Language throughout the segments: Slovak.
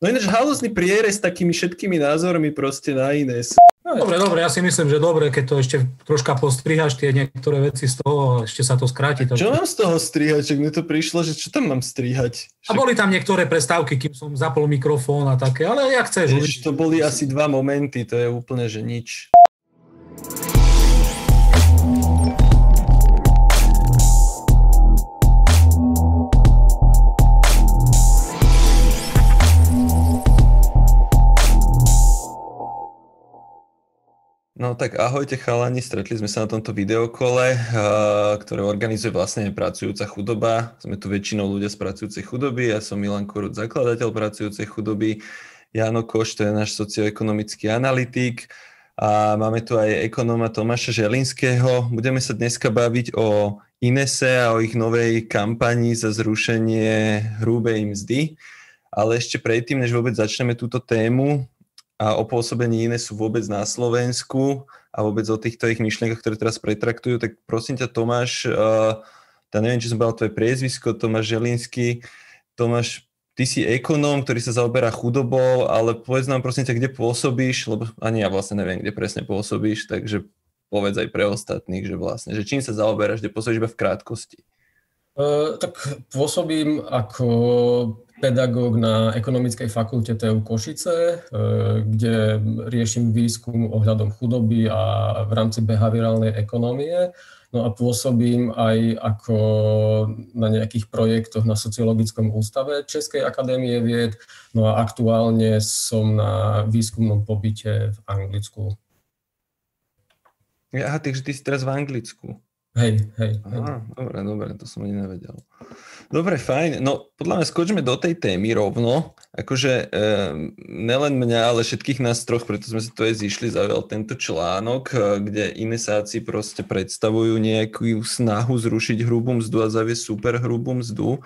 No ináč halúzny prierez s takými všetkými názormi proste na iné. No, dobre, dobre, ja si myslím, že dobre, keď to ešte troška postrihaš tie niektoré veci z toho, ešte sa to skráti. To... Čo mám z toho strihať? Čak mi to prišlo, že čo tam mám strihať? A boli tam niektoré prestávky, kým som zapol mikrofón a také, ale jak chceš. Jež, to boli asi dva momenty, to je úplne, že nič. No tak ahojte chalani, stretli sme sa na tomto videokole, ktoré organizuje vlastne pracujúca chudoba. Sme tu väčšinou ľudia z pracujúcej chudoby, ja som Milan Korut, zakladateľ pracujúcej chudoby, Jano Koš, to je náš socioekonomický analytik a máme tu aj ekonóma Tomáša Želinského. Budeme sa dneska baviť o Inese a o ich novej kampani za zrušenie hrubej mzdy. Ale ešte predtým, než vôbec začneme túto tému, a o pôsobení iné sú vôbec na Slovensku a vôbec o týchto ich myšlienkach, ktoré teraz pretraktujú, tak prosím ťa Tomáš, uh, neviem, či som bol tvoje priezvisko, Tomáš Želinský. Tomáš, ty si ekonóm, ktorý sa zaoberá chudobou, ale povedz nám prosím ťa, kde pôsobíš, lebo ani ja vlastne neviem, kde presne pôsobíš, takže povedz aj pre ostatných, že vlastne, že čím sa zaoberáš, kde pôsobíš iba v krátkosti. Uh, tak pôsobím ako pedagóg na ekonomickej fakulte TU Košice, e, kde riešim výskum ohľadom chudoby a v rámci behaviorálnej ekonomie. No a pôsobím aj ako na nejakých projektoch na Sociologickom ústave Českej akadémie vied. No a aktuálne som na výskumnom pobyte v Anglicku. Aha, takže ty si teraz v Anglicku. Hej, hej. Aha, dobre, dobre, to som ani nevedel. Dobre, fajn. No, podľa mňa skočme do tej témy rovno. Akože e, nelen mňa, ale všetkých nás troch, preto sme sa tu aj zišli, zaujal tento článok, eh, kde inesáci proste predstavujú nejakú snahu zrušiť hrubú mzdu a zaviesť super hrubú mzdu.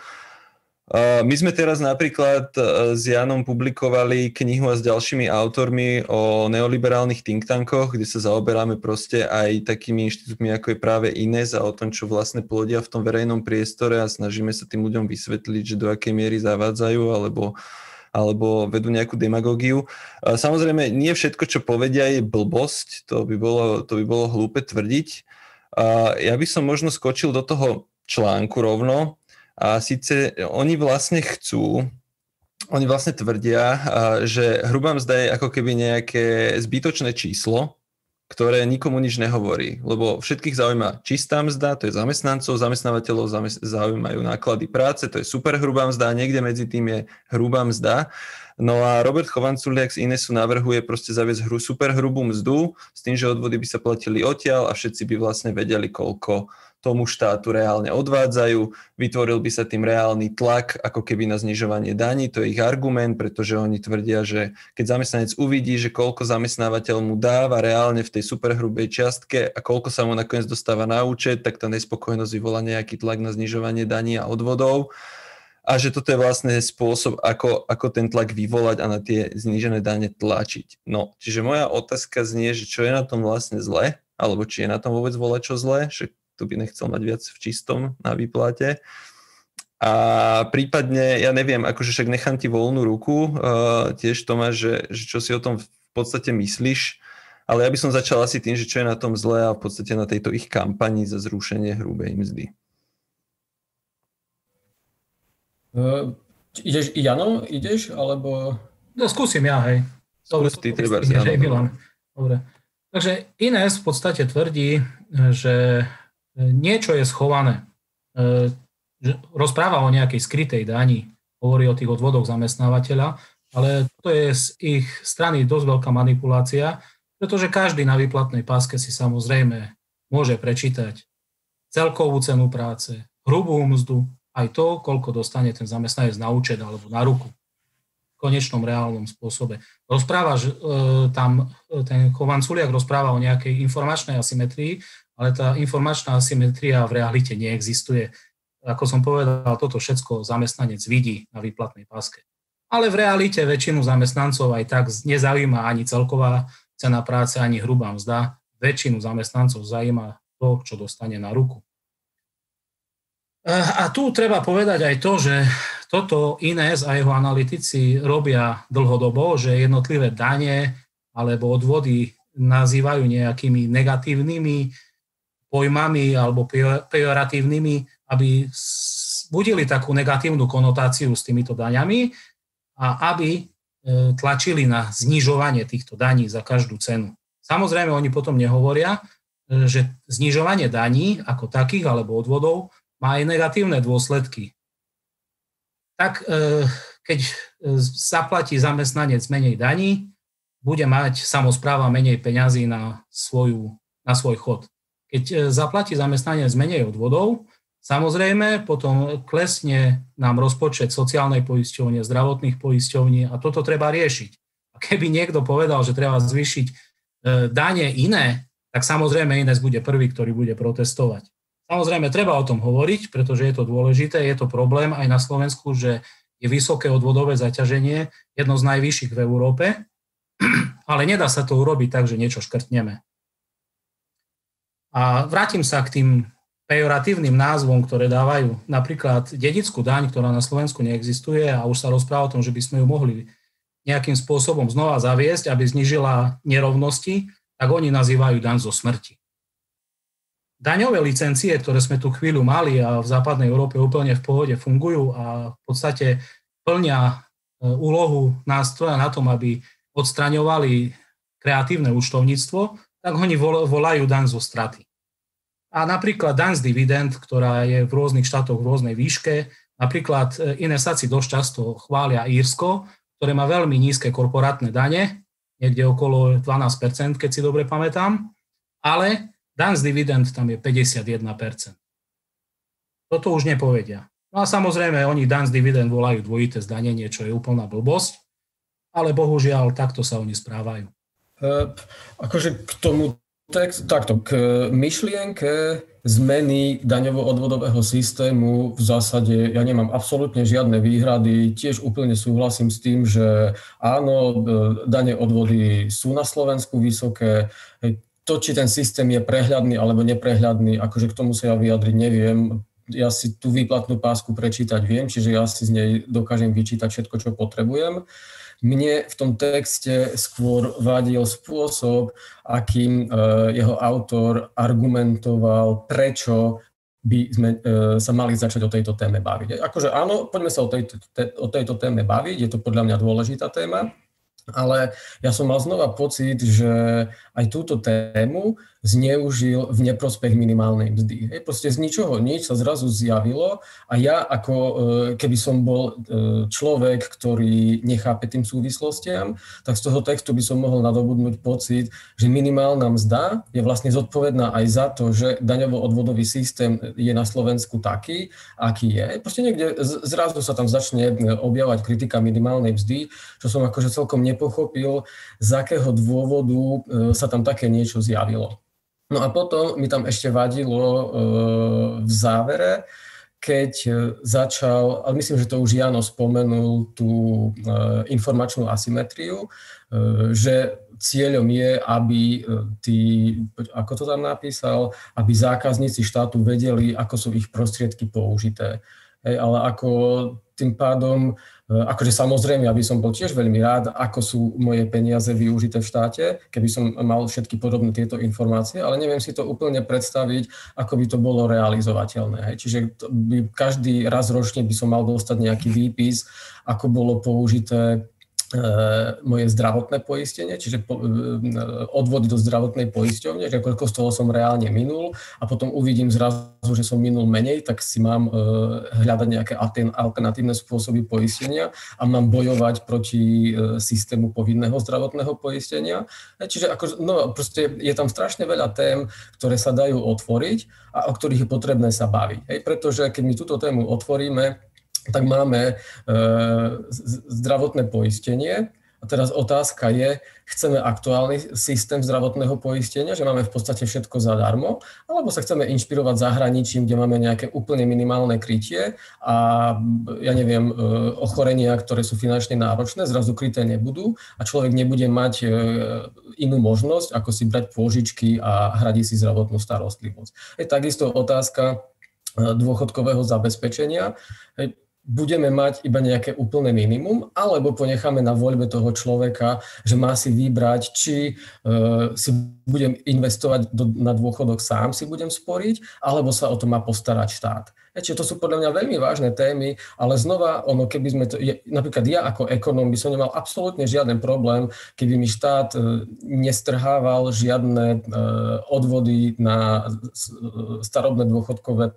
My sme teraz napríklad e, s Janom publikovali knihu a s ďalšími autormi o neoliberálnych think tankoch, kde sa zaoberáme proste aj takými inštitútmi, ako je práve Ines a o tom, čo vlastne plodia v tom verejnom priestore a snažíme sa tým ľuďom vysvetliť, že do akej miery zavádzajú alebo alebo vedú nejakú demagógiu. Samozrejme, nie všetko, čo povedia, je blbosť, to by bolo, to by bolo hlúpe tvrdiť. Ja by som možno skočil do toho článku rovno, a síce oni vlastne chcú, oni vlastne tvrdia, že hrubá mzda je ako keby nejaké zbytočné číslo, ktoré nikomu nič nehovorí, lebo všetkých zaujíma čistá mzda, to je zamestnancov, zamestnávateľov zaujímajú náklady práce, to je super hrubá mzda, niekde medzi tým je hrubá mzda. No a Robert Chovanculiak z Inesu navrhuje proste zaviesť hru, super hrubú mzdu s tým, že odvody by sa platili odtiaľ a všetci by vlastne vedeli, koľko tomu štátu reálne odvádzajú, vytvoril by sa tým reálny tlak ako keby na znižovanie daní, to je ich argument, pretože oni tvrdia, že keď zamestnanec uvidí, že koľko zamestnávateľ mu dáva reálne v tej superhrubej čiastke a koľko sa mu nakoniec dostáva na účet, tak tá nespokojnosť vyvolá nejaký tlak na znižovanie daní a odvodov. A že toto je vlastne spôsob, ako, ako ten tlak vyvolať a na tie znížené dane tlačiť. No, čiže moja otázka znie, že čo je na tom vlastne zle, alebo či je na tom vôbec čo zle, že kto by nechcel mať viac v čistom na výplate. A prípadne, ja neviem, akože však nechám ti voľnú ruku, uh, tiež Tomáš, že, že čo si o tom v podstate myslíš, ale ja by som začal asi tým, že čo je na tom zlé a v podstate na tejto ich kampani za zrušenie hrubej mzdy. Uh, ideš, Jano, ideš, alebo... No, skúsim ja, hej. Dobre, Skús ty, treba, Milan. Dobre. Takže Ines v podstate tvrdí, že niečo je schované. E, rozpráva o nejakej skrytej dani, hovorí o tých odvodoch zamestnávateľa, ale to je z ich strany dosť veľká manipulácia, pretože každý na výplatnej páske si samozrejme môže prečítať celkovú cenu práce, hrubú mzdu, aj to, koľko dostane ten zamestnanec na účet alebo na ruku v konečnom reálnom spôsobe. Rozpráva, e, tam e, ten Chovan Suliak rozpráva o nejakej informačnej asymetrii, ale tá informačná asymetria v realite neexistuje. Ako som povedal, toto všetko zamestnanec vidí na výplatnej páske. Ale v realite väčšinu zamestnancov aj tak nezaujíma ani celková cena práce, ani hrubá mzda. Väčšinu zamestnancov zaujíma to, čo dostane na ruku. A tu treba povedať aj to, že to toto Ines a jeho analytici robia dlhodobo, že jednotlivé dane alebo odvody nazývajú nejakými negatívnymi pojmami alebo pejoratívnymi, aby budili takú negatívnu konotáciu s týmito daňami a aby e, tlačili na znižovanie týchto daní za každú cenu. Samozrejme, oni potom nehovoria, e, že znižovanie daní ako takých alebo odvodov má aj negatívne dôsledky. Tak e, keď zaplatí zamestnanec menej daní, bude mať samozpráva menej peňazí na, svoju, na svoj chod. Keď e, zaplatí zamestnanec menej odvodov, samozrejme potom klesne nám rozpočet sociálnej poisťovne, zdravotných poisťovní a toto treba riešiť. A keby niekto povedal, že treba zvýšiť e, dane iné, tak samozrejme Ines bude prvý, ktorý bude protestovať. Samozrejme, treba o tom hovoriť, pretože je to dôležité, je to problém aj na Slovensku, že je vysoké odvodové zaťaženie, jedno z najvyšších v Európe, ale nedá sa to urobiť tak, že niečo škrtneme. A vrátim sa k tým pejoratívnym názvom, ktoré dávajú napríklad dedickú daň, ktorá na Slovensku neexistuje a už sa rozpráva o tom, že by sme ju mohli nejakým spôsobom znova zaviesť, aby znižila nerovnosti, tak oni nazývajú daň zo smrti. Daňové licencie, ktoré sme tu chvíľu mali a v západnej Európe úplne v pohode fungujú a v podstate plnia e, úlohu nástroja na tom, aby odstraňovali kreatívne účtovníctvo, tak oni volajú daň zo straty. A napríklad daň z dividend, ktorá je v rôznych štátoch v rôznej výške, napríklad e, iné saci dosť často chvália Írsko, ktoré má veľmi nízke korporátne dane, niekde okolo 12%, keď si dobre pamätám, ale daň z dividend tam je 51%. Toto už nepovedia. No a samozrejme, oni daň z dividend volajú dvojité zdanenie, čo je úplná blbosť, ale bohužiaľ takto sa oni správajú. Uh, akože k tomu text, takto, k myšlienke zmeny daňovo-odvodového systému v zásade ja nemám absolútne žiadne výhrady. Tiež úplne súhlasím s tým, že áno, e, dane odvody sú na Slovensku vysoké. To, či ten systém je prehľadný alebo neprehľadný, akože k tomu sa ja vyjadriť neviem. Ja si tú výplatnú pásku prečítať viem, čiže ja si z nej dokážem vyčítať všetko, čo potrebujem. Mne v tom texte skôr vadil spôsob, akým e, jeho autor argumentoval, prečo by sme e, sa mali začať o tejto téme baviť. Akože áno, poďme sa o tejto, te, o tejto téme baviť, je to podľa mňa dôležitá téma, ale ja som mal znova pocit, že aj túto tému zneužil v neprospech minimálnej mzdy. Hej, proste z ničoho nič sa zrazu zjavilo a ja ako e, keby som bol e, človek, ktorý nechápe tým súvislostiam, tak z toho textu by som mohol nadobudnúť pocit, že minimálna mzda je vlastne zodpovedná aj za to, že daňovo-odvodový systém je na Slovensku taký, aký je. Proste niekde zrazu sa tam začne objavovať kritika minimálnej mzdy, čo som akože celkom nepochopil, z akého dôvodu e, sa tam také niečo zjavilo. No a potom mi tam ešte vadilo e, v závere, keď e, začal, ale myslím, že to už Jano spomenul, tú e, informačnú asymetriu, že cieľom je, aby tí, ako to tam napísal, aby zákazníci štátu vedeli, ako sú ich prostriedky použité. Hej, ale ako tým pádom akože samozrejme, aby som bol tiež veľmi rád, ako sú moje peniaze využité v štáte, keby som mal všetky podobné tieto informácie, ale neviem si to úplne predstaviť, ako by to bolo realizovateľné. Hej. Čiže by každý raz ročne by som mal dostať nejaký výpis, ako bolo použité E, moje zdravotné poistenie, čiže po, e, odvody do zdravotnej poisťovne, že koľko z toho som reálne minul a potom uvidím zrazu, že som minul menej, tak si mám e, hľadať nejaké alternatívne spôsoby poistenia a mám bojovať proti systému povinného zdravotného poistenia. Čiže ako, no, proste je tam strašne veľa tém, ktoré sa dajú otvoriť a o ktorých je potrebné sa baviť. Hej, pretože keď my túto tému otvoríme, tak máme e, zdravotné poistenie. A teraz otázka je, chceme aktuálny systém zdravotného poistenia, že máme v podstate všetko zadarmo, alebo sa chceme inšpirovať zahraničím, kde máme nejaké úplne minimálne krytie a ja neviem, e, ochorenia, ktoré sú finančne náročné, zrazu kryté nebudú a človek nebude mať e, inú možnosť, ako si brať pôžičky a hradiť si zdravotnú starostlivosť. Je takisto otázka dôchodkového zabezpečenia budeme mať iba nejaké úplné minimum, alebo ponecháme na voľbe toho človeka, že má si vybrať, či uh, si budem investovať do, na dôchodok sám si budem sporiť, alebo sa o to má postarať štát. Čiže to sú podľa mňa veľmi vážne témy, ale znova, ono, keby sme to, napríklad ja ako ekonóm by som nemal absolútne žiaden problém, keby mi štát e, nestrhával žiadne e, odvody na starobné dôchodkové e,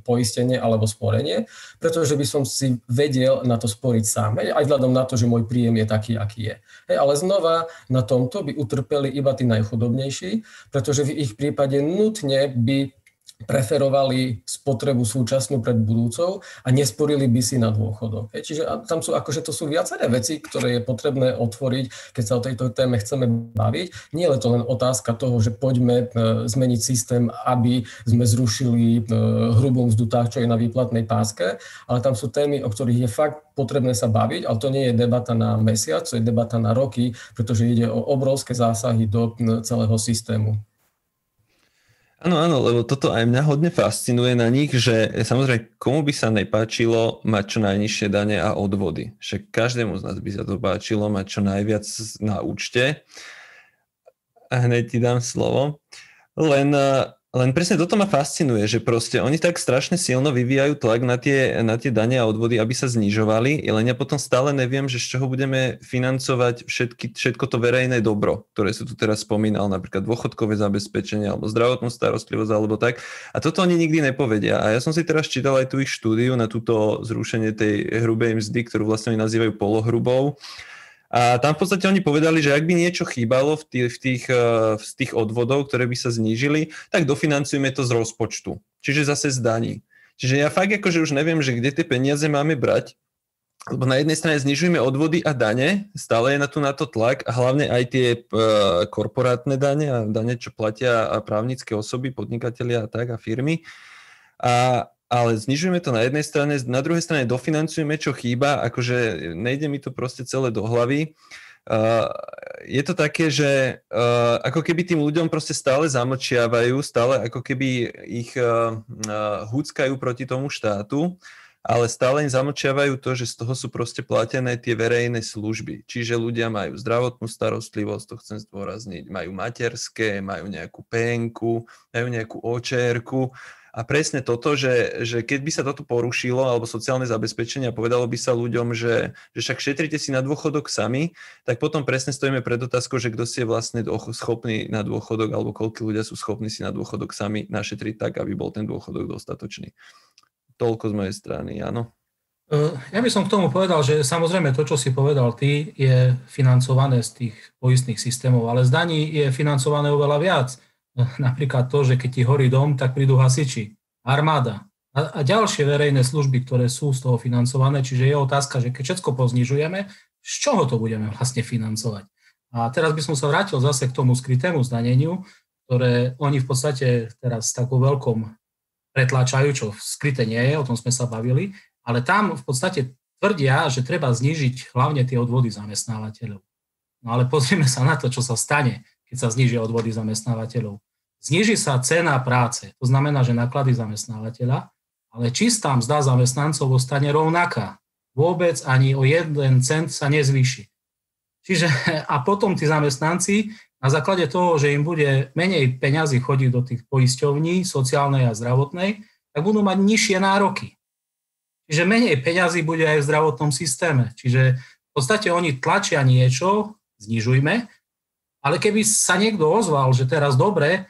poistenie alebo sporenie, pretože by som si vedel na to sporiť sám, aj vzhľadom na to, že môj príjem je taký, aký je. Hej, ale znova na tomto by utrpeli iba tí najchudobnejší, pretože v ich prípade nutne by preferovali spotrebu súčasnú pred budúcou a nesporili by si na dôchodok. Čiže tam sú, akože to sú viaceré veci, ktoré je potrebné otvoriť, keď sa o tejto téme chceme baviť. Nie je to len otázka toho, že poďme e, zmeniť systém, aby sme zrušili e, hrubú mzdu tak, čo je na výplatnej páske, ale tam sú témy, o ktorých je fakt potrebné sa baviť, ale to nie je debata na mesiac, to je debata na roky, pretože ide o obrovské zásahy do celého systému. Áno, áno, lebo toto aj mňa hodne fascinuje na nich, že samozrejme, komu by sa nepáčilo mať čo najnižšie dane a odvody. Že každému z nás by sa to páčilo mať čo najviac na účte. A hneď ti dám slovo. Len len presne toto ma fascinuje, že proste oni tak strašne silno vyvíjajú tlak na tie, na tie dane a odvody, aby sa znižovali, len ja potom stále neviem, že z čoho budeme financovať všetky, všetko to verejné dobro, ktoré sa tu teraz spomínal, napríklad dôchodkové zabezpečenie alebo zdravotnú starostlivosť alebo tak. A toto oni nikdy nepovedia. A ja som si teraz čítal aj tú ich štúdiu na túto zrušenie tej hrubej mzdy, ktorú vlastne oni nazývajú polohrubou. A tam v podstate oni povedali, že ak by niečo chýbalo v tých, v tých, eh, v tých odvodov, ktoré by sa znížili, tak dofinancujeme to z rozpočtu. Čiže zase z daní. Čiže ja fakt akože už neviem, že kde tie peniaze máme brať, lebo na jednej strane znižujeme odvody a dane, stále je na tu na to tlak a hlavne aj tie uh, korporátne dane a dane, čo platia právnické osoby, podnikatelia a tak a firmy. A, ale znižujeme to na jednej strane, na druhej strane dofinancujeme, čo chýba, akože nejde mi to proste celé do hlavy. Uh, je to také, že uh, ako keby tým ľuďom proste stále zamlčiavajú, stále ako keby ich uh, uh, húckajú proti tomu štátu, ale stále im zamlčiavajú to, že z toho sú proste platené tie verejné služby. Čiže ľudia majú zdravotnú starostlivosť, to chcem zdôrazniť, majú materské, majú nejakú penku, majú nejakú očerku a presne toto, že, že keď by sa toto porušilo, alebo sociálne zabezpečenie a povedalo by sa ľuďom, že, že však šetrite si na dôchodok sami, tak potom presne stojíme pred otázkou, že kto si je vlastne schopný na dôchodok, alebo koľko ľudia sú schopní si na dôchodok sami našetriť tak, aby bol ten dôchodok dostatočný. Toľko z mojej strany, áno. E, ja by som k tomu povedal, že samozrejme to, čo si povedal ty, je financované z tých poistných systémov, ale z daní je financované oveľa viac napríklad to, že keď ti horí dom, tak prídu hasiči, armáda a, a ďalšie verejné služby, ktoré sú z toho financované. Čiže je otázka, že keď všetko poznižujeme, z čoho to budeme vlastne financovať? A teraz by som sa vrátil zase k tomu skrytému zdaneniu, ktoré oni v podstate teraz s takou veľkom pretláčajú, čo skryté nie je, o tom sme sa bavili, ale tam v podstate tvrdia, že treba znížiť hlavne tie odvody zamestnávateľov. No ale pozrieme sa na to, čo sa stane keď sa znižia odvody zamestnávateľov. Zniží sa cena práce, to znamená, že náklady zamestnávateľa, ale čistá mzda zamestnancov ostane rovnaká. Vôbec ani o jeden cent sa nezvýši. Čiže a potom tí zamestnanci na základe toho, že im bude menej peňazí chodiť do tých poisťovní sociálnej a zdravotnej, tak budú mať nižšie nároky. Čiže menej peňazí bude aj v zdravotnom systéme. Čiže v podstate oni tlačia niečo, znižujme, ale keby sa niekto ozval, že teraz dobre,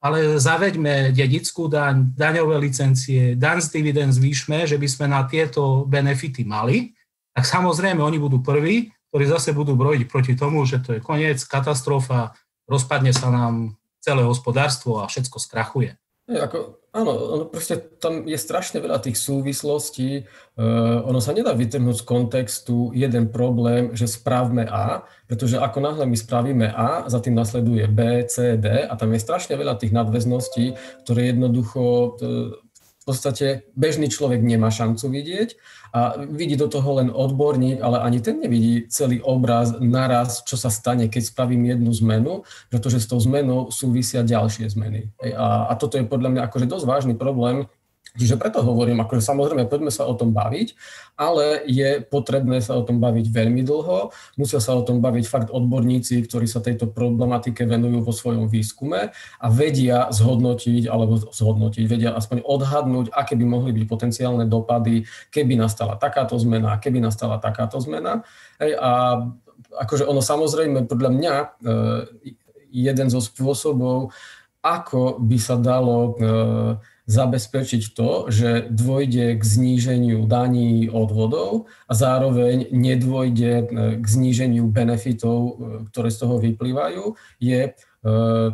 ale zaveďme dedickú daň, daňové licencie, daň z dividend zvýšme, že by sme na tieto benefity mali, tak samozrejme oni budú prví, ktorí zase budú brojiť proti tomu, že to je koniec, katastrofa, rozpadne sa nám celé hospodárstvo a všetko skrachuje. Ako, áno, proste tam je strašne veľa tých súvislostí. Uh, ono sa nedá vytrhnúť z kontextu jeden problém, že správme A, pretože ako náhle my spravíme A, za tým nasleduje B, C, D a tam je strašne veľa tých nadväzností, ktoré jednoducho uh, podstate bežný človek nemá šancu vidieť a vidí do toho len odborník, ale ani ten nevidí celý obraz naraz, čo sa stane, keď spravím jednu zmenu, pretože s tou zmenou súvisia ďalšie zmeny. A, a toto je podľa mňa akože dosť vážny problém, Čiže preto hovorím, akože samozrejme, poďme sa o tom baviť, ale je potrebné sa o tom baviť veľmi dlho. Musia sa o tom baviť fakt odborníci, ktorí sa tejto problematike venujú vo svojom výskume a vedia zhodnotiť, alebo zhodnotiť, vedia aspoň odhadnúť, aké by mohli byť potenciálne dopady, keby nastala takáto zmena, keby nastala takáto zmena. Hej, a akože ono samozrejme, podľa mňa, e, jeden zo spôsobov, ako by sa dalo e, zabezpečiť to, že dôjde k zníženiu daní odvodov a zároveň nedôjde e, k zníženiu benefitov, e, ktoré z toho vyplývajú, je e,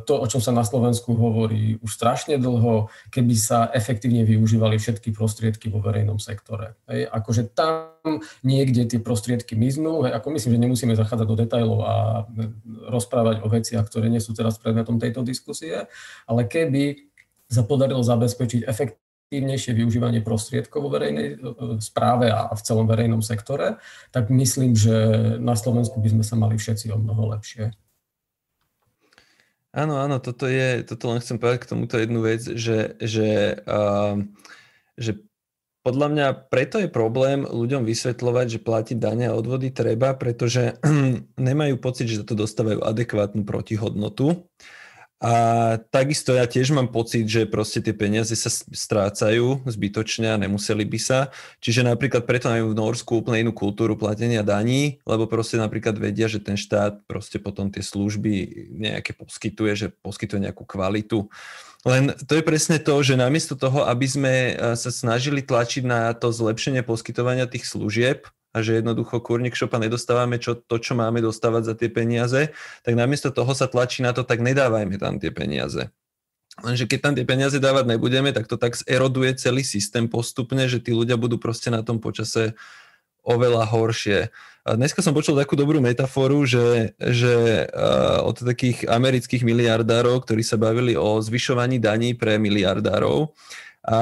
to, o čom sa na Slovensku hovorí už strašne dlho, keby sa efektívne využívali všetky prostriedky vo verejnom sektore. Hej, akože tam niekde tie prostriedky miznú, hej, ako myslím, že nemusíme zachádzať do detajlov a rozprávať o veciach, ktoré nie sú teraz predmetom tejto diskusie, ale keby sa podarilo zabezpečiť efektívnejšie využívanie prostriedkov vo verejnej e, správe a v celom verejnom sektore, tak myslím, že na Slovensku by sme sa mali všetci o mnoho lepšie. Áno, áno, toto je, toto len chcem povedať k tomuto jednu vec, že, že, uh, že podľa mňa preto je problém ľuďom vysvetľovať, že platiť dane a odvody treba, pretože nemajú pocit, že za to dostávajú adekvátnu protihodnotu. A takisto ja tiež mám pocit, že proste tie peniaze sa strácajú zbytočne a nemuseli by sa. Čiže napríklad preto majú v Norsku úplne inú kultúru platenia daní, lebo proste napríklad vedia, že ten štát proste potom tie služby nejaké poskytuje, že poskytuje nejakú kvalitu. Len to je presne to, že namiesto toho, aby sme eh, sa snažili tlačiť na to zlepšenie poskytovania tých služieb, a že jednoducho kurník šopa nedostávame čo, to, čo máme dostávať za tie peniaze, tak namiesto toho sa tlačí na to, tak nedávajme tam tie peniaze. Lenže keď tam tie peniaze dávať nebudeme, tak to tak eroduje celý systém postupne, že tí ľudia budú proste na tom počase oveľa horšie. A dneska som počul takú dobrú metaforu, že, že uh, od takých amerických miliardárov, ktorí sa bavili o zvyšovaní daní pre miliardárov a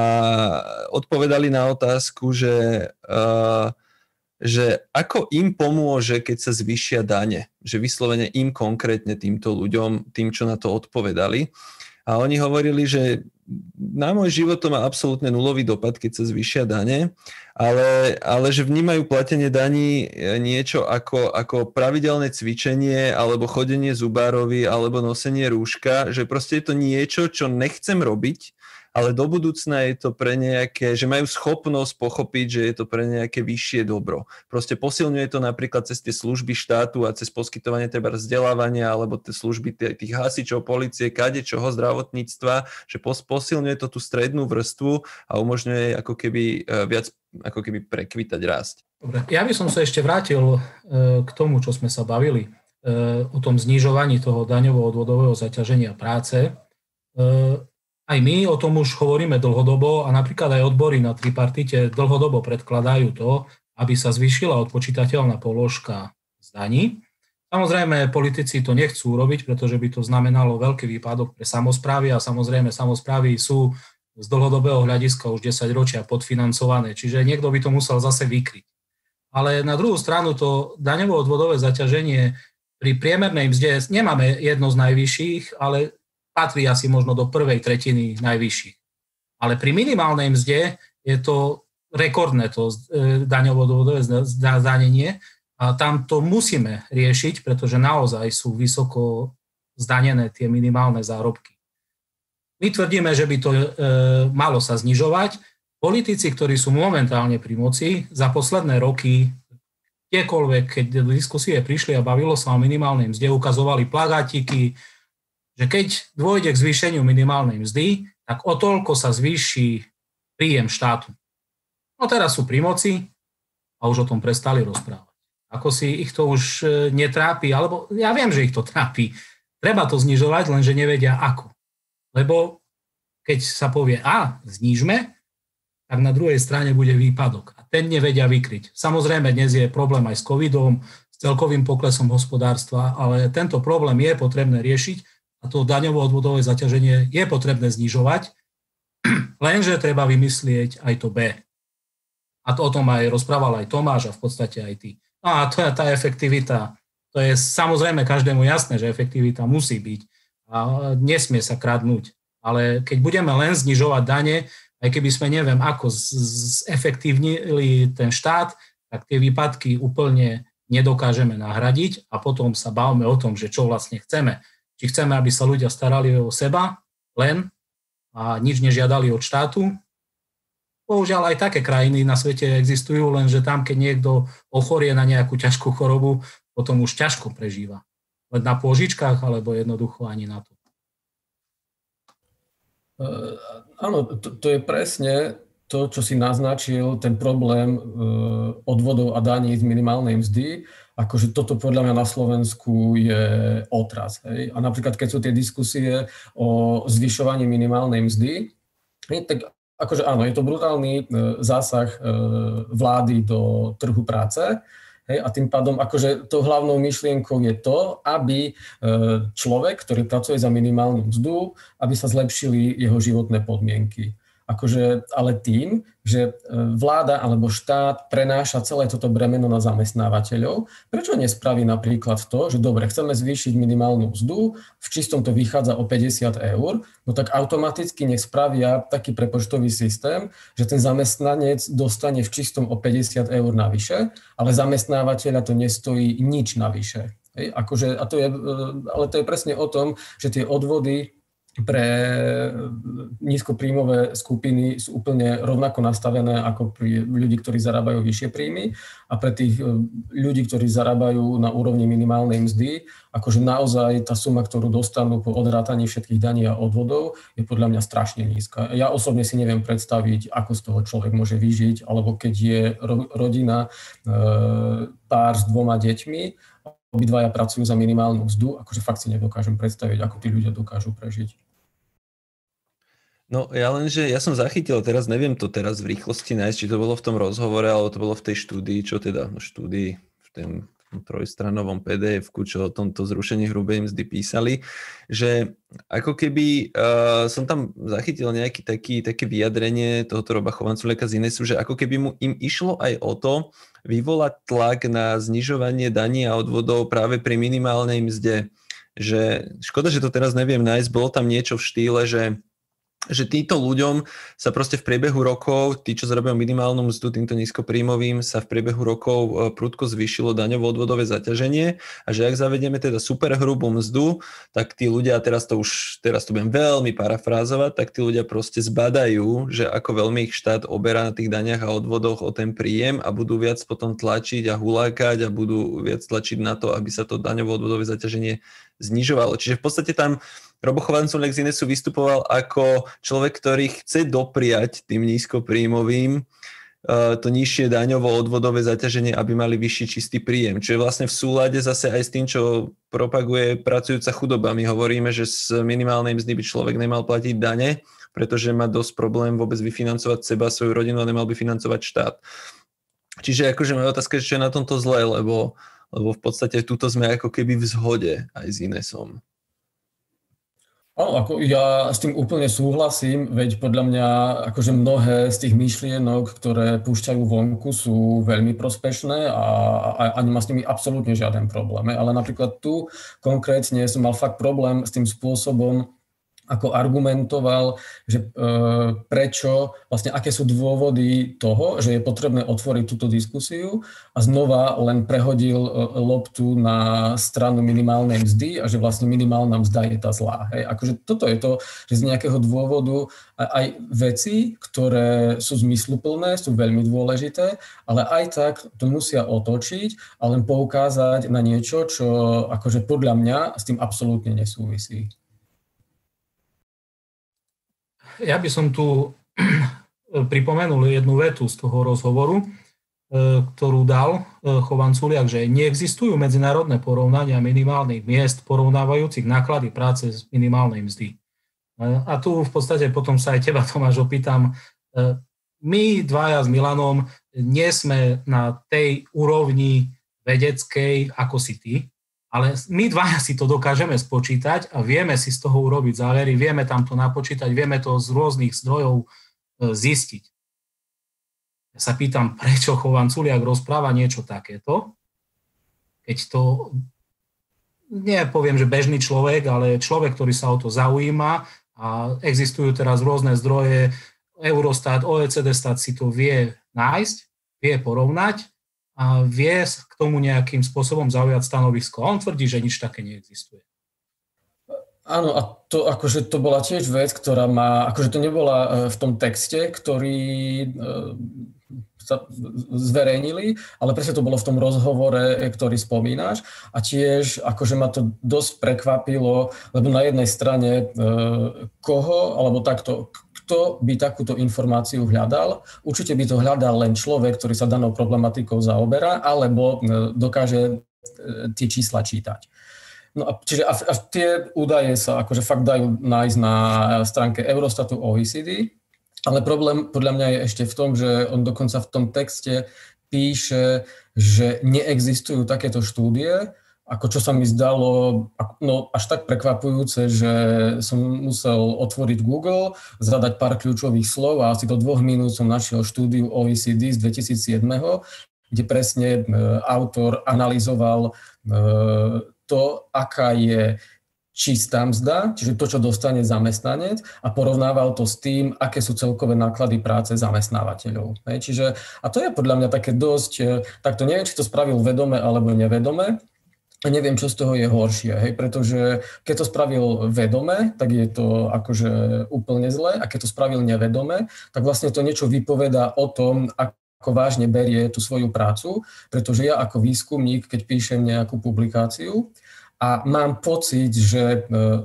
odpovedali na otázku, že uh, že ako im pomôže, keď sa zvyšia dane, že vyslovene im konkrétne týmto ľuďom, tým, čo na to odpovedali. A oni hovorili, že na môj život to má absolútne nulový dopad, keď sa zvyšia dane, ale, ale že vnímajú platenie daní e, niečo ako, ako pravidelné cvičenie alebo chodenie zubárovi alebo nosenie rúška, že proste je to niečo, čo nechcem robiť, ale do budúcna je to pre nejaké, že majú schopnosť pochopiť, že je to pre nejaké vyššie dobro. Proste posilňuje to napríklad cez tie služby štátu a cez poskytovanie teba vzdelávania alebo tie služby tých hasičov, policie, kadečoho, zdravotníctva, že posilňuje to tú strednú vrstvu a umožňuje ako keby e, viac ako keby prekvitať rásť. Dobre, ja by som sa ešte vrátil e, k tomu, čo sme sa bavili e, o tom znižovaní toho daňovo-odvodového zaťaženia práce aj my o tom už hovoríme dlhodobo a napríklad aj odbory na tripartite dlhodobo predkladajú to, aby sa zvýšila odpočítateľná položka z daní. Samozrejme, politici to nechcú urobiť, pretože by to znamenalo veľký výpadok pre samozprávy a samozrejme samozprávy sú z dlhodobého hľadiska už 10 ročia podfinancované, čiže niekto by to musel zase vykryť. Ale na druhú stranu to daňovo-odvodové zaťaženie pri priemernej mzde nemáme jedno z najvyšších, ale patrí asi možno do prvej tretiny najvyšších. Ale pri minimálnej mzde je to rekordné to e, daňovo zdanenie a tam to musíme riešiť, pretože naozaj sú vysoko zdanené tie minimálne zárobky. My tvrdíme, že by to e, malo sa znižovať. Politici, ktorí sú momentálne pri moci, za posledné roky kdekoľvek, keď do diskusie prišli a bavilo sa o minimálnej mzde, ukazovali plagátiky, že keď dôjde k zvýšeniu minimálnej mzdy, tak o toľko sa zvýši príjem štátu. No teraz sú pri moci a už o tom prestali rozprávať. Ako si ich to už e, netrápi, alebo ja viem, že ich to trápi. Treba to znižovať, lenže nevedia ako. Lebo keď sa povie A, znížme, tak na druhej strane bude výpadok. A ten nevedia vykryť. Samozrejme, dnes je problém aj s covidom, s celkovým poklesom hospodárstva, ale tento problém je potrebné riešiť a to daňovo-odvodové zaťaženie je potrebné znižovať, lenže treba vymyslieť aj to B. A to o tom aj rozprával aj Tomáš a v podstate aj ty. No a to je tá efektivita. To je samozrejme každému jasné, že efektivita musí byť a nesmie sa kradnúť. Ale keď budeme len znižovať dane aj keby sme neviem ako zefektívnili ten štát, tak tie výpadky úplne nedokážeme nahradiť a potom sa bavme o tom, že čo vlastne chceme. Či chceme, aby sa ľudia starali o seba len a nič nežiadali od štátu. Bohužiaľ aj také krajiny na svete existujú, lenže tam, keď niekto ochorie na nejakú ťažkú chorobu, potom už ťažko prežíva. Len na pôžičkách, alebo jednoducho ani na to. Uh, áno, to, to je presne to, čo si naznačil, ten problém uh, odvodov a daní z minimálnej mzdy, akože toto podľa mňa na Slovensku je otraz. Hej? A napríklad, keď sú tie diskusie o zvyšovaní minimálnej mzdy, tak akože áno, je to brutálny uh, zásah uh, vlády do trhu práce, Hej, a tým pádom akože tou hlavnou myšlienkou je to, aby e, človek, ktorý pracuje za minimálnu mzdu, aby sa zlepšili jeho životné podmienky akože, ale tým, že e, vláda alebo štát prenáša celé toto bremeno na zamestnávateľov, prečo nespraví napríklad to, že dobre, chceme zvýšiť minimálnu mzdu, v čistom to vychádza o 50 eur, no tak automaticky nech spravia taký prepočtový systém, že ten zamestnanec dostane v čistom o 50 eur navyše, ale zamestnávateľa to nestojí nič navyše. Hej, akože, a to je, e, ale to je presne o tom, že tie odvody pre nízkopríjmové skupiny sú úplne rovnako nastavené ako pri ľudí, ktorí zarábajú vyššie príjmy a pre tých e, ľudí, ktorí zarábajú na úrovni minimálnej mzdy, akože naozaj tá suma, ktorú dostanú po odrátaní všetkých daní a odvodov, je podľa mňa strašne nízka. Ja osobne si neviem predstaviť, ako z toho človek môže vyžiť, alebo keď je rodina, e, pár s dvoma deťmi, obidvaja pracujú za minimálnu mzdu, akože fakt si nedokážem predstaviť, ako tí ľudia dokážu prežiť. No ja len, že ja som zachytil, teraz neviem to teraz v rýchlosti nájsť, či to bolo v tom rozhovore, alebo to bolo v tej štúdii, čo teda, no štúdii, v tom trojstranovom pdf čo o tomto zrušení hrubej mzdy písali, že ako keby uh, som tam zachytil nejaký taký, také vyjadrenie tohoto Roba Chovanculeka z Inesu, že ako keby mu im išlo aj o to vyvolať tlak na znižovanie daní a odvodov práve pri minimálnej mzde. Že škoda, že to teraz neviem nájsť, bolo tam niečo v štýle, že že týmto ľuďom sa proste v priebehu rokov, tí, čo zarábajú minimálnu mzdu, týmto nízkopríjmovým, sa v priebehu rokov e, prudko zvýšilo daňovo-odvodové zaťaženie a že ak zavedieme teda super hrubú mzdu, tak tí ľudia, teraz to už, teraz to budem veľmi parafrázovať, tak tí ľudia proste zbadajú, že ako veľmi ich štát oberá na tých daniach a odvodoch o ten príjem a budú viac potom tlačiť a hulákať a budú viac tlačiť na to, aby sa to daňovo-odvodové zaťaženie znižovalo. Čiže v podstate tam Robo Chovancov Lexinesu vystupoval ako človek, ktorý chce dopriať tým nízkopríjmovým uh, to nižšie daňovo-odvodové zaťaženie, aby mali vyšší čistý príjem. Čo je vlastne v súlade zase aj s tým, čo propaguje pracujúca chudoba. My hovoríme, že z minimálnej mzdy by človek nemal platiť dane, pretože má dosť problém vôbec vyfinancovať seba, svoju rodinu a nemal by financovať štát. Čiže akože moja otázka je, čo je na tomto zlé, lebo lebo v podstate túto sme ako keby v zhode aj s Inesom. Áno, ako ja s tým úplne súhlasím, veď podľa mňa akože mnohé z tých myšlienok, ktoré púšťajú vonku, sú veľmi prospešné a, a, a nemá s nimi absolútne žiaden problém. Ale napríklad tu konkrétne som mal fakt problém s tým spôsobom, ako argumentoval, že e, prečo, vlastne aké sú dôvody toho, že je potrebné otvoriť túto diskusiu a znova len prehodil e, loptu na stranu minimálnej mzdy a že vlastne minimálna mzda je tá zlá. Hej. Akože toto je to, že z nejakého dôvodu aj veci, ktoré sú zmysluplné, sú veľmi dôležité, ale aj tak to musia otočiť a len poukázať na niečo, čo akože podľa mňa s tým absolútne nesúvisí. Ja by som tu pripomenul jednu vetu z toho rozhovoru, e, ktorú dal e, Chovan Culiak, že neexistujú medzinárodné porovnania minimálnych miest porovnávajúcich náklady práce z minimálnej mzdy. E, a tu v podstate potom sa aj teba, Tomáš, opýtam. My dvaja s Milanom nie sme na tej úrovni vedeckej, ako si ty, ale my dvaja si to dokážeme spočítať a vieme si z toho urobiť závery, vieme tam to napočítať, vieme to z rôznych zdrojov e, zistiť. Ja sa pýtam, prečo Chovan Culiak rozpráva niečo takéto, keď to, nie poviem, že bežný človek, ale človek, ktorý sa o to zaujíma a existujú teraz rôzne zdroje, Eurostat, OECD stat si to vie nájsť, vie porovnať a vie k tomu nejakým spôsobom zaujať stanovisko. A on tvrdí, že nič také neexistuje. Áno, a to akože to bola tiež vec, ktorá má, akože to nebola e, v tom texte, ktorý e, sa zverejnili, ale presne to bolo v tom rozhovore, e, ktorý spomínaš. A tiež akože ma to dosť prekvapilo, lebo na jednej strane koho, alebo takto, kto by takúto informáciu hľadal? Určite by to hľadal len človek, ktorý sa danou problematikou zaoberá, alebo dokáže tie čísla čítať. No a, čiže a, a tie údaje sa akože fakt dajú nájsť na stránke Eurostatu OECD, ale problém podľa mňa je ešte v tom, že on dokonca v tom texte píše, že neexistujú takéto štúdie, ako čo sa mi zdalo no, až tak prekvapujúce, že som musel otvoriť Google, zadať pár kľúčových slov a asi do dvoch minút som našiel štúdiu OECD z 2007, kde presne e, autor analyzoval e, to, aká je čistá mzda, čiže to, čo dostane zamestnanec a porovnával to s tým, aké sú celkové náklady práce zamestnávateľov. Hej, čiže, a to je podľa mňa také dosť, e, tak to neviem, či to spravil vedome alebo nevedome, neviem, čo z toho je horšie, hej, pretože keď to spravil vedome, tak je to akože úplne zle a keď to spravil nevedome, tak vlastne to niečo vypoveda o tom, ako vážne berie tú svoju prácu, pretože ja ako výskumník, keď píšem nejakú publikáciu a mám pocit, že e,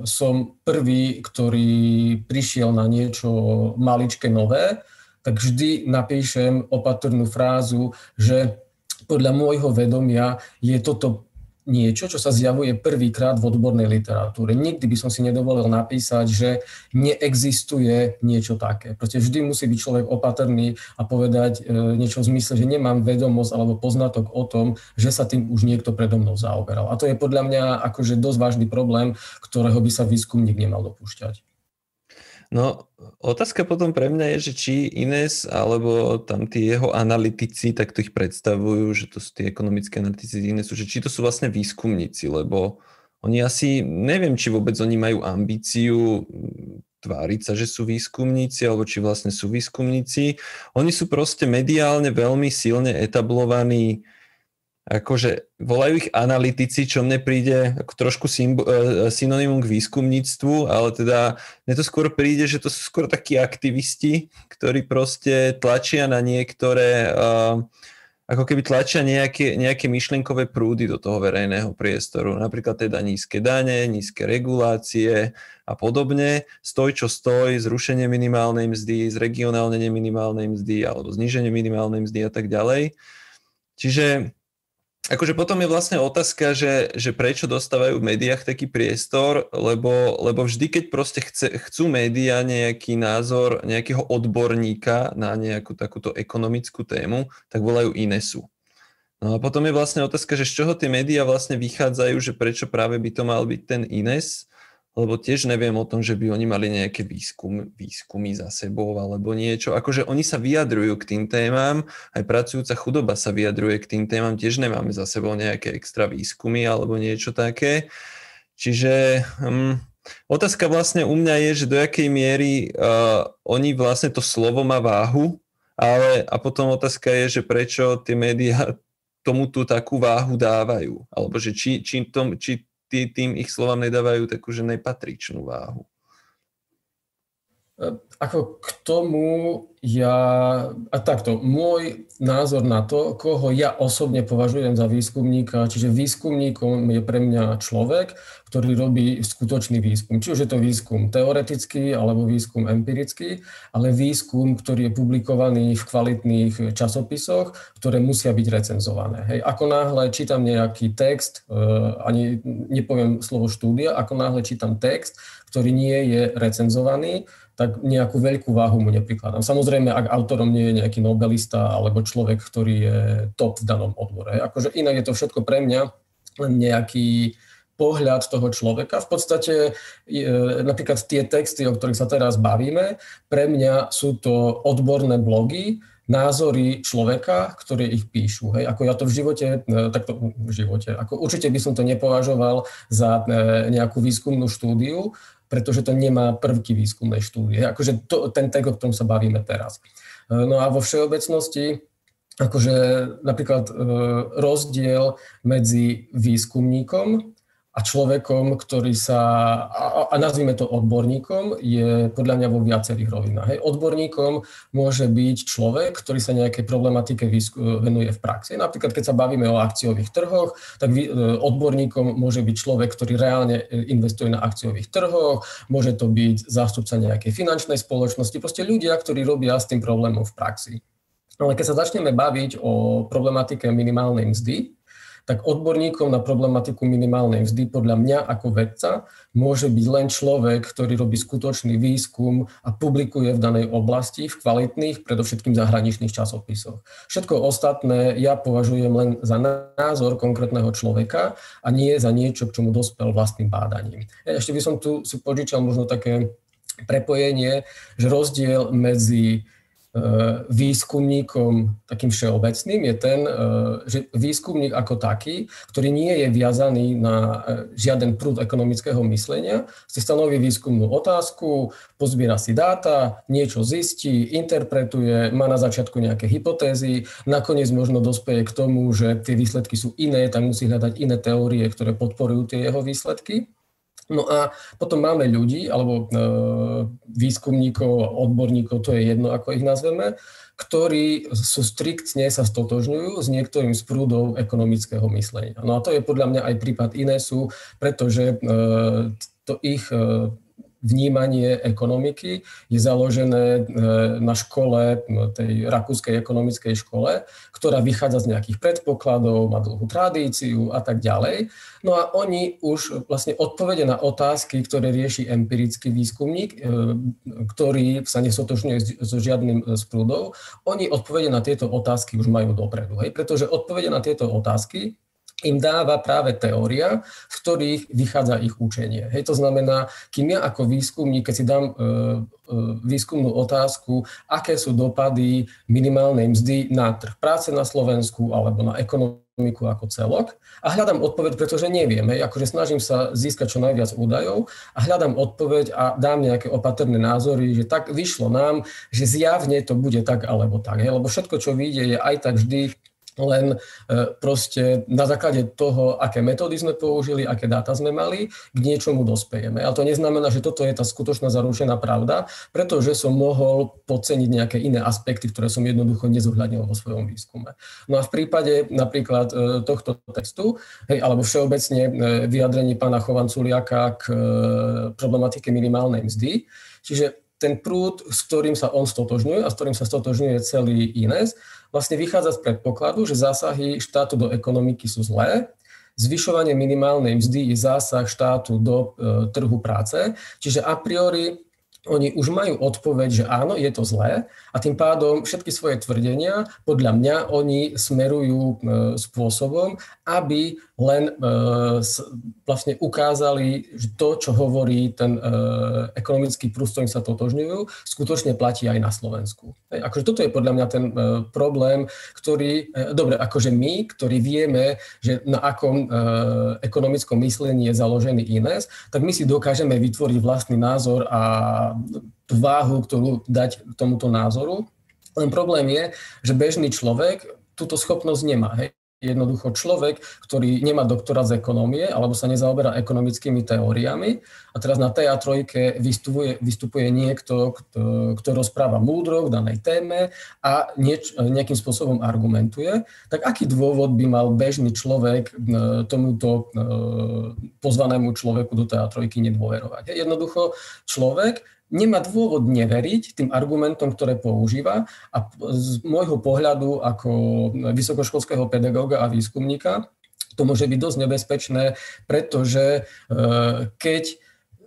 som prvý, ktorý prišiel na niečo maličké nové, tak vždy napíšem opatrnú frázu, že podľa môjho vedomia je toto niečo, čo sa zjavuje prvýkrát v odbornej literatúre. Nikdy by som si nedovolil napísať, že neexistuje niečo také. Proste vždy musí byť človek opatrný a povedať e, niečo v zmysle, že nemám vedomosť alebo poznatok o tom, že sa tým už niekto predo mnou zaoberal. A to je podľa mňa akože dosť vážny problém, ktorého by sa výskumník nemal dopúšťať. No, otázka potom pre mňa je, že či Ines alebo tam tí jeho analytici, tak to ich predstavujú, že to sú tí ekonomické analytici Inesu, že či to sú vlastne výskumníci, lebo oni asi, neviem, či vôbec oni majú ambíciu tváriť sa, že sú výskumníci, alebo či vlastne sú výskumníci. Oni sú proste mediálne veľmi silne etablovaní akože volajú ich analytici, čo mne príde ako trošku symbo- e, synonymum k výskumníctvu, ale teda mne to skôr príde, že to sú skôr takí aktivisti, ktorí proste tlačia na niektoré, uh, ako keby tlačia nejaké, nejaké myšlienkové prúdy do toho verejného priestoru. Napríklad teda nízke dane, nízke regulácie a podobne. Stoj, čo stoj, zrušenie minimálnej mzdy, zregionálne neminimálnej mzdy alebo zníženie minimálnej mzdy a tak ďalej. Čiže akože potom je vlastne otázka, že, že prečo dostávajú v médiách taký priestor, lebo, lebo vždy, keď proste chce, chcú médiá nejaký názor nejakého odborníka na nejakú takúto ekonomickú tému, tak volajú Inesu. No a potom je vlastne otázka, že z čoho tie médiá vlastne vychádzajú, že prečo práve by to mal byť ten Ines, lebo tiež neviem o tom, že by oni mali nejaké výskum, výskumy za sebou alebo niečo. Akože oni sa vyjadrujú k tým témam, aj pracujúca chudoba sa vyjadruje k tým témam, tiež nemáme za sebou nejaké extra výskumy alebo niečo také. Čiže um, otázka vlastne u mňa je, že do jakej miery uh, oni vlastne to slovo má váhu, ale a potom otázka je, že prečo tie médiá tomu tú takú váhu dávajú, alebo že či, či, tom, či tí, tým ich slovám nedávajú takú, že nepatričnú váhu. E, ako k tomu ja, a takto, môj názor na to, koho ja osobne považujem za výskumníka, čiže výskumníkom je pre mňa človek, ktorý robí skutočný výskum. Či už je to výskum teoretický alebo výskum empirický, ale výskum, ktorý je publikovaný v kvalitných časopisoch, ktoré musia byť recenzované. Hej. Ako náhle čítam nejaký text, e, ani nepoviem slovo štúdia, ako náhle čítam text, ktorý nie je recenzovaný, tak nejakú veľkú váhu mu neprikladám. Samozrejme, ak autorom nie je nejaký nobelista alebo človek, ktorý je top v danom odbore. Akože inak je to všetko pre mňa len nejaký pohľad toho človeka. V podstate napríklad tie texty, o ktorých sa teraz bavíme, pre mňa sú to odborné blogy, názory človeka, ktoré ich píšu. Hej. Ako ja to v živote, e, takto v živote, ako určite by som to nepovažoval za e, nejakú výskumnú štúdiu, pretože to nemá prvky výskumnej štúdie. Akože to, ten tek, o ktorom sa bavíme teraz. E, no a vo všeobecnosti akože napríklad rozdiel medzi výskumníkom a človekom, ktorý sa, a, a nazvime to odborníkom, je podľa mňa vo viacerých rovinách. Hej. Odborníkom môže byť človek, ktorý sa nejakej problematike venuje v praxi. Napríklad, keď sa bavíme o akciových trhoch, tak e, odborníkom môže byť človek, ktorý reálne e, investuje na akciových trhoch, môže to byť zástupca nejakej finančnej spoločnosti, proste ľudia, ktorí robia s tým problémom v praxi. Ale keď sa začneme baviť o problematike minimálnej mzdy, tak odborníkom na problematiku minimálnej mzdy podľa mňa ako vedca môže byť len človek, ktorý robí skutočný výskum a publikuje v danej oblasti v kvalitných, predovšetkým zahraničných časopisoch. Všetko ostatné ja považujem len za názor konkrétneho človeka a nie za niečo, k čomu dospel vlastným bádaním. Ja ešte by som tu si požičal možno také prepojenie, že rozdiel medzi výskumníkom takým všeobecným je ten, e, že výskumník ako taký, ktorý nie je viazaný na e, žiaden prúd ekonomického myslenia, si stanoví výskumnú otázku, pozbiera si dáta, niečo zistí, interpretuje, má na začiatku nejaké hypotézy, nakoniec možno dospeje k tomu, že tie výsledky sú iné, tak musí hľadať iné teórie, ktoré podporujú tie jeho výsledky. No a potom máme ľudí, alebo e, výskumníkov, odborníkov, to je jedno, ako ich nazveme, ktorí sú striktne sa stotožňujú s niektorým z prúdov ekonomického myslenia. No a to je podľa mňa aj prípad Inesu, pretože e, to ich e, vnímanie ekonomiky je založené e, na škole, tej rakúskej ekonomickej škole, ktorá vychádza z nejakých predpokladov, má dlhú tradíciu a tak ďalej. No a oni už vlastne odpovede na otázky, ktoré rieši empirický výskumník, e, ktorý sa nesotočňuje so žiadnym z prúdov, oni odpovede na tieto otázky už majú dopredu. Hej? Pretože odpovede na tieto otázky im dáva práve teória, z ktorých vychádza ich učenie. Hej, to znamená, kým ja ako výskumník, keď si dám e, e, výskumnú otázku, aké sú dopady minimálnej mzdy na trh práce na Slovensku alebo na ekonomiku ako celok a hľadám odpoveď, pretože neviem. Hej, akože snažím sa získať čo najviac údajov a hľadám odpoveď a dám nejaké opatrné názory, že tak vyšlo nám, že zjavne to bude tak alebo tak. Hej, lebo všetko, čo vyjde, je aj tak vždy len e, proste na základe toho, aké metódy sme použili, aké dáta sme mali, k niečomu dospejeme. Ale to neznamená, že toto je tá skutočná zaručená pravda, pretože som mohol podceniť nejaké iné aspekty, ktoré som jednoducho nezohľadnil vo svojom výskume. No a v prípade napríklad e, tohto textu, hej, alebo všeobecne e, vyjadrení pána Chovanculiaka k problematike minimálnej mzdy, čiže ten prúd, s ktorým sa on stotožňuje a s ktorým sa stotožňuje celý INES, vlastne vychádza z predpokladu, že zásahy štátu do ekonomiky sú zlé, zvyšovanie minimálnej mzdy je zásah štátu do e, trhu práce, čiže a priori oni už majú odpoveď, že áno, je to zlé a tým pádom všetky svoje tvrdenia, podľa mňa, oni smerujú e, spôsobom, aby len e, vlastne ukázali, že to, čo hovorí ten e, ekonomický prúst, ktorým sa totožňujú, skutočne platí aj na Slovensku. Akože toto je podľa mňa ten problém, ktorý, dobre, akože my, ktorí vieme, že na akom ekonomickom myslení je založený INES, tak my si dokážeme vytvoriť vlastný názor a váhu, ktorú dať tomuto názoru. Len problém je, že bežný človek túto schopnosť nemá. Hej jednoducho človek, ktorý nemá doktora z ekonómie alebo sa nezaoberá ekonomickými teóriami a teraz na TA3 vystupuje, vystupuje niekto, kto, kto rozpráva múdro k danej téme a nieč, nejakým spôsobom argumentuje, tak aký dôvod by mal bežný človek e, tomuto e, pozvanému človeku do TA3 nedôverovať? Jednoducho človek nemá dôvod neveriť tým argumentom, ktoré používa a z môjho pohľadu ako vysokoškolského pedagóga a výskumníka to môže byť dosť nebezpečné, pretože e, keď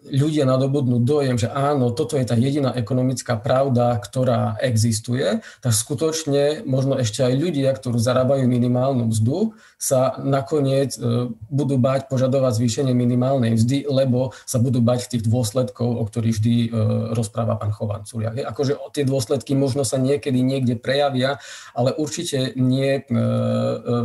ľudia nadobudnú dojem, že áno, toto je tá jediná ekonomická pravda, ktorá existuje, tak skutočne možno ešte aj ľudia, ktorí zarábajú minimálnu mzdu, sa nakoniec e, budú bať požadovať zvýšenie minimálnej mzdy, lebo sa budú bať tých dôsledkov, o ktorých vždy e, rozpráva pán Chovanculiak. Akože tie dôsledky možno sa niekedy niekde prejavia, ale určite nie e,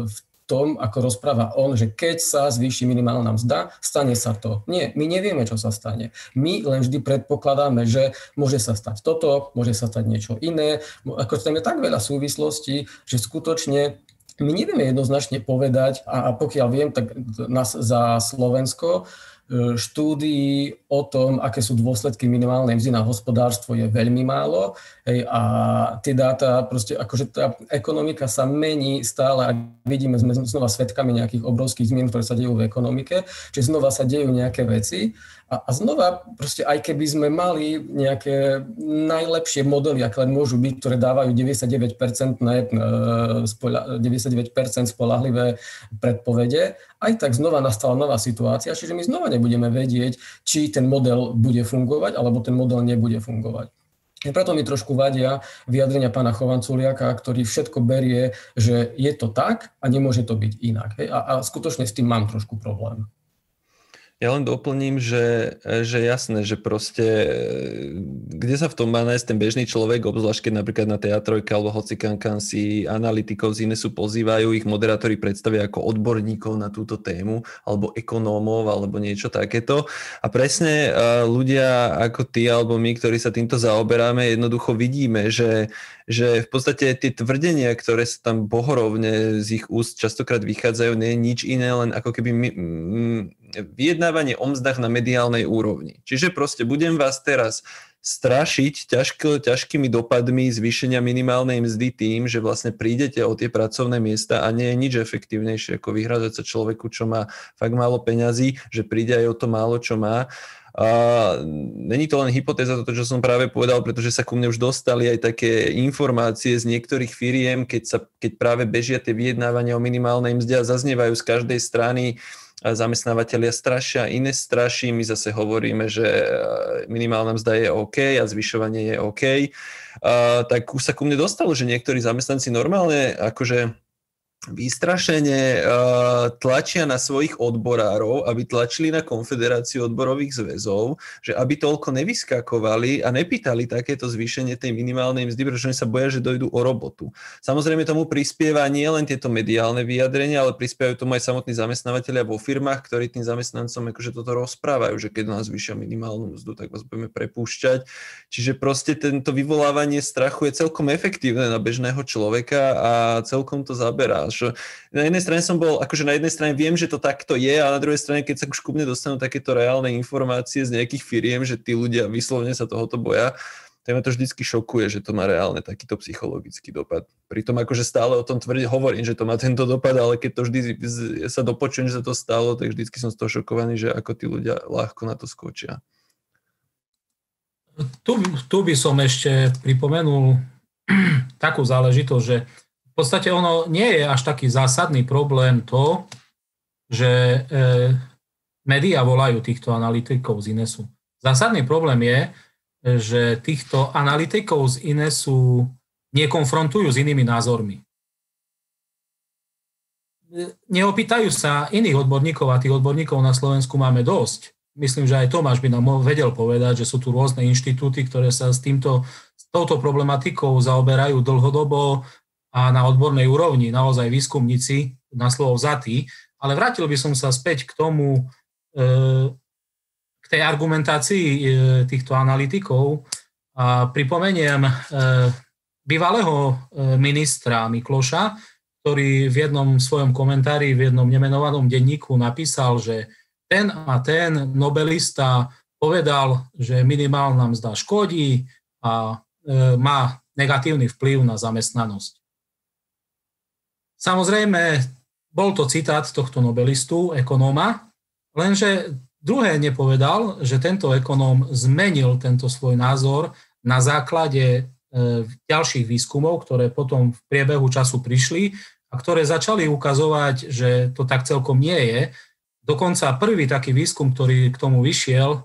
v tom, ako rozpráva on, že keď sa zvýši minimálna mzda, stane sa to. Nie, my nevieme, čo sa stane. My len vždy predpokladáme, že môže sa stať toto, môže sa stať niečo iné. Ako tam je tak veľa súvislostí, že skutočne my nevieme jednoznačne povedať, a, pokiaľ viem, tak nás za Slovensko štúdií o tom, aké sú dôsledky minimálnej mzdy na hospodárstvo je veľmi málo. Hej, a tie dáta, proste akože tá ekonomika sa mení stále a vidíme, sme znova svetkami nejakých obrovských zmien, ktoré sa dejú v ekonomike, čiže znova sa dejú nejaké veci a, a znova, proste aj keby sme mali nejaké najlepšie modely, aké len môžu byť, ktoré dávajú 99%, ne, 99% spolahlivé predpovede, aj tak znova nastala nová situácia, čiže my znova nebudeme vedieť, či ten model bude fungovať, alebo ten model nebude fungovať. Preto mi trošku vadia vyjadrenia pána Chovanculiaka, ktorý všetko berie, že je to tak a nemôže to byť inak. A, a skutočne s tým mám trošku problém. Ja len doplním, že, že jasné, že proste, kde sa v tom má nájsť ten bežný človek, obzvlášť keď napríklad na teatrojke alebo hocikankan si analytikov z iné sú pozývajú, ich moderátori predstavia ako odborníkov na túto tému, alebo ekonómov, alebo niečo takéto. A presne ľudia ako ty alebo my, ktorí sa týmto zaoberáme, jednoducho vidíme, že že v podstate tie tvrdenia, ktoré sa tam bohorovne z ich úst častokrát vychádzajú, nie je nič iné, len ako keby my, vyjednávanie o mzdách na mediálnej úrovni. Čiže proste budem vás teraz strašiť ťažko, ťažkými dopadmi zvýšenia minimálnej mzdy tým, že vlastne prídete o tie pracovné miesta a nie je nič efektívnejšie ako vyhrazať sa človeku, čo má fakt málo peňazí, že príde aj o to málo, čo má a není to len hypotéza, toto, čo som práve povedal, pretože sa ku mne už dostali aj také informácie z niektorých firiem, keď, sa, keď práve bežia tie vyjednávania o minimálnej mzde a zaznievajú z každej strany zamestnávateľia strašia, iné straší, my zase hovoríme, že minimálna mzda je OK a zvyšovanie je OK, tak už sa ku mne dostalo, že niektorí zamestnanci normálne akože vystrašene uh, tlačia na svojich odborárov, aby tlačili na Konfederáciu odborových zväzov, že aby toľko nevyskakovali a nepýtali takéto zvýšenie tej minimálnej mzdy, pretože sa boja, že dojdú o robotu. Samozrejme tomu prispieva nie len tieto mediálne vyjadrenia, ale prispievajú tomu aj samotní zamestnávateľia vo firmách, ktorí tým zamestnancom akože toto rozprávajú, že keď nás zvýšia minimálnu mzdu, tak vás budeme prepúšťať. Čiže proste tento vyvolávanie strachu je celkom efektívne na bežného človeka a celkom to zaberá že na jednej strane som bol, akože na jednej strane viem, že to takto je, a na druhej strane, keď sa už ku mne dostanú takéto reálne informácie z nejakých firiem, že tí ľudia vyslovne sa tohoto boja, tak ma to vždycky šokuje, že to má reálne takýto psychologický dopad. Pritom akože stále o tom tvrdí, hovorím, že to má tento dopad, ale keď to vždy sa dopočujem, že sa to stalo, tak vždycky som z toho šokovaný, že ako tí ľudia ľahko na to skočia. Tu, tu by som ešte pripomenul takú záležitosť, že podstate ono nie je až taký zásadný problém to, že e, médiá volajú týchto analytikov z Inesu. Zásadný problém je, že týchto analytikov z Inesu nekonfrontujú s inými názormi. Neopýtajú sa iných odborníkov a tých odborníkov na Slovensku máme dosť. Myslím, že aj Tomáš by nám vedel povedať, že sú tu rôzne inštitúty, ktoré sa s, týmto, touto problematikou zaoberajú dlhodobo, a na odbornej úrovni, naozaj výskumníci na slovo vzatí, ale vrátil by som sa späť k tomu, e, k tej argumentácii e, týchto analytikov a pripomeniem e, bývalého ministra Mikloša, ktorý v jednom svojom komentári, v jednom nemenovanom denníku napísal, že ten a ten nobelista povedal, že minimálna mzda škodí a má negatívny vplyv na zamestnanosť. Samozrejme, bol to citát tohto nobelistu, ekonóma, lenže druhé nepovedal, že tento ekonóm zmenil tento svoj názor na základe e, ďalších výskumov, ktoré potom v priebehu času prišli a ktoré začali ukazovať, že to tak celkom nie je. Dokonca prvý taký výskum, ktorý k tomu vyšiel,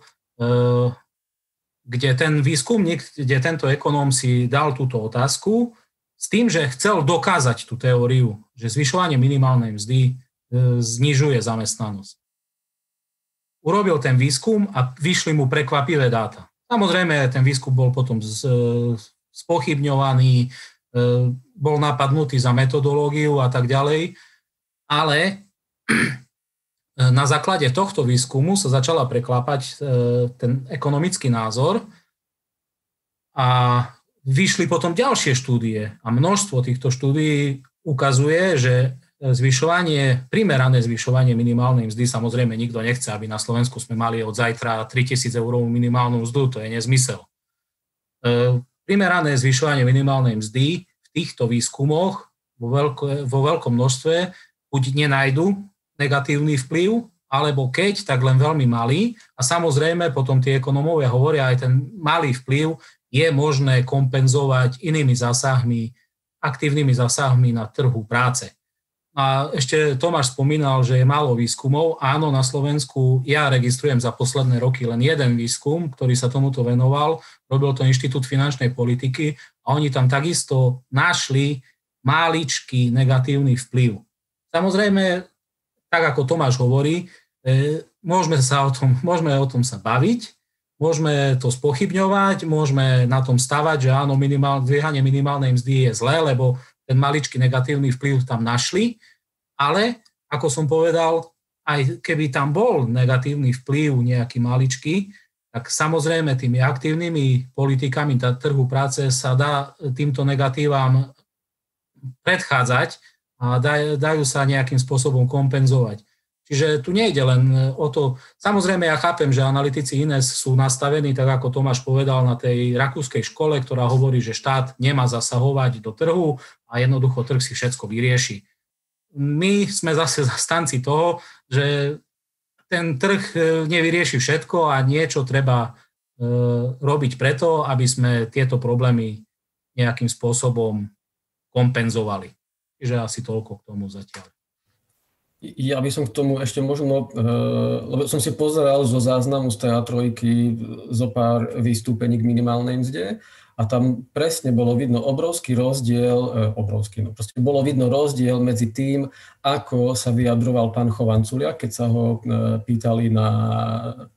kde ten výskumník, kde tento ekonóm si dal túto otázku s tým, že chcel dokázať tú teóriu, že zvyšovanie minimálnej mzdy e, znižuje zamestnanosť. Urobil ten výskum a vyšli mu prekvapivé dáta. Samozrejme, ten výskum bol potom spochybňovaný, e, bol napadnutý za metodológiu a tak ďalej, ale na základe tohto výskumu sa začala preklápať e, ten ekonomický názor a vyšli potom ďalšie štúdie a množstvo týchto štúdií ukazuje, že zvyšovanie, primerané zvyšovanie minimálnej mzdy, samozrejme nikto nechce, aby na Slovensku sme mali od zajtra 3000 eurovú minimálnu mzdu, to je nezmysel. E, primerané zvyšovanie minimálnej mzdy v týchto výskumoch vo, veľko, vo veľkom množstve buď nenajdu negatívny vplyv, alebo keď, tak len veľmi malý. A samozrejme potom tie ekonomovia hovoria, aj ten malý vplyv je možné kompenzovať inými zásahmi, aktívnymi zásahmi na trhu práce. A ešte Tomáš spomínal, že je málo výskumov. Áno, na Slovensku ja registrujem za posledné roky len jeden výskum, ktorý sa tomuto venoval. Robil to Inštitút finančnej politiky a oni tam takisto našli máličký negatívny vplyv. Samozrejme, tak ako Tomáš hovorí, e, môžeme, sa o tom, môžeme o tom sa baviť, Môžeme to spochybňovať, môžeme na tom stavať, že áno, minimál, dvíhanie minimálnej mzdy je zlé, lebo ten maličký negatívny vplyv tam našli, ale ako som povedal, aj keby tam bol negatívny vplyv nejaký maličký, tak samozrejme tými aktívnymi politikami na trhu práce sa dá týmto negatívam predchádzať a dajú sa nejakým spôsobom kompenzovať. Čiže tu nejde len e, o to, samozrejme ja chápem, že analytici INES sú nastavení, tak ako Tomáš povedal, na tej rakúskej škole, ktorá hovorí, že štát nemá zasahovať do trhu a jednoducho trh si všetko vyrieši. My sme zase zastanci toho, že ten trh e, nevyrieši všetko a niečo treba e, robiť preto, aby sme tieto problémy nejakým spôsobom kompenzovali. Čiže asi toľko k tomu zatiaľ. Ja by som k tomu ešte možno, eh, lebo som si pozeral zo záznamu z teatrojky zo pár vystúpení k minimálnej mzde a tam presne bolo vidno obrovský rozdiel, e, obrovský, no proste bolo vidno rozdiel medzi tým, ako sa vyjadroval pán Chovanculia, keď sa ho e, pýtali na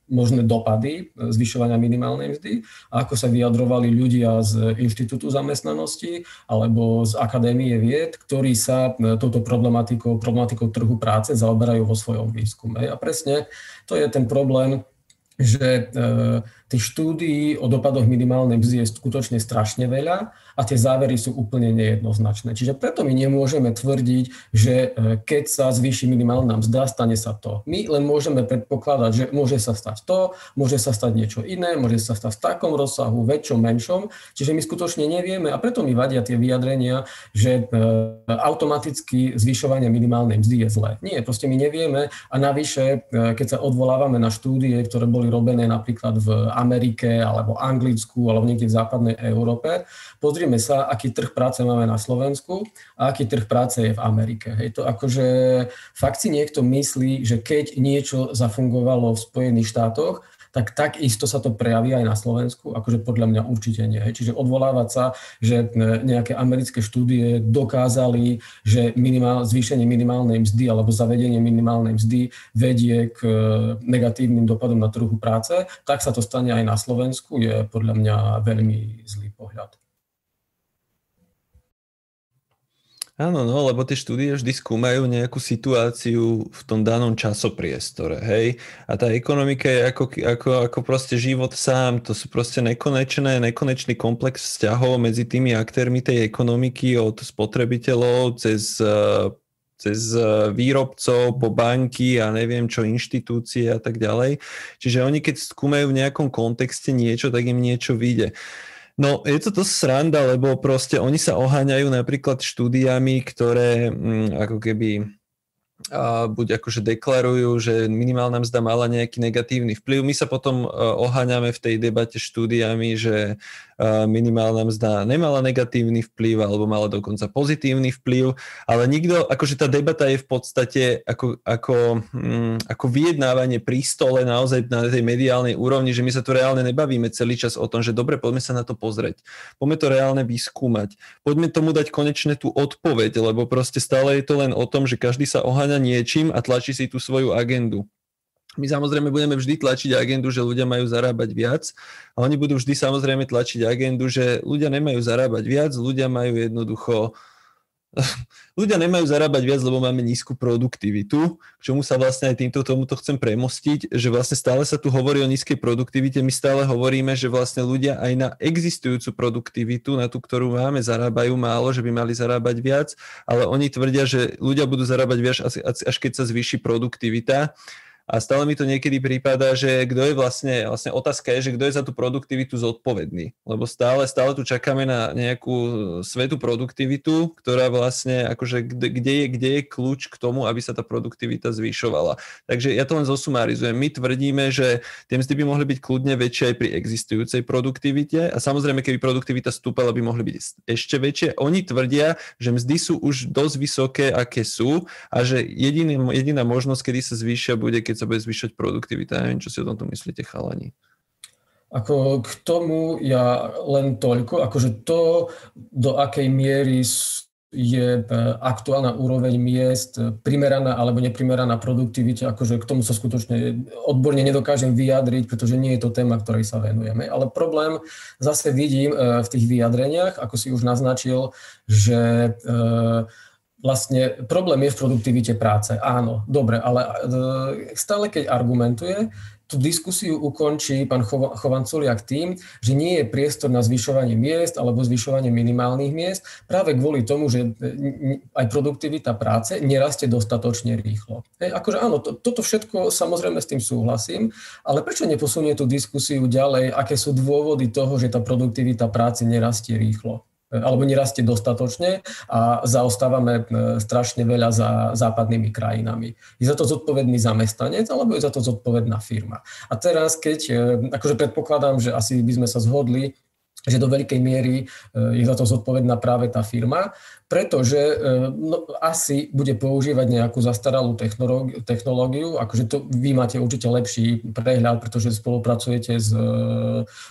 možné dopady zvyšovania minimálnej mzdy, a ako sa vyjadrovali ľudia z Inštitútu zamestnanosti alebo z Akadémie vied, ktorí sa e, touto problematikou, problematikou trhu práce zaoberajú vo svojom výskume. A presne to je ten problém, že tých štúdií o dopadoch minimálnej mzdy je skutočne strašne veľa a tie závery sú úplne nejednoznačné. Čiže preto my nemôžeme tvrdiť, že e, keď sa zvýši minimálna mzda, stane sa to. My len môžeme predpokladať, že môže sa stať to, môže sa stať niečo iné, môže sa stať v takom rozsahu, väčšom, menšom. Čiže my skutočne nevieme a preto mi vadia tie vyjadrenia, že e, automaticky zvyšovanie minimálnej mzdy je zlé. Nie, proste my nevieme a navyše, e, keď sa odvolávame na štúdie, ktoré boli robené napríklad v Amerike alebo Anglicku alebo niekde v západnej Európe. Pozrime sa, aký trh práce máme na Slovensku a aký trh práce je v Amerike. Hej, to akože fakt si niekto myslí, že keď niečo zafungovalo v Spojených štátoch, tak takisto sa to prejaví aj na Slovensku? Akože podľa mňa určite nie. Čiže odvolávať sa, že nejaké americké štúdie dokázali, že minimál, zvýšenie minimálnej mzdy alebo zavedenie minimálnej mzdy vedie k e, negatívnym dopadom na trhu práce, tak sa to stane aj na Slovensku, je podľa mňa veľmi zlý pohľad. Áno, no, lebo tie štúdie vždy skúmajú nejakú situáciu v tom danom časopriestore, hej. A tá ekonomika je ako, ako, ako proste život sám, to sú proste nekonečné, nekonečný komplex vzťahov medzi tými aktérmi tej ekonomiky od spotrebiteľov cez eh, cez eh, výrobcov po banky a neviem čo, inštitúcie a tak ďalej. Čiže oni keď skúmajú v nejakom kontexte niečo, tak im niečo vyjde. No, je to to sranda, lebo proste oni sa oháňajú napríklad štúdiami, ktoré mm, ako keby a buď akože deklarujú, že minimálna mzda mala nejaký negatívny vplyv. My sa potom uh, oháňame v tej debate štúdiami, že minimálna mzda nemala negatívny vplyv alebo mala dokonca pozitívny vplyv, ale nikto, akože tá debata je v podstate ako, ako, hm, ako vyjednávanie pri stole naozaj na tej mediálnej úrovni, že my sa tu reálne nebavíme celý čas o tom, že dobre, poďme sa na to pozrieť, poďme to reálne vyskúmať, poďme tomu dať konečne tú odpoveď, lebo proste stále je to len o tom, že každý sa oháňa niečím a tlačí si tú svoju agendu. My samozrejme budeme vždy tlačiť agendu, že ľudia majú zarábať viac a oni budú vždy samozrejme tlačiť agendu, že ľudia nemajú zarábať viac, ľudia majú jednoducho ľudia nemajú zarábať viac, lebo máme nízku produktivitu, k čomu sa vlastne aj týmto tomuto chcem premostiť, že vlastne stále sa tu hovorí o nízkej produktivite, my stále hovoríme, že vlastne ľudia aj na existujúcu produktivitu, na tú, ktorú máme, zarábajú málo, že by mali zarábať viac, ale oni tvrdia, že ľudia budú zarábať viac, až keď sa zvýši produktivita. A stále mi to niekedy prípada, že kto je vlastne, vlastne otázka je, že kto je za tú produktivitu zodpovedný. Lebo stále, stále tu čakáme na nejakú svetú produktivitu, ktorá vlastne, akože kde, kde, je, kde je kľúč k tomu, aby sa tá produktivita zvyšovala. Takže ja to len zosumarizujem. My tvrdíme, že tie mzdy by mohli byť kľudne väčšie aj pri existujúcej produktivite a samozrejme, keby produktivita stúpala, by mohli byť ešte väčšie. Oni tvrdia, že mzdy sú už dosť vysoké, aké sú a že jediný, jediná možnosť, kedy sa zvýšia, bude, keď sa bude zvyšať produktivita. Neviem, čo si o tomto myslíte, chalani. Ako k tomu ja len toľko, akože to, do akej miery je e, aktuálna úroveň miest primeraná alebo neprimeraná produktivite, akože k tomu sa skutočne odborne nedokážem vyjadriť, pretože nie je to téma, ktorej sa venujeme. Ale problém zase vidím e, v tých vyjadreniach, ako si už naznačil, že e, vlastne problém je v produktivite práce. Áno, dobre, ale e, stále keď argumentuje, tú diskusiu ukončí pán Chovanculiak tým, že nie je priestor na zvyšovanie miest alebo zvyšovanie minimálnych miest práve kvôli tomu, že e, aj produktivita práce nerastie dostatočne rýchlo. Hej, akože áno, to, toto všetko samozrejme s tým súhlasím, ale prečo neposunie tú diskusiu ďalej, aké sú dôvody toho, že tá produktivita práce nerastie rýchlo? Alebo nerastie dostatočne a zaostávame e, strašne veľa za západnými krajinami. Je za to zodpovedný zamestnanec alebo je za to zodpovedná firma? A teraz, keď, e, akože predpokladám, že asi by sme sa zhodli, že do veľkej miery e, je za to zodpovedná práve tá firma, pretože e, no, asi bude používať nejakú zastaralú technológiu, akože to vy máte určite lepší prehľad, pretože spolupracujete s e,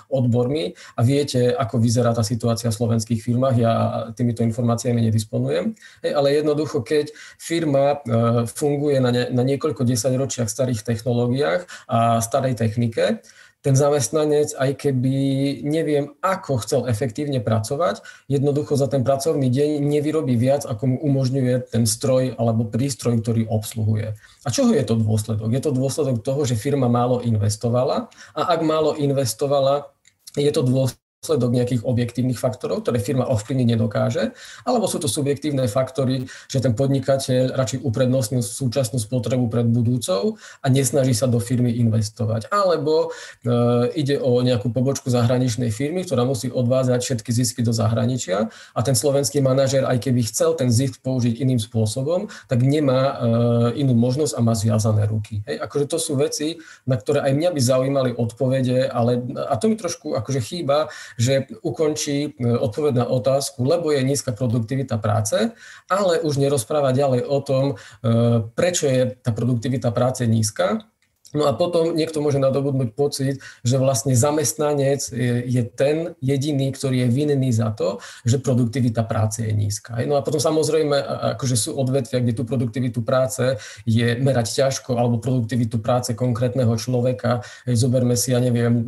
odbormi a viete, ako vyzerá tá situácia v slovenských firmách. Ja týmito informáciami nedisponujem, ale jednoducho, keď firma funguje na, ne, na niekoľko desaťročiach starých technológiách a starej technike, ten zamestnanec, aj keby neviem, ako chcel efektívne pracovať, jednoducho za ten pracovný deň nevyrobí viac, ako mu umožňuje ten stroj alebo prístroj, ktorý obsluhuje. A čoho je to dôsledok? Je to dôsledok toho, že firma málo investovala a ak málo investovala, je to dôsledok dôsledok nejakých objektívnych faktorov, ktoré firma ovplyvniť nedokáže, alebo sú to subjektívne faktory, že ten podnikateľ radšej uprednostnil súčasnú spotrebu pred budúcou a nesnaží sa do firmy investovať. Alebo e, ide o nejakú pobočku zahraničnej firmy, ktorá musí odvázať všetky zisky do zahraničia a ten slovenský manažer, aj keby chcel ten zisk použiť iným spôsobom, tak nemá e, inú možnosť a má zviazané ruky. Hej, akože to sú veci, na ktoré aj mňa by zaujímali odpovede, ale a to mi trošku akože chýba, že ukončí e, odpoveď na otázku, lebo je nízka produktivita práce, ale už nerozpráva ďalej o tom, e, prečo je tá produktivita práce nízka, No a potom niekto môže nadobudnúť pocit, že vlastne zamestnanec je ten jediný, ktorý je vinný za to, že produktivita práce je nízka. No a potom samozrejme, akože sú odvetvia, kde tú produktivitu práce je merať ťažko, alebo produktivitu práce konkrétneho človeka. Zoberme si, ja neviem, e,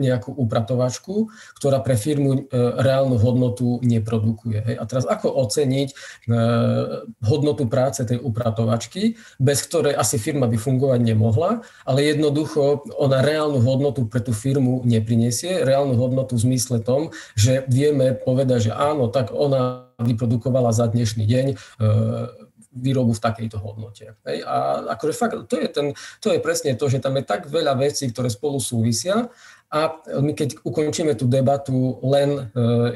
nejakú upratovačku, ktorá pre firmu e, reálnu hodnotu neprodukuje. A teraz ako oceniť e, hodnotu práce tej upratovačky, bez ktorej asi firma by fungovať nemohla, ale jednoducho ona reálnu hodnotu pre tú firmu neprinesie, reálnu hodnotu v zmysle tom, že vieme povedať, že áno, tak ona vyprodukovala za dnešný deň e, výrobu v takejto hodnote. Hej? A akože fakt, to je, ten, to je presne to, že tam je tak veľa vecí, ktoré spolu súvisia a my keď ukončíme tú debatu len e,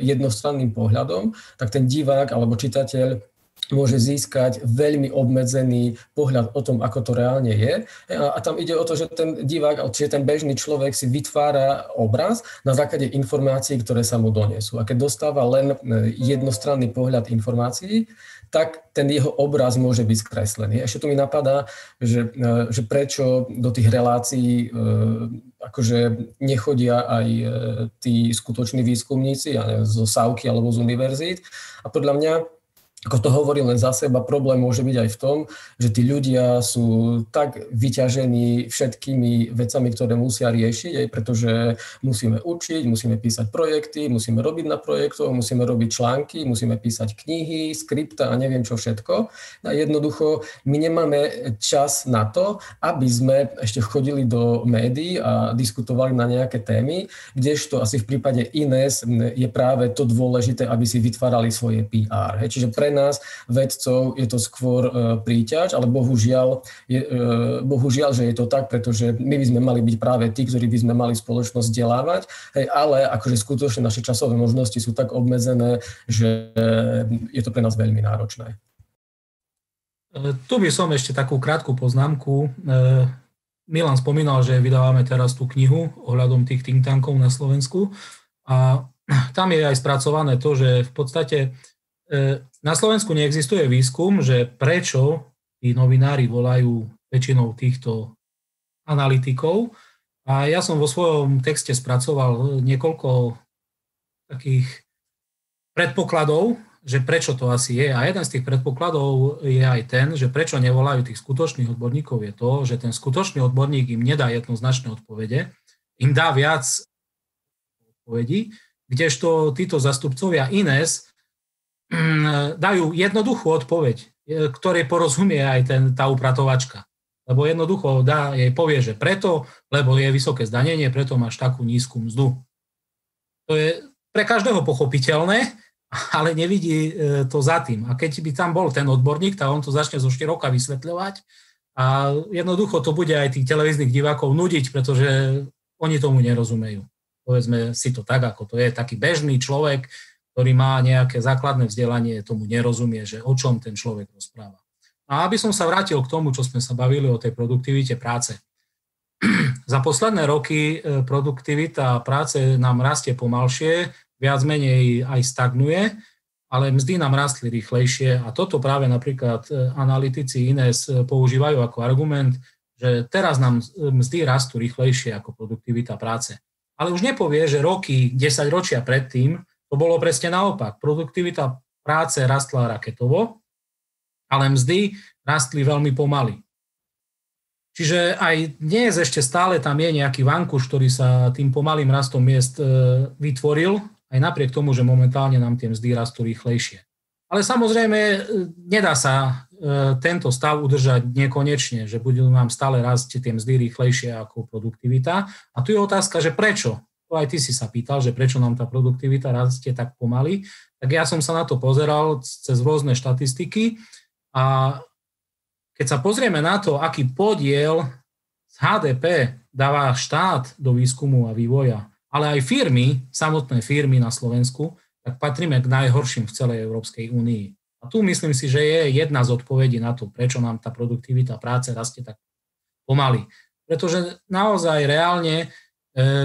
jednostranným pohľadom, tak ten divák alebo čitateľ môže získať veľmi obmedzený pohľad o tom, ako to reálne je. A, a tam ide o to, že ten divák, čiže ten bežný človek si vytvára obraz na základe informácií, ktoré sa mu donesú. A keď dostáva len e, jednostranný pohľad informácií, tak ten jeho obraz môže byť skreslený. Ešte tu mi napadá, že, e, že prečo do tých relácií e, akože nechodia aj tí skutoční výskumníci ja neviem, zo Sávky alebo z univerzít. A podľa mňa ako to hovorí len za seba, problém môže byť aj v tom, že tí ľudia sú tak vyťažení všetkými vecami, ktoré musia riešiť, aj pretože musíme učiť, musíme písať projekty, musíme robiť na projektoch, musíme robiť články, musíme písať knihy, skripta a neviem čo všetko. A jednoducho my nemáme čas na to, aby sme ešte chodili do médií a diskutovali na nejaké témy, kdežto asi v prípade Ines je práve to dôležité, aby si vytvárali svoje PR. Čiže pre nás, vedcov, je to skôr e, príťaž, ale bohužiaľ, je, e, bohužiaľ, že je to tak, pretože my by sme mali byť práve tí, ktorí by sme mali spoločnosť vzdelávať, ale akože skutočne naše časové možnosti sú tak obmedzené, že je to pre nás veľmi náročné. E, tu by som ešte takú krátku poznámku. Milan spomínal, že vydávame teraz tú knihu ohľadom tých think tankov na Slovensku a tam je aj spracované to, že v podstate na Slovensku neexistuje výskum, že prečo tí novinári volajú väčšinou týchto analytikov. A ja som vo svojom texte spracoval niekoľko takých predpokladov, že prečo to asi je. A jeden z tých predpokladov je aj ten, že prečo nevolajú tých skutočných odborníkov je to, že ten skutočný odborník im nedá jednoznačné odpovede, im dá viac odpovedí, kdežto títo zastupcovia Ines dajú jednoduchú odpoveď, ktorej porozumie aj ten, tá upratovačka. Lebo jednoducho dá, jej povie, že preto, lebo je vysoké zdanenie, preto máš takú nízku mzdu. To je pre každého pochopiteľné, ale nevidí e, to za tým. A keď by tam bol ten odborník, tak on to začne zo široka vysvetľovať a jednoducho to bude aj tých televíznych divákov nudiť, pretože oni tomu nerozumejú. Povedzme si to tak, ako to je. Taký bežný človek, ktorý má nejaké základné vzdelanie, tomu nerozumie, že o čom ten človek rozpráva. A aby som sa vrátil k tomu, čo sme sa bavili o tej produktivite práce. Za posledné roky e, produktivita práce nám rastie pomalšie, viac menej aj stagnuje, ale mzdy nám rastli rýchlejšie a toto práve napríklad e, analytici Ines e, používajú ako argument, že teraz nám mzdy rastú rýchlejšie ako produktivita práce. Ale už nepovie, že roky, 10 ročia predtým to bolo presne naopak. Produktivita práce rastla raketovo, ale mzdy rastli veľmi pomaly. Čiže aj dnes ešte stále tam je nejaký vankuš, ktorý sa tým pomalým rastom miest e, vytvoril, aj napriek tomu, že momentálne nám tie mzdy rastú rýchlejšie. Ale samozrejme, e, nedá sa e, tento stav udržať nekonečne, že budú nám stále rásť tie mzdy rýchlejšie ako produktivita. A tu je otázka, že prečo? To aj ty si sa pýtal, že prečo nám tá produktivita rastie tak pomaly, tak ja som sa na to pozeral cez rôzne štatistiky a keď sa pozrieme na to, aký podiel z HDP dáva štát do výskumu a vývoja, ale aj firmy, samotné firmy na Slovensku, tak patríme k najhorším v celej Európskej únii. A tu myslím si, že je jedna z odpovedí na to, prečo nám tá produktivita práce rastie tak pomaly. Pretože naozaj reálne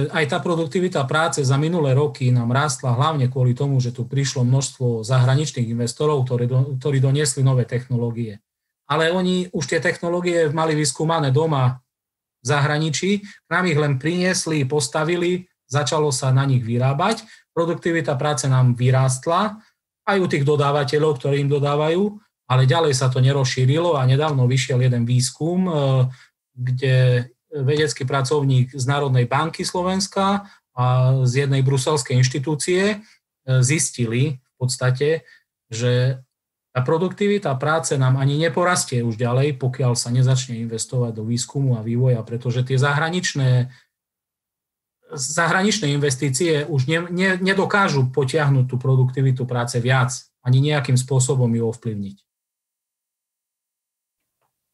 aj tá produktivita práce za minulé roky nám rástla hlavne kvôli tomu, že tu prišlo množstvo zahraničných investorov, ktorí, do, ktorí doniesli nové technológie. Ale oni už tie technológie mali vyskúmané doma v zahraničí, nám ich len priniesli, postavili, začalo sa na nich vyrábať, produktivita práce nám vyrástla, aj u tých dodávateľov, ktorí im dodávajú, ale ďalej sa to nerozšírilo a nedávno vyšiel jeden výskum, e, kde vedecký pracovník z Národnej banky Slovenska a z jednej bruselskej inštitúcie e, zistili v podstate, že tá produktivita práce nám ani neporastie už ďalej, pokiaľ sa nezačne investovať do výskumu a vývoja, pretože tie zahraničné, zahraničné investície už ne, ne, nedokážu potiahnuť tú produktivitu práce viac, ani nejakým spôsobom ju ovplyvniť.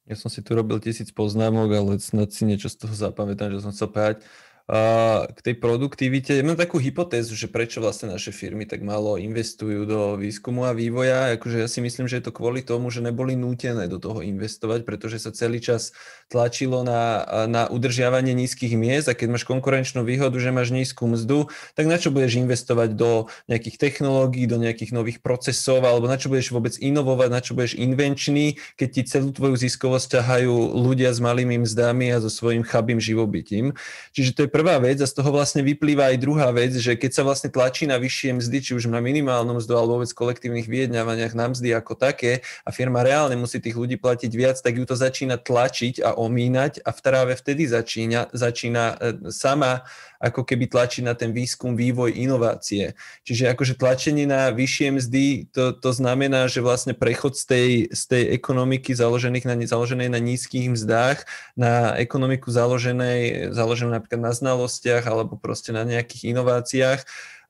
Ja som si tu robil tisíc poznámok, ale snad si niečo z toho zapamätám, že som chcel povedať. K tej produktivite. Mám takú hypotézu, že prečo vlastne naše firmy tak málo investujú do výskumu a vývoja. Akože ja si myslím, že je to kvôli tomu, že neboli nútené do toho investovať, pretože sa celý čas tlačilo na, na udržiavanie nízkych miest a keď máš konkurenčnú výhodu, že máš nízku mzdu, tak na čo budeš investovať do nejakých technológií, do nejakých nových procesov, alebo na čo budeš vôbec inovovať, na čo budeš invenčný, keď ti celú tvoju ziskovosť ťahajú ľudia s malými mzdami a so svojím chabým živobytím. Čiže to je prvá vec a z toho vlastne vyplýva aj druhá vec, že keď sa vlastne tlačí na vyššie mzdy, či už na minimálnom mzdu alebo vôbec kolektívnych vyjednávaniach na mzdy ako také a firma reálne musí tých ľudí platiť viac, tak ju to začína tlačiť a omínať a v práve vtedy začína, začína e, sama ako keby tlačiť na ten výskum, vývoj, inovácie. Čiže akože tlačenie na vyššie mzdy, to, to znamená, že vlastne prechod z tej, z tej ekonomiky založených na, založenej na nízkych mzdách na ekonomiku založenej, založenú napríklad na znalostiach alebo proste na nejakých inováciách,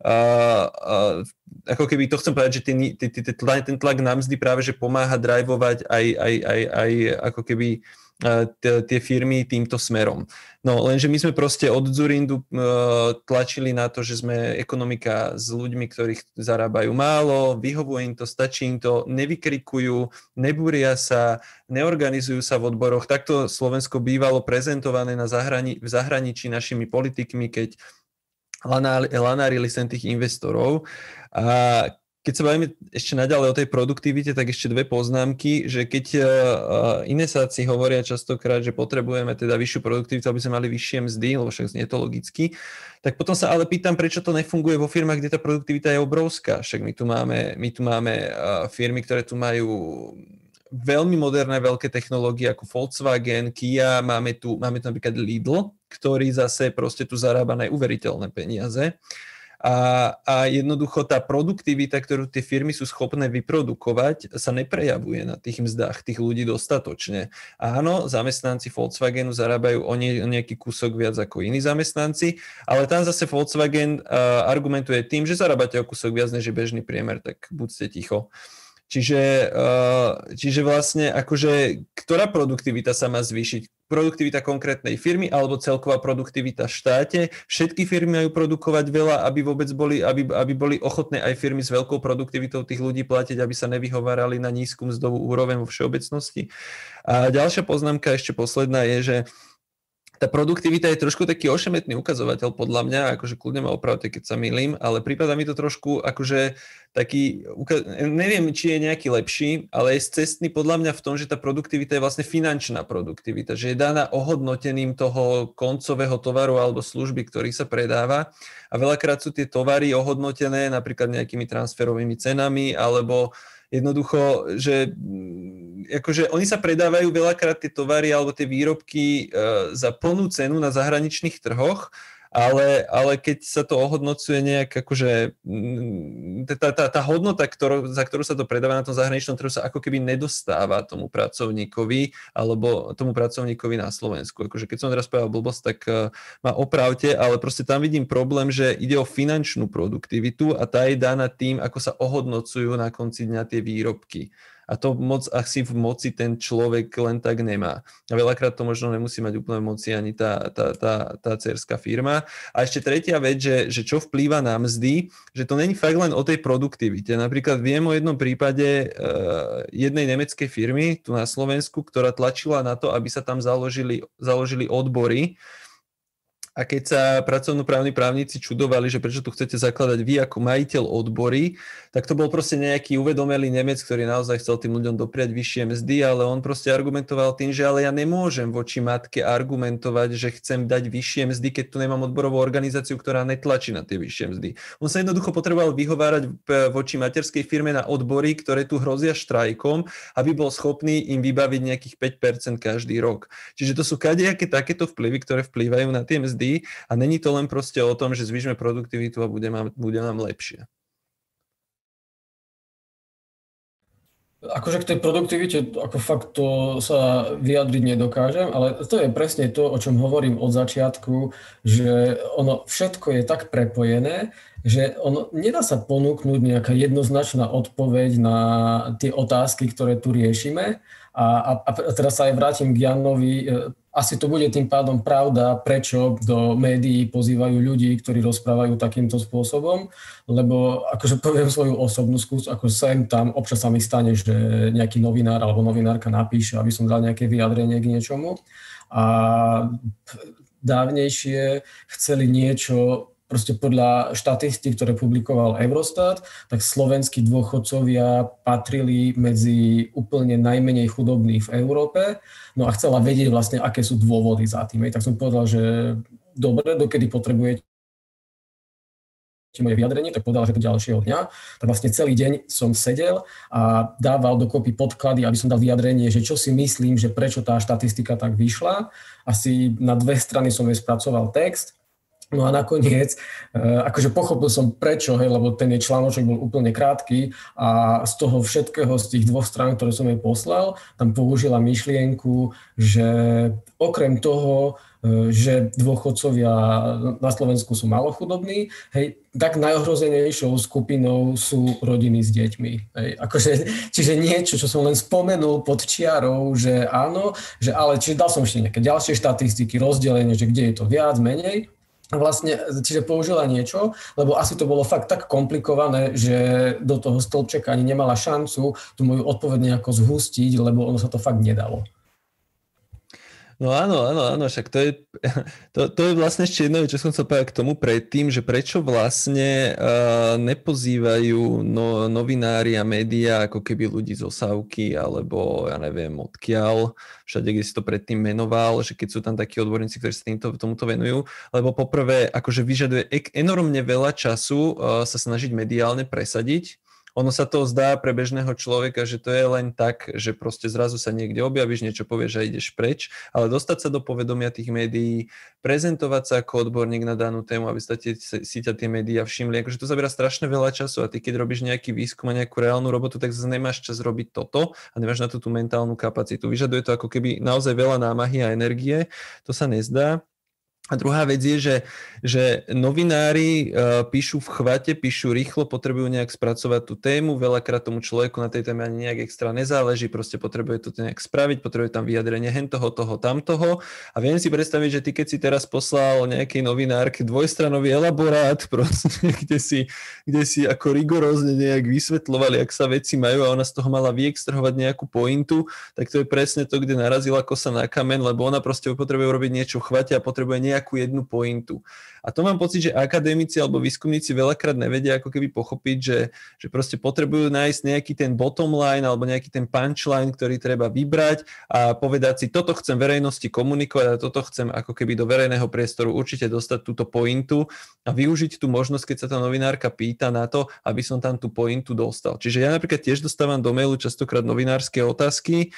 a, a, ako keby to chcem povedať, že ten, ten tlak na mzdy práve že pomáha drivovať aj, aj, aj, aj ako keby tie firmy týmto smerom. No lenže my sme proste od Zurindu e, tlačili na to, že sme ekonomika s ľuďmi, ktorí zarábajú málo, vyhovuje im to, stačí im to, nevykrikujú, nebúria sa, neorganizujú sa v odboroch. Takto Slovensko bývalo prezentované na zahrani- v zahraničí našimi politikmi, keď lanárili sem tých investorov. A keď sa bavíme ešte naďalej o tej produktivite, tak ešte dve poznámky, že keď uh, inesáci hovoria častokrát, že potrebujeme teda vyššiu produktivitu, aby sme mali vyššie mzdy, lebo však znie to logicky, tak potom sa ale pýtam, prečo to nefunguje vo firmách, kde tá produktivita je obrovská. Však my tu máme, my tu máme uh, firmy, ktoré tu majú veľmi moderné veľké technológie ako Volkswagen, Kia, máme tu, máme tu napríklad Lidl, ktorý zase proste tu zarába neuveriteľné peniaze. A, a jednoducho tá produktivita, ktorú tie firmy sú schopné vyprodukovať, sa neprejavuje na tých mzdách tých ľudí dostatočne. Áno, zamestnanci Volkswagenu zarábajú o, nie, nejaký kúsok viac ako iní zamestnanci, ale tam zase Volkswagen uh, argumentuje tým, že zarábate o kúsok viac než je bežný priemer, tak buďte ticho. Uh, čiže vlastne akože, ktorá produktivita sa má zvýšiť? Produktivita konkrétnej firmy alebo celková produktivita v štáte? Všetky firmy majú produkovať veľa, aby vôbec boli, aby, aby boli ochotné aj firmy s veľkou produktivitou tých ľudí platiť, aby sa nevyhovárali na nízku mzdovú úroveň vo všeobecnosti. A ďalšia poznámka, ešte posledná, je, že tá produktivita je trošku taký ošemetný ukazovateľ podľa mňa, akože kľudne ma opravte, keď sa milím, ale prípada mi to trošku akože taký, neviem, či je nejaký lepší, ale je cestný podľa mňa v tom, že tá produktivita je vlastne finančná produktivita, že je daná ohodnotením toho koncového tovaru alebo služby, ktorý sa predáva. A veľakrát sú tie tovary ohodnotené napríklad nejakými transferovými cenami alebo jednoducho, že akože oni sa predávajú veľakrát tie tovary alebo tie výrobky uh, za plnú cenu na zahraničných trhoch ale, ale keď sa to ohodnocuje nejak, akože mm, tá, tá, tá hodnota, ktorú, za ktorú sa to predáva na tom zahraničnom trhu, sa ako keby nedostáva tomu pracovníkovi alebo tomu pracovníkovi na Slovensku. Akože keď som teraz povedal blbosť, tak uh, ma opravte, ale proste tam vidím problém, že ide o finančnú produktivitu a tá je daná tým, ako sa ohodnocujú na konci dňa tie výrobky a to moc asi v moci ten človek len tak nemá. A veľakrát to možno nemusí mať úplne v moci ani tá, tá, tá, tá cerská firma. A ešte tretia vec, že, že čo vplýva na mzdy, že to není fakt len o tej produktivite. Napríklad viem o jednom prípade uh, jednej nemeckej firmy tu na Slovensku, ktorá tlačila na to, aby sa tam založili, založili odbory, a keď sa pracovnoprávni právnici čudovali, že prečo tu chcete zakladať vy ako majiteľ odbory, tak to bol proste nejaký uvedomelý Nemec, ktorý naozaj chcel tým ľuďom dopriať vyššie mzdy, ale on proste argumentoval tým, že ale ja nemôžem voči matke argumentovať, že chcem dať vyššie mzdy, keď tu nemám odborovú organizáciu, ktorá netlačí na tie vyššie mzdy. On sa jednoducho potreboval vyhovárať voči materskej firme na odbory, ktoré tu hrozia štrajkom, aby bol schopný im vybaviť nejakých 5% každý rok. Čiže to sú kadejaké takéto vplyvy, ktoré vplývajú na tie mzdy mzdy a není to len proste o tom, že zvýšme produktivitu a bude, nám, bude nám lepšie. Akože k tej produktivite, ako fakt to sa vyjadriť nedokážem, ale to je presne to, o čom hovorím od začiatku, že ono všetko je tak prepojené, že ono nedá sa ponúknuť nejaká jednoznačná odpoveď na tie otázky, ktoré tu riešime. A, a, a teraz sa aj vrátim k Janovi, asi to bude tým pádom pravda, prečo do médií pozývajú ľudí, ktorí rozprávajú takýmto spôsobom, lebo akože poviem svoju osobnú skús, ako sem tam, občas sa mi stane, že nejaký novinár alebo novinárka napíše, aby som dal nejaké vyjadrenie k niečomu. A dávnejšie chceli niečo proste podľa štatistík, ktoré publikoval Eurostat, tak slovenskí dôchodcovia patrili medzi úplne najmenej chudobných v Európe. No a chcela vedieť vlastne, aké sú dôvody za tým. Tak som povedal, že dobre, dokedy potrebujete moje vyjadrenie, tak povedal, že do ďalšieho dňa. Tak vlastne celý deň som sedel a dával dokopy podklady, aby som dal vyjadrenie, že čo si myslím, že prečo tá štatistika tak vyšla. Asi na dve strany som jej spracoval text No a nakoniec, e, akože pochopil som prečo, hej, lebo ten jej článoček bol úplne krátky a z toho všetkého, z tých dvoch strán, ktoré som jej poslal, tam použila myšlienku, že okrem toho, e, že dôchodcovia na Slovensku sú malochudobní, hej, tak najohrozenejšou skupinou sú rodiny s deťmi. Hej. Akože, čiže niečo, čo som len spomenul pod čiarou, že áno, že ale čiže dal som ešte nejaké ďalšie štatistiky, rozdelenie, že kde je to viac, menej, vlastne, čiže použila niečo, lebo asi to bolo fakt tak komplikované, že do toho stĺpčeka ani nemala šancu tú moju odpoveď nejako zhustiť, lebo ono sa to fakt nedalo. No áno, áno, áno, však to je, to, to je vlastne ešte jedno, čo som chcel povedať k tomu predtým, že prečo vlastne uh, nepozývajú no, novinári a médiá ako keby ľudí z osávky alebo ja neviem odkiaľ, všade, kde si to predtým menoval, že keď sú tam takí odborníci, ktorí sa týmto, tomuto venujú, lebo poprvé akože vyžaduje enormne veľa času uh, sa snažiť mediálne presadiť, ono sa to zdá pre bežného človeka, že to je len tak, že proste zrazu sa niekde objavíš, niečo povieš a ideš preč, ale dostať sa do povedomia tých médií, prezentovať sa ako odborník na danú tému, aby sa tie, si ťa tie médiá všimli, akože to zabera strašne veľa času a ty keď robíš nejaký výskum a nejakú reálnu robotu, tak zase nemáš čas robiť toto a nemáš na to tú mentálnu kapacitu. Vyžaduje to ako keby naozaj veľa námahy a energie, to sa nezdá. A druhá vec je, že, že novinári uh, píšu v chvate, píšu rýchlo, potrebujú nejak spracovať tú tému, veľakrát tomu človeku na tej téme ani nejak extra nezáleží, proste potrebuje to nejak spraviť, potrebuje tam vyjadrenie hen toho, toho, tamtoho. A viem si predstaviť, že ty keď si teraz poslal nejakej novinárke dvojstranový elaborát, proste, kde, si, kde si ako rigorózne nejak vysvetlovali, ak sa veci majú a ona z toho mala vyextrahovať nejakú pointu, tak to je presne to, kde narazila kosa na kamen, lebo ona proste potrebuje robiť niečo v chvate a potrebuje nejakú jednu pointu. A to mám pocit, že akademici alebo výskumníci veľakrát nevedia ako keby pochopiť, že, že proste potrebujú nájsť nejaký ten bottom line alebo nejaký ten punchline, ktorý treba vybrať a povedať si, toto chcem verejnosti komunikovať a toto chcem ako keby do verejného priestoru určite dostať túto pointu a využiť tú možnosť, keď sa tá novinárka pýta na to, aby som tam tú pointu dostal. Čiže ja napríklad tiež dostávam do mailu častokrát novinárske otázky,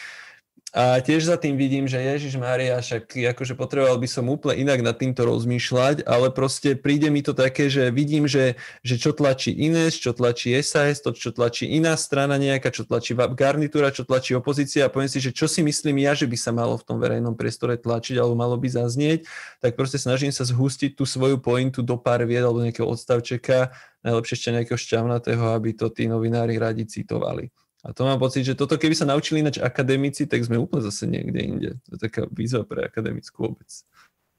a tiež za tým vidím, že Ježiš Mária, však akože potreboval by som úplne inak nad týmto rozmýšľať, ale proste príde mi to také, že vidím, že, že čo tlačí Ines, čo tlačí SAS, to čo tlačí iná strana nejaká, čo tlačí garnitúra, čo tlačí opozícia a poviem si, že čo si myslím ja, že by sa malo v tom verejnom priestore tlačiť alebo malo by zaznieť, tak proste snažím sa zhustiť tú svoju pointu do pár vied alebo nejakého odstavčeka, najlepšie ešte nejakého šťavnatého, aby to tí novinári radi citovali. A to mám pocit, že toto keby sa naučili ináč akademici, tak sme úplne zase niekde inde. To je taká výzva pre akademickú obec.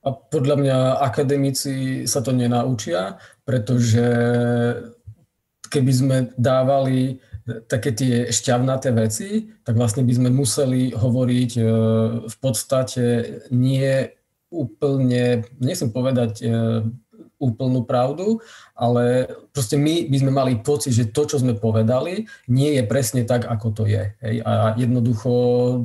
A podľa mňa akademici sa to nenaučia, pretože keby sme dávali také tie šťavnaté veci, tak vlastne by sme museli hovoriť e, v podstate nie úplne, nechcem povedať e, úplnú pravdu, ale proste my by sme mali pocit, že to, čo sme povedali, nie je presne tak, ako to je. Hej? A jednoducho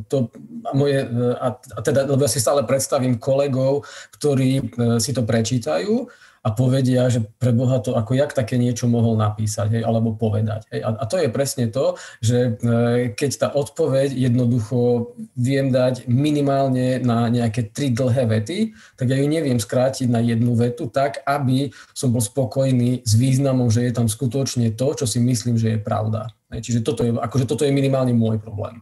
to a moje, a, a teda, lebo ja si stále predstavím kolegov, ktorí e, si to prečítajú a povedia, že pre Boha to ako jak také niečo mohol napísať hej, alebo povedať. Hej. A, a to je presne to, že e, keď tá odpoveď jednoducho viem dať minimálne na nejaké tri dlhé vety, tak ja ju neviem skrátiť na jednu vetu tak, aby som bol spokojný s významom, že je tam skutočne to, čo si myslím, že je pravda. Hej. Čiže toto je, akože toto je minimálne môj problém.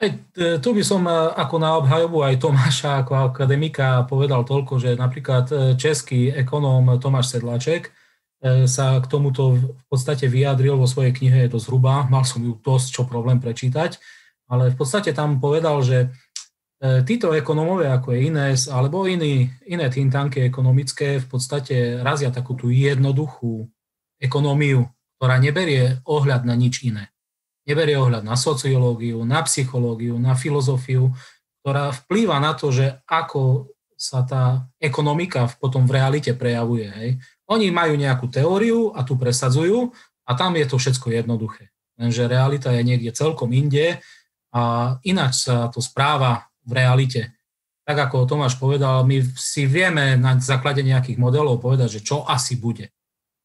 Tu by som e, ako na obhajobu aj Tomáša ako akademika povedal toľko, že napríklad e, český ekonóm Tomáš Sedlaček e, sa k tomuto v podstate vyjadril vo svojej knihe, je to zhruba, mal som ju dosť čo problém prečítať, ale v podstate tam povedal, že títo ekonómovia, ako je Ines, alebo iní, iné think tanky ekonomické v podstate razia takú tú jednoduchú ekonómiu, ktorá neberie ohľad na nič iné. Neberie ohľad na sociológiu, na psychológiu, na filozofiu, ktorá vplýva na to, že ako sa tá ekonomika potom v realite prejavuje. Hej. Oni majú nejakú teóriu a tu presadzujú a tam je to všetko jednoduché. Lenže realita je niekde celkom inde a ináč sa to správa v realite. Tak ako Tomáš povedal, my si vieme na základe nejakých modelov povedať, že čo asi bude.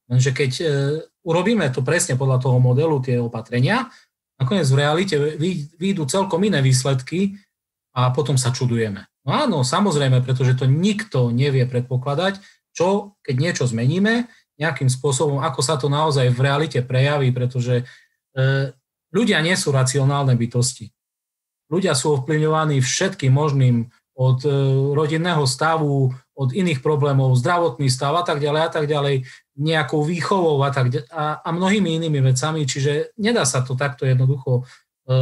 Lenže keď e, urobíme to presne podľa toho modelu, tie opatrenia, nakoniec v realite výjdu celkom iné výsledky a potom sa čudujeme. No áno, samozrejme, pretože to nikto nevie predpokladať, čo keď niečo zmeníme, nejakým spôsobom, ako sa to naozaj v realite prejaví, pretože e, ľudia nie sú racionálne bytosti. Ľudia sú ovplyvňovaní všetkým možným od e, rodinného stavu, od iných problémov, zdravotný stav a tak ďalej a tak ďalej, nejakou výchovou a tak a, a mnohými inými vecami, čiže nedá sa to takto jednoducho e,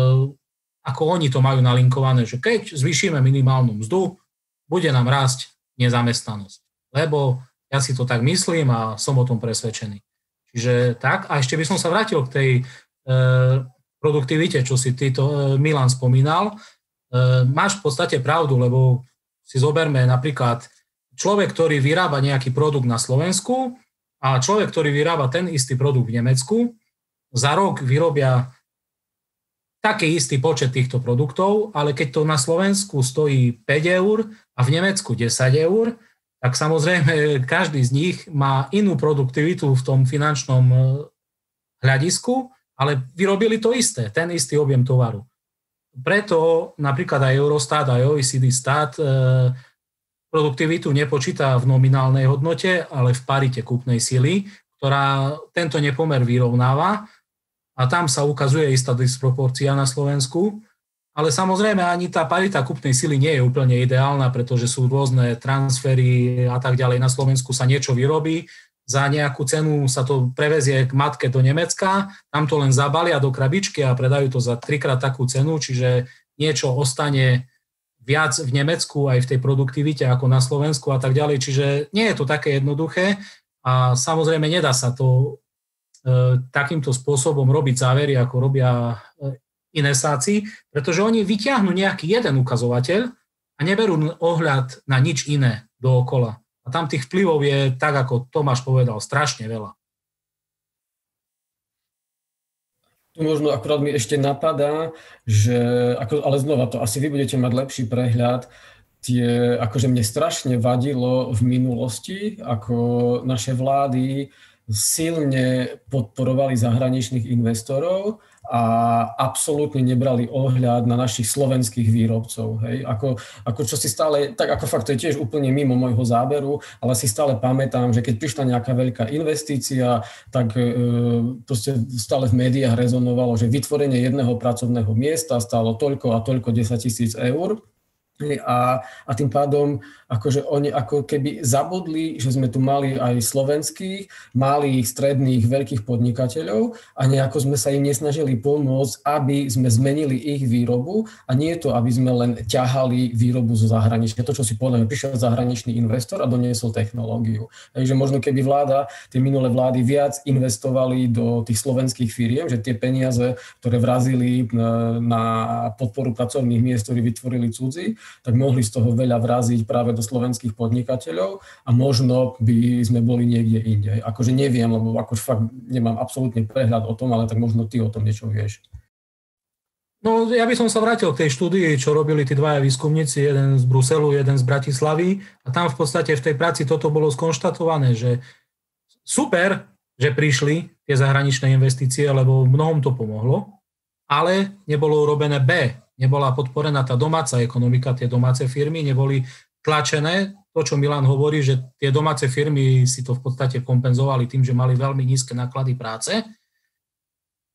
ako oni to majú nalinkované, že keď zvýšime minimálnu mzdu, bude nám rásť nezamestnanosť. Lebo ja si to tak myslím a som o tom presvedčený. Čiže tak, a ešte by som sa vrátil k tej e, produktivite, čo si ty e, Milan spomínal. E, máš v podstate pravdu, lebo si zoberme napríklad človek, ktorý vyrába nejaký produkt na Slovensku a človek, ktorý vyrába ten istý produkt v Nemecku, za rok vyrobia taký istý počet týchto produktov, ale keď to na Slovensku stojí 5 eur a v Nemecku 10 eur, tak samozrejme každý z nich má inú produktivitu v tom finančnom e, hľadisku, ale vyrobili to isté, ten istý objem tovaru. Preto napríklad aj Eurostat, aj OECD stát e, produktivitu nepočíta v nominálnej hodnote, ale v parite kúpnej sily, ktorá tento nepomer vyrovnáva a tam sa ukazuje istá disproporcia na Slovensku. Ale samozrejme ani tá parita kúpnej sily nie je úplne ideálna, pretože sú rôzne transfery a tak ďalej. Na Slovensku sa niečo vyrobí, za nejakú cenu sa to prevezie k matke do Nemecka, tam to len zabalia do krabičky a predajú to za trikrát takú cenu, čiže niečo ostane viac v Nemecku aj v tej produktivite ako na Slovensku a tak ďalej. Čiže nie je to také jednoduché a samozrejme nedá sa to E, takýmto spôsobom robiť závery, ako robia e, inesáci, pretože oni vyťahnú nejaký jeden ukazovateľ a neberú ohľad na nič iné dookola. A tam tých vplyvov je, tak ako Tomáš povedal, strašne veľa. Tu možno akurát mi ešte napadá, že, ako, ale znova to asi vy budete mať lepší prehľad, tie, akože mne strašne vadilo v minulosti, ako naše vlády silne podporovali zahraničných investorov a absolútne nebrali ohľad na našich slovenských výrobcov. Hej? Ako, ako čo si stále, tak ako fakt to je tiež úplne mimo môjho záberu, ale si stále pamätám, že keď prišla nejaká veľká investícia, tak e, proste stále v médiách rezonovalo, že vytvorenie jedného pracovného miesta stalo toľko a toľko 10 tisíc eur a, a tým pádom akože oni ako keby zabudli, že sme tu mali aj slovenských, malých, stredných, veľkých podnikateľov a nejako sme sa im nesnažili pomôcť, aby sme zmenili ich výrobu a nie to, aby sme len ťahali výrobu zo zahraničia. To, čo si povedal, prišiel zahraničný investor a doniesol technológiu. Takže možno keby vláda, tie minulé vlády viac investovali do tých slovenských firiem, že tie peniaze, ktoré vrazili na, na podporu pracovných miest, ktorí vytvorili cudzí, tak mohli z toho veľa vraziť práve do slovenských podnikateľov a možno by sme boli niekde inde. Akože neviem, lebo akože fakt nemám absolútne prehľad o tom, ale tak možno ty o tom niečo vieš. No, ja by som sa vrátil k tej štúdii, čo robili tí dvaja výskumníci, jeden z Bruselu, jeden z Bratislavy a tam v podstate v tej práci toto bolo skonštatované, že super, že prišli tie zahraničné investície, lebo mnohom to pomohlo, ale nebolo urobené B, nebola podporená tá domáca ekonomika, tie domáce firmy neboli tlačené. To, čo Milan hovorí, že tie domáce firmy si to v podstate kompenzovali tým, že mali veľmi nízke náklady práce.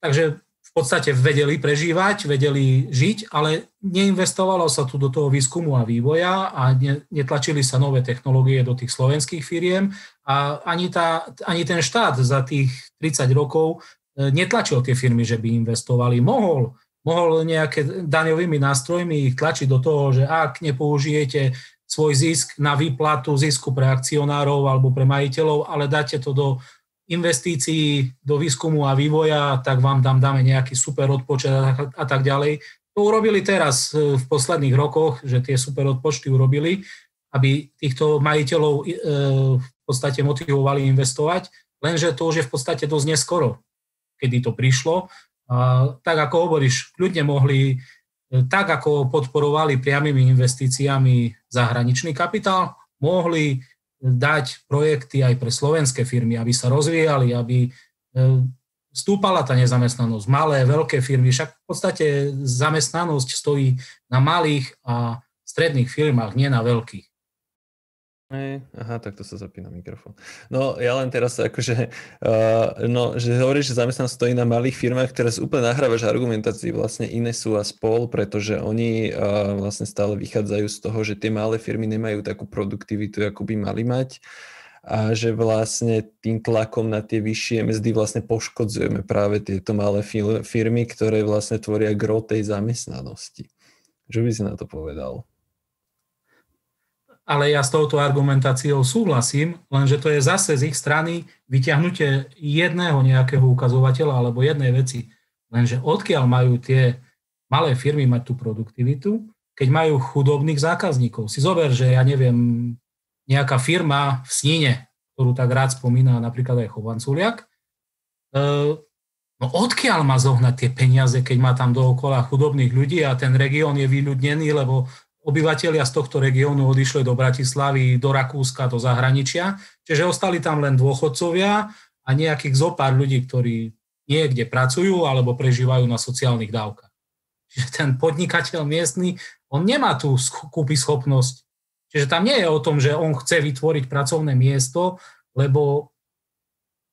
Takže v podstate vedeli prežívať, vedeli žiť, ale neinvestovalo sa tu do toho výskumu a vývoja a netlačili sa nové technológie do tých slovenských firiem a ani, tá, ani ten štát za tých 30 rokov e, netlačil tie firmy, že by investovali. Mohol, mohol nejaké daňovými nástrojmi ich tlačiť do toho, že ak nepoužijete svoj zisk na výplatu zisku pre akcionárov alebo pre majiteľov, ale dáte to do investícií, do výskumu a vývoja, tak vám tam dáme nejaký super odpočet a, a tak ďalej. To urobili teraz e, v posledných rokoch, že tie super odpočty urobili, aby týchto majiteľov e, v podstate motivovali investovať, lenže to už je v podstate dosť neskoro, kedy to prišlo. A tak ako hovoríš, ľudia mohli tak ako podporovali priamými investíciami zahraničný kapitál, mohli dať projekty aj pre slovenské firmy, aby sa rozvíjali, aby e, stúpala tá nezamestnanosť. Malé, veľké firmy, však v podstate zamestnanosť stojí na malých a stredných firmách, nie na veľkých. Aha, tak to sa zapína mikrofón. No ja len teraz akože, uh, no, že hovoríš, že zamestnanosť stojí na malých firmách, teraz úplne nahrávaš argumentácii vlastne Inesu a spol, pretože oni uh, vlastne stále vychádzajú z toho, že tie malé firmy nemajú takú produktivitu, ako by mali mať a že vlastne tým tlakom na tie vyššie mzdy vlastne poškodzujeme práve tieto malé firmy, ktoré vlastne tvoria gro tej zamestnanosti. Čo by si na to povedal? Ale ja s touto argumentáciou súhlasím, lenže to je zase z ich strany vyťahnutie jedného nejakého ukazovateľa alebo jednej veci. Lenže odkiaľ majú tie malé firmy mať tú produktivitu, keď majú chudobných zákazníkov. Si zober, že ja neviem, nejaká firma v Sníne, ktorú tak rád spomína napríklad aj Chovanculiak, e, no odkiaľ má zohnať tie peniaze, keď má tam dookola chudobných ľudí a ten región je vyľudnený, lebo obyvateľia z tohto regiónu odišli do Bratislavy, do Rakúska, do zahraničia, čiže ostali tam len dôchodcovia a nejakých zopár ľudí, ktorí niekde pracujú alebo prežívajú na sociálnych dávkach. Čiže ten podnikateľ miestny, on nemá tú kúpy schopnosť. Čiže tam nie je o tom, že on chce vytvoriť pracovné miesto, lebo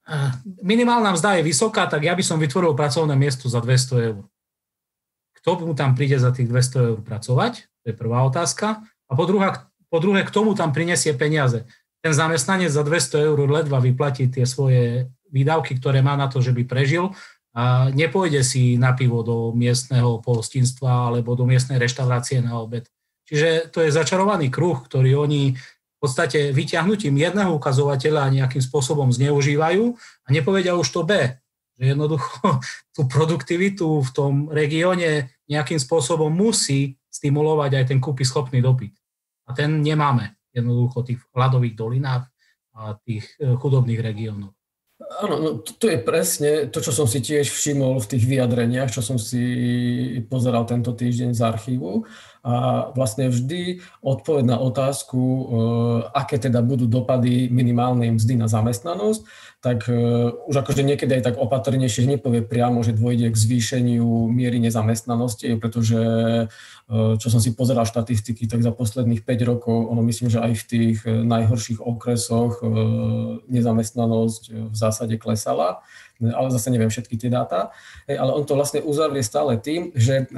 eh, minimálna mzda je vysoká, tak ja by som vytvoril pracovné miesto za 200 eur. Kto mu tam príde za tých 200 eur pracovať? To je prvá otázka. A po, druhá, po druhé, k tomu tam prinesie peniaze. Ten zamestnanec za 200 eur ledva vyplatí tie svoje výdavky, ktoré má na to, že by prežil a nepôjde si na pivo do miestneho pohostinstva alebo do miestnej reštaurácie na obed. Čiže to je začarovaný kruh, ktorý oni v podstate vyťahnutím jedného ukazovateľa nejakým spôsobom zneužívajú a nepovedia už to B, že jednoducho tú produktivitu v tom regióne nejakým spôsobom musí stimulovať aj ten kúpy schopný dopyt. A ten nemáme jednoducho tých hladových dolinách a tých e, chudobných regiónoch. Áno, no to je presne to, čo som si tiež všimol v tých vyjadreniach, čo som si pozeral tento týždeň z archívu. A vlastne vždy odpoveď na otázku, e, aké teda budú dopady minimálnej mzdy na zamestnanosť, tak uh, už akože niekedy aj tak opatrnejšie nepovie priamo, že dôjde k zvýšeniu miery nezamestnanosti, pretože uh, čo som si pozeral štatistiky, tak za posledných 5 rokov, ono myslím, že aj v tých e, najhorších okresoch nezamestnanosť v zásade klesala ale zase neviem všetky tie dáta, ale on to vlastne uzavrie stále tým, že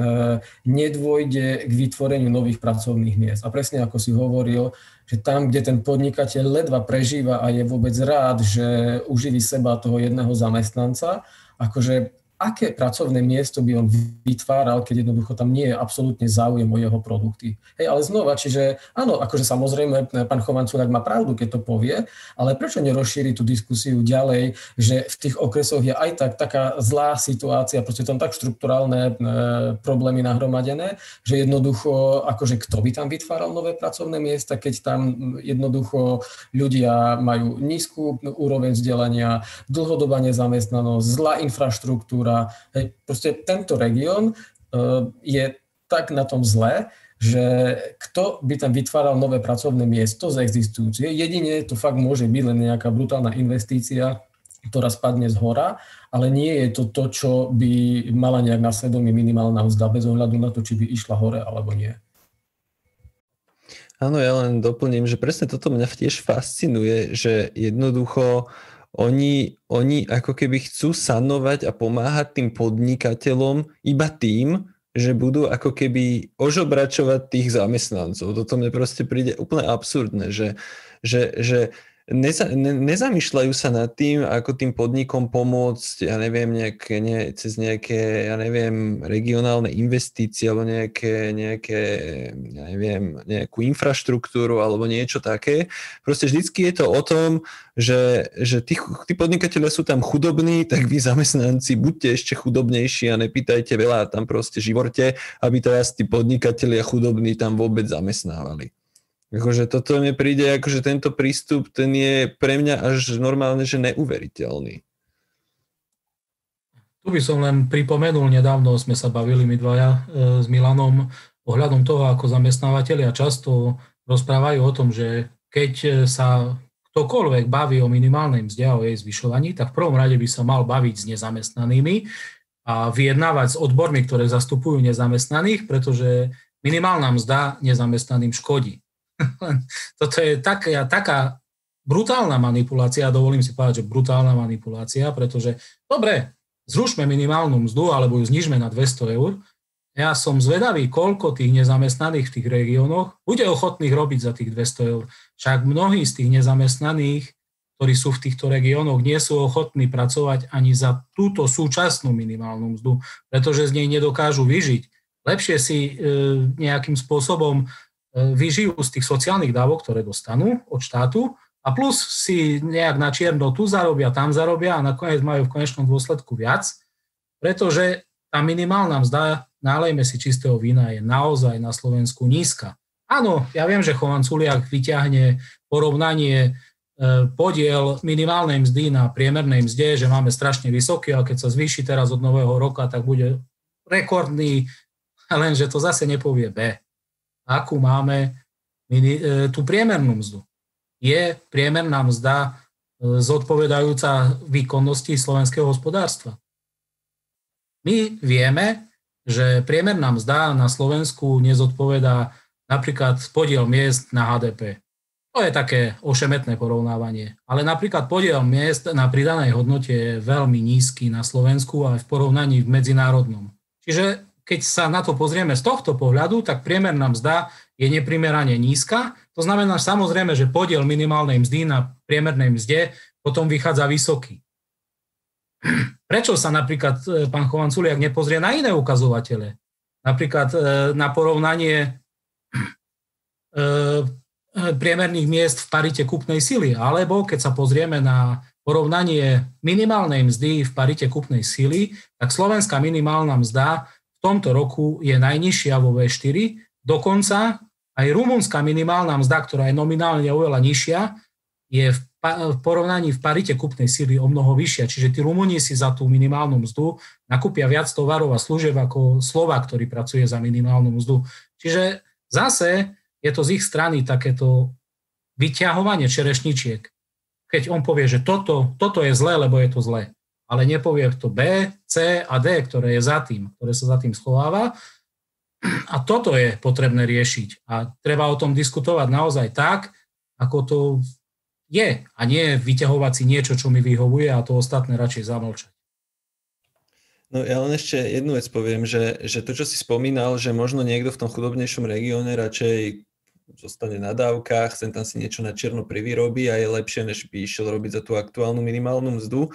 nedôjde k vytvoreniu nových pracovných miest. A presne ako si hovoril, že tam, kde ten podnikateľ ledva prežíva a je vôbec rád, že uživí seba toho jedného zamestnanca, akože aké pracovné miesto by on vytváral, keď jednoducho tam nie je absolútne záujem o jeho produkty. Hej, ale znova, čiže áno, akože samozrejme pán Chovanculák má pravdu, keď to povie, ale prečo nerozšíri tú diskusiu ďalej, že v tých okresoch je aj tak taká zlá situácia, proste tam tak štruktúrálne e, problémy nahromadené, že jednoducho, akože kto by tam vytváral nové pracovné miesta, keď tam jednoducho ľudia majú nízku úroveň vzdelania, dlhodobá nezamestnanosť, zlá infraštruktúra, kultúra. Hej, proste tento región uh, je tak na tom zle, že kto by tam vytváral nové pracovné miesto za existujúce. Jedine to fakt môže byť len nejaká brutálna investícia, ktorá spadne z hora, ale nie je to to, čo by mala nejak na svedomí minimálna mzda bez ohľadu na to, či by išla hore alebo nie. Áno, ja len doplním, že presne toto mňa tiež fascinuje, že jednoducho uh, oni, oni ako keby chcú sanovať a pomáhať tým podnikateľom iba tým, že budú ako keby ožobračovať tých zamestnancov. Toto mne proste príde úplne absurdné, že, že, že neza, ne, nezamýšľajú sa nad tým, ako tým podnikom pomôcť, ja neviem, nejaké, nie, cez nejaké, ja neviem, regionálne investície alebo nejaké, nejaké, ja neviem, nejakú infraštruktúru alebo niečo také. Proste vždycky je to o tom, že, že tí, tí podnikatelia sú tam chudobní, tak vy zamestnanci buďte ešte chudobnejší a nepýtajte veľa tam proste živorte, aby vás tí podnikatelia chudobní tam vôbec zamestnávali. Akože toto mi príde, akože tento prístup, ten je pre mňa až normálne, že neuveriteľný. Tu by som len pripomenul, nedávno sme sa bavili my dvaja e, s Milanom ohľadom toho, ako zamestnávateľia často rozprávajú o tom, že keď sa ktokoľvek baví o minimálnej mzde a o jej zvyšovaní, tak v prvom rade by sa mal baviť s nezamestnanými a vyjednávať s odbormi, ktoré zastupujú nezamestnaných, pretože minimálna mzda nezamestnaným škodí. Toto je taká, taká brutálna manipulácia, dovolím si povedať, že brutálna manipulácia, pretože dobre, zrušme minimálnu mzdu alebo ju znižme na 200 eur. Ja som zvedavý, koľko tých nezamestnaných v tých regiónoch bude ochotných robiť za tých 200 eur. Však mnohí z tých nezamestnaných, ktorí sú v týchto regiónoch, nie sú ochotní pracovať ani za túto súčasnú minimálnu mzdu, pretože z nej nedokážu vyžiť. Lepšie si e, nejakým spôsobom vyžijú z tých sociálnych dávok, ktoré dostanú od štátu a plus si nejak na čierno tu zarobia, tam zarobia a nakoniec majú v konečnom dôsledku viac, pretože tá minimálna mzda, nálejme si čistého vína, je naozaj na Slovensku nízka. Áno, ja viem, že Chovan Culiak vyťahne porovnanie e, podiel minimálnej mzdy na priemernej mzde, že máme strašne vysoký, a keď sa zvýši teraz od nového roka, tak bude rekordný, lenže to zase nepovie B akú máme e, tú priemernú mzdu. Je priemerná mzda e, zodpovedajúca výkonnosti slovenského hospodárstva. My vieme, že priemerná mzda na Slovensku nezodpovedá napríklad podiel miest na HDP. To je také ošemetné porovnávanie. Ale napríklad podiel miest na pridanej hodnote je veľmi nízky na Slovensku aj v porovnaní v medzinárodnom. Čiže keď sa na to pozrieme z tohto pohľadu, tak priemerná mzda je neprimerane nízka. To znamená samozrejme, že podiel minimálnej mzdy na priemernej mzde potom vychádza vysoký. Prečo sa napríklad e, pán Chovan Culiak nepozrie na iné ukazovatele? Napríklad e, na porovnanie e, priemerných miest v parite kúpnej sily, alebo keď sa pozrieme na porovnanie minimálnej mzdy v parite kúpnej sily, tak slovenská minimálna mzda tomto roku je najnižšia vo V4, dokonca aj rumunská minimálna mzda, ktorá je nominálne oveľa nižšia, je v, v porovnaní v parite kupnej síly o mnoho vyššia. Čiže tí Rumúni si za tú minimálnu mzdu nakúpia viac tovarov a služieb ako Slova, ktorý pracuje za minimálnu mzdu. Čiže zase je to z ich strany takéto vyťahovanie čerešničiek. Keď on povie, že toto, toto je zlé, lebo je to zlé ale nepovie to B, C a D, ktoré je za tým, ktoré sa za tým schováva. A toto je potrebné riešiť. A treba o tom diskutovať naozaj tak, ako to je. A nie vyťahovať si niečo, čo mi vyhovuje a to ostatné radšej zamlčať. No ja len ešte jednu vec poviem, že, že to, čo si spomínal, že možno niekto v tom chudobnejšom regióne radšej zostane na dávkach, sem tam si niečo na čierno privyrobí a je lepšie, než by išiel robiť za tú aktuálnu minimálnu mzdu.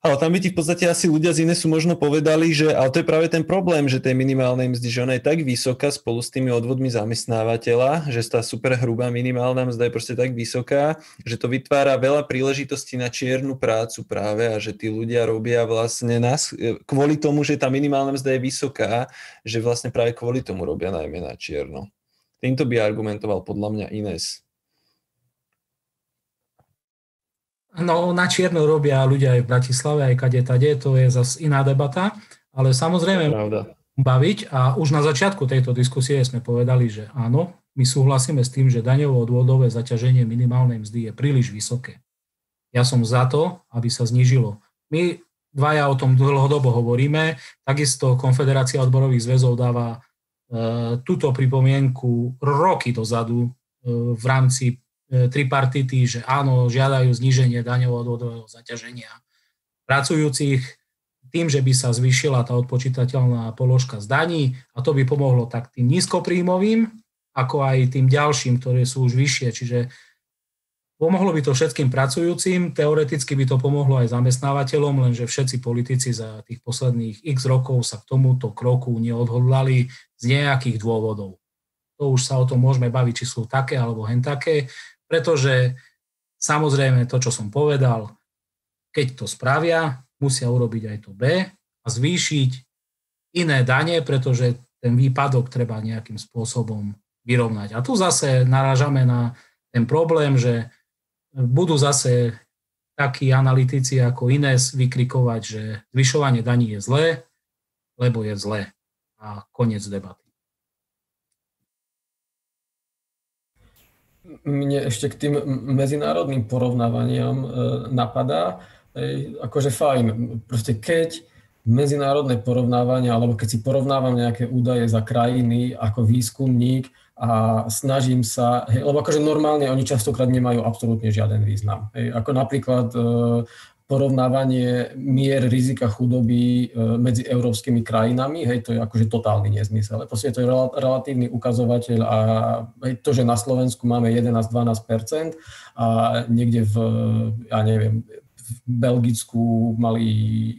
Ale tam by ti v podstate asi ľudia z iné sú možno povedali, že ale to je práve ten problém, že tej minimálnej mzdy, že ona je tak vysoká spolu s tými odvodmi zamestnávateľa, že tá super hrubá minimálna mzda je proste tak vysoká, že to vytvára veľa príležitostí na čiernu prácu práve a že tí ľudia robia vlastne nás, kvôli tomu, že tá minimálna mzda je vysoká, že vlastne práve kvôli tomu robia najmä na čierno. Týmto by argumentoval podľa mňa Ines. No, na čierno robia ľudia aj v Bratislave, aj kade tade, to je zase iná debata, ale samozrejme baviť a už na začiatku tejto diskusie sme povedali, že áno, my súhlasíme s tým, že daňovo-odvodové zaťaženie minimálnej mzdy je príliš vysoké. Ja som za to, aby sa znížilo. My dvaja o tom dlhodobo hovoríme, takisto Konfederácia odborových zväzov dáva e, túto pripomienku roky dozadu e, v rámci tripartity, že áno, žiadajú zníženie daňovo-odvodového zaťaženia pracujúcich tým, že by sa zvýšila tá odpočítateľná položka z daní a to by pomohlo tak tým nízkopríjmovým, ako aj tým ďalším, ktoré sú už vyššie. Čiže Pomohlo by to všetkým pracujúcim, teoreticky by to pomohlo aj zamestnávateľom, lenže všetci politici za tých posledných x rokov sa k tomuto kroku neodhodlali z nejakých dôvodov. To už sa o tom môžeme baviť, či sú také alebo hen také, pretože samozrejme to, čo som povedal, keď to spravia, musia urobiť aj to B a zvýšiť iné dane, pretože ten výpadok treba nejakým spôsobom vyrovnať. A tu zase narážame na ten problém, že budú zase takí analytici ako Ines vykrikovať, že zvyšovanie daní je zlé, lebo je zlé. A koniec debaty. Mne ešte k tým medzinárodným porovnávaniam e, napadá, e, akože fajn, proste keď medzinárodné porovnávania, alebo keď si porovnávam nejaké údaje za krajiny ako výskumník a snažím sa, hej, lebo akože normálne oni častokrát nemajú absolútne žiaden význam. Hej, ako napríklad e, porovnávanie mier rizika chudoby e, medzi európskymi krajinami, hej, to je akože totálny nezmysel. Proste to je relatívny ukazovateľ a hej, to, že na Slovensku máme 11-12% a niekde v, ja neviem, v Belgicku mali,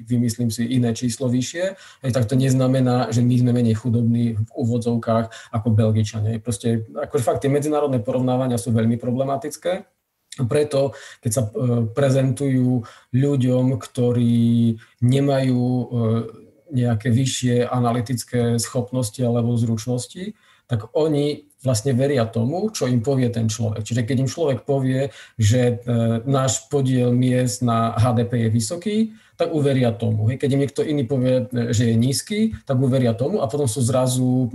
vymyslím si, iné číslo vyššie, hej, tak to neznamená, že my sme menej chudobní v úvodzovkách ako Belgičania. Proste, akože fakt, tie medzinárodné porovnávania sú veľmi problematické. Preto, keď sa e, prezentujú ľuďom, ktorí nemajú e, nejaké vyššie analytické schopnosti alebo zručnosti, tak oni vlastne veria tomu, čo im povie ten človek. Čiže keď im človek povie, že e, náš podiel miest na HDP je vysoký, tak uveria tomu. Keď im niekto iný povie, e, že je nízky, tak uveria tomu a potom sú zrazu e,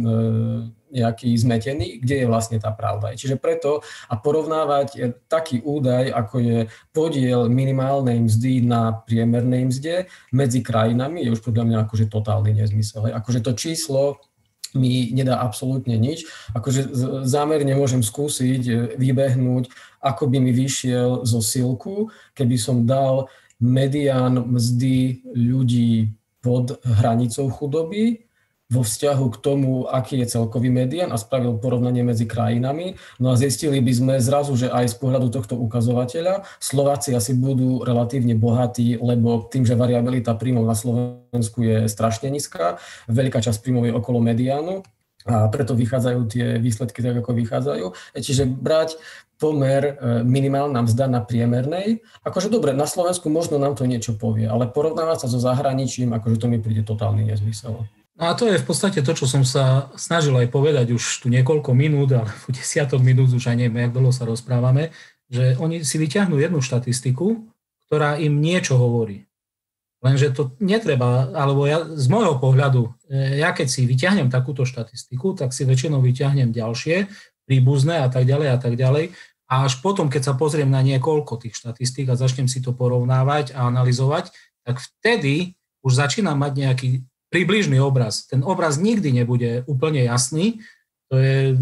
nejaký zmetený, kde je vlastne tá pravda. Čiže preto a porovnávať taký údaj, ako je podiel minimálnej mzdy na priemernej mzde medzi krajinami, je už podľa mňa akože totálny nezmysel. Akože to číslo mi nedá absolútne nič. Akože zámerne môžem skúsiť e, vybehnúť, ako by mi vyšiel zo silku, keby som dal medián mzdy ľudí pod hranicou chudoby vo vzťahu k tomu, aký je celkový median a spravil porovnanie medzi krajinami. No a zistili by sme zrazu, že aj z pohľadu tohto ukazovateľa Slováci asi budú relatívne bohatí, lebo tým, že variabilita príjmov na Slovensku je strašne nízka, veľká časť príjmov je okolo mediánu, a preto vychádzajú tie výsledky tak, ako vychádzajú. Čiže brať pomer e, minimálna mzda na priemernej, akože dobre, na Slovensku možno nám to niečo povie, ale porovnávať sa so zahraničím, akože to mi príde totálny nezmysel. No a to je v podstate to, čo som sa snažil aj povedať už tu niekoľko minút, ale v desiatok minút už aj neviem, jak dlho sa rozprávame, že oni si vyťahnú jednu štatistiku, ktorá im niečo hovorí. Lenže to netreba, alebo ja z môjho pohľadu, e, ja keď si vyťahnem takúto štatistiku, tak si väčšinou vyťahnem ďalšie, príbuzné a tak ďalej a tak ďalej. A až potom, keď sa pozriem na niekoľko tých štatistík a začnem si to porovnávať a analyzovať, tak vtedy už začínam mať nejaký približný obraz. Ten obraz nikdy nebude úplne jasný. To je,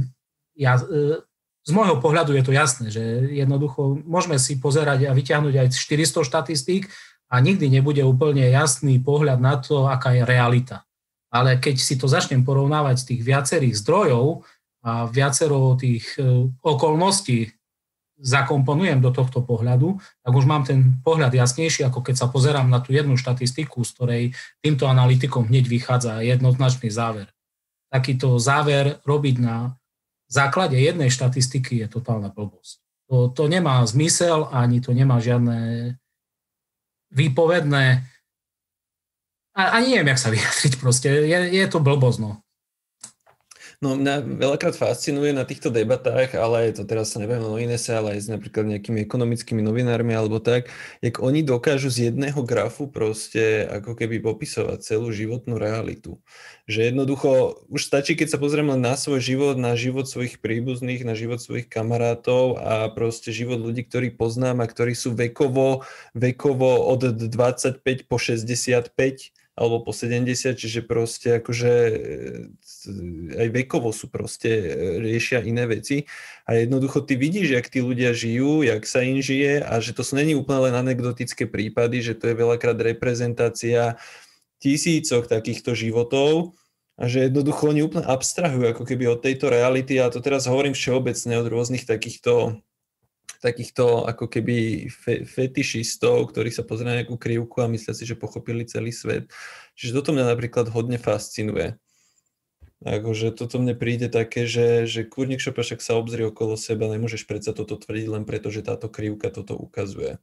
ja, e, z môjho pohľadu je to jasné, že jednoducho môžeme si pozerať a vyťahnuť aj 400 štatistík a nikdy nebude úplne jasný pohľad na to, aká je realita. Ale keď si to začnem porovnávať z tých viacerých zdrojov a viacero tých e, okolností, zakomponujem do tohto pohľadu, tak už mám ten pohľad jasnejší, ako keď sa pozerám na tú jednu štatistiku, z ktorej týmto analytikom hneď vychádza jednoznačný záver. Takýto záver robiť na základe jednej štatistiky je totálna blbosť. To, to nemá zmysel, ani to nemá žiadne výpovedné a, ani neviem, jak sa vyjadriť proste. Je, je to blbosť, no. No mňa veľakrát fascinuje na týchto debatách, ale to teraz sa neviem o Inese, ale aj s napríklad nejakými ekonomickými novinármi alebo tak, jak oni dokážu z jedného grafu proste ako keby popisovať celú životnú realitu. Že jednoducho už stačí, keď sa pozrieme na svoj život, na život svojich príbuzných, na život svojich kamarátov a proste život ľudí, ktorí poznám a ktorí sú vekovo, vekovo od 25 po 65 alebo po 70, čiže proste akože aj vekovo sú proste, e, riešia iné veci a jednoducho ty vidíš, jak tí ľudia žijú, jak sa im žije a že to sú není úplne len anekdotické prípady, že to je veľakrát reprezentácia tisícok takýchto životov a že jednoducho oni úplne abstrahujú ako keby od tejto reality a to teraz hovorím všeobecne od rôznych takýchto takýchto ako keby fe, fetišistov, ktorí sa pozerajú na nejakú krivku a myslia si, že pochopili celý svet. Čiže toto mňa napríklad hodne fascinuje. Akože toto mne príde také, že, že kurník šopa však sa obzrie okolo seba, nemôžeš predsa toto tvrdiť len preto, že táto krivka toto ukazuje.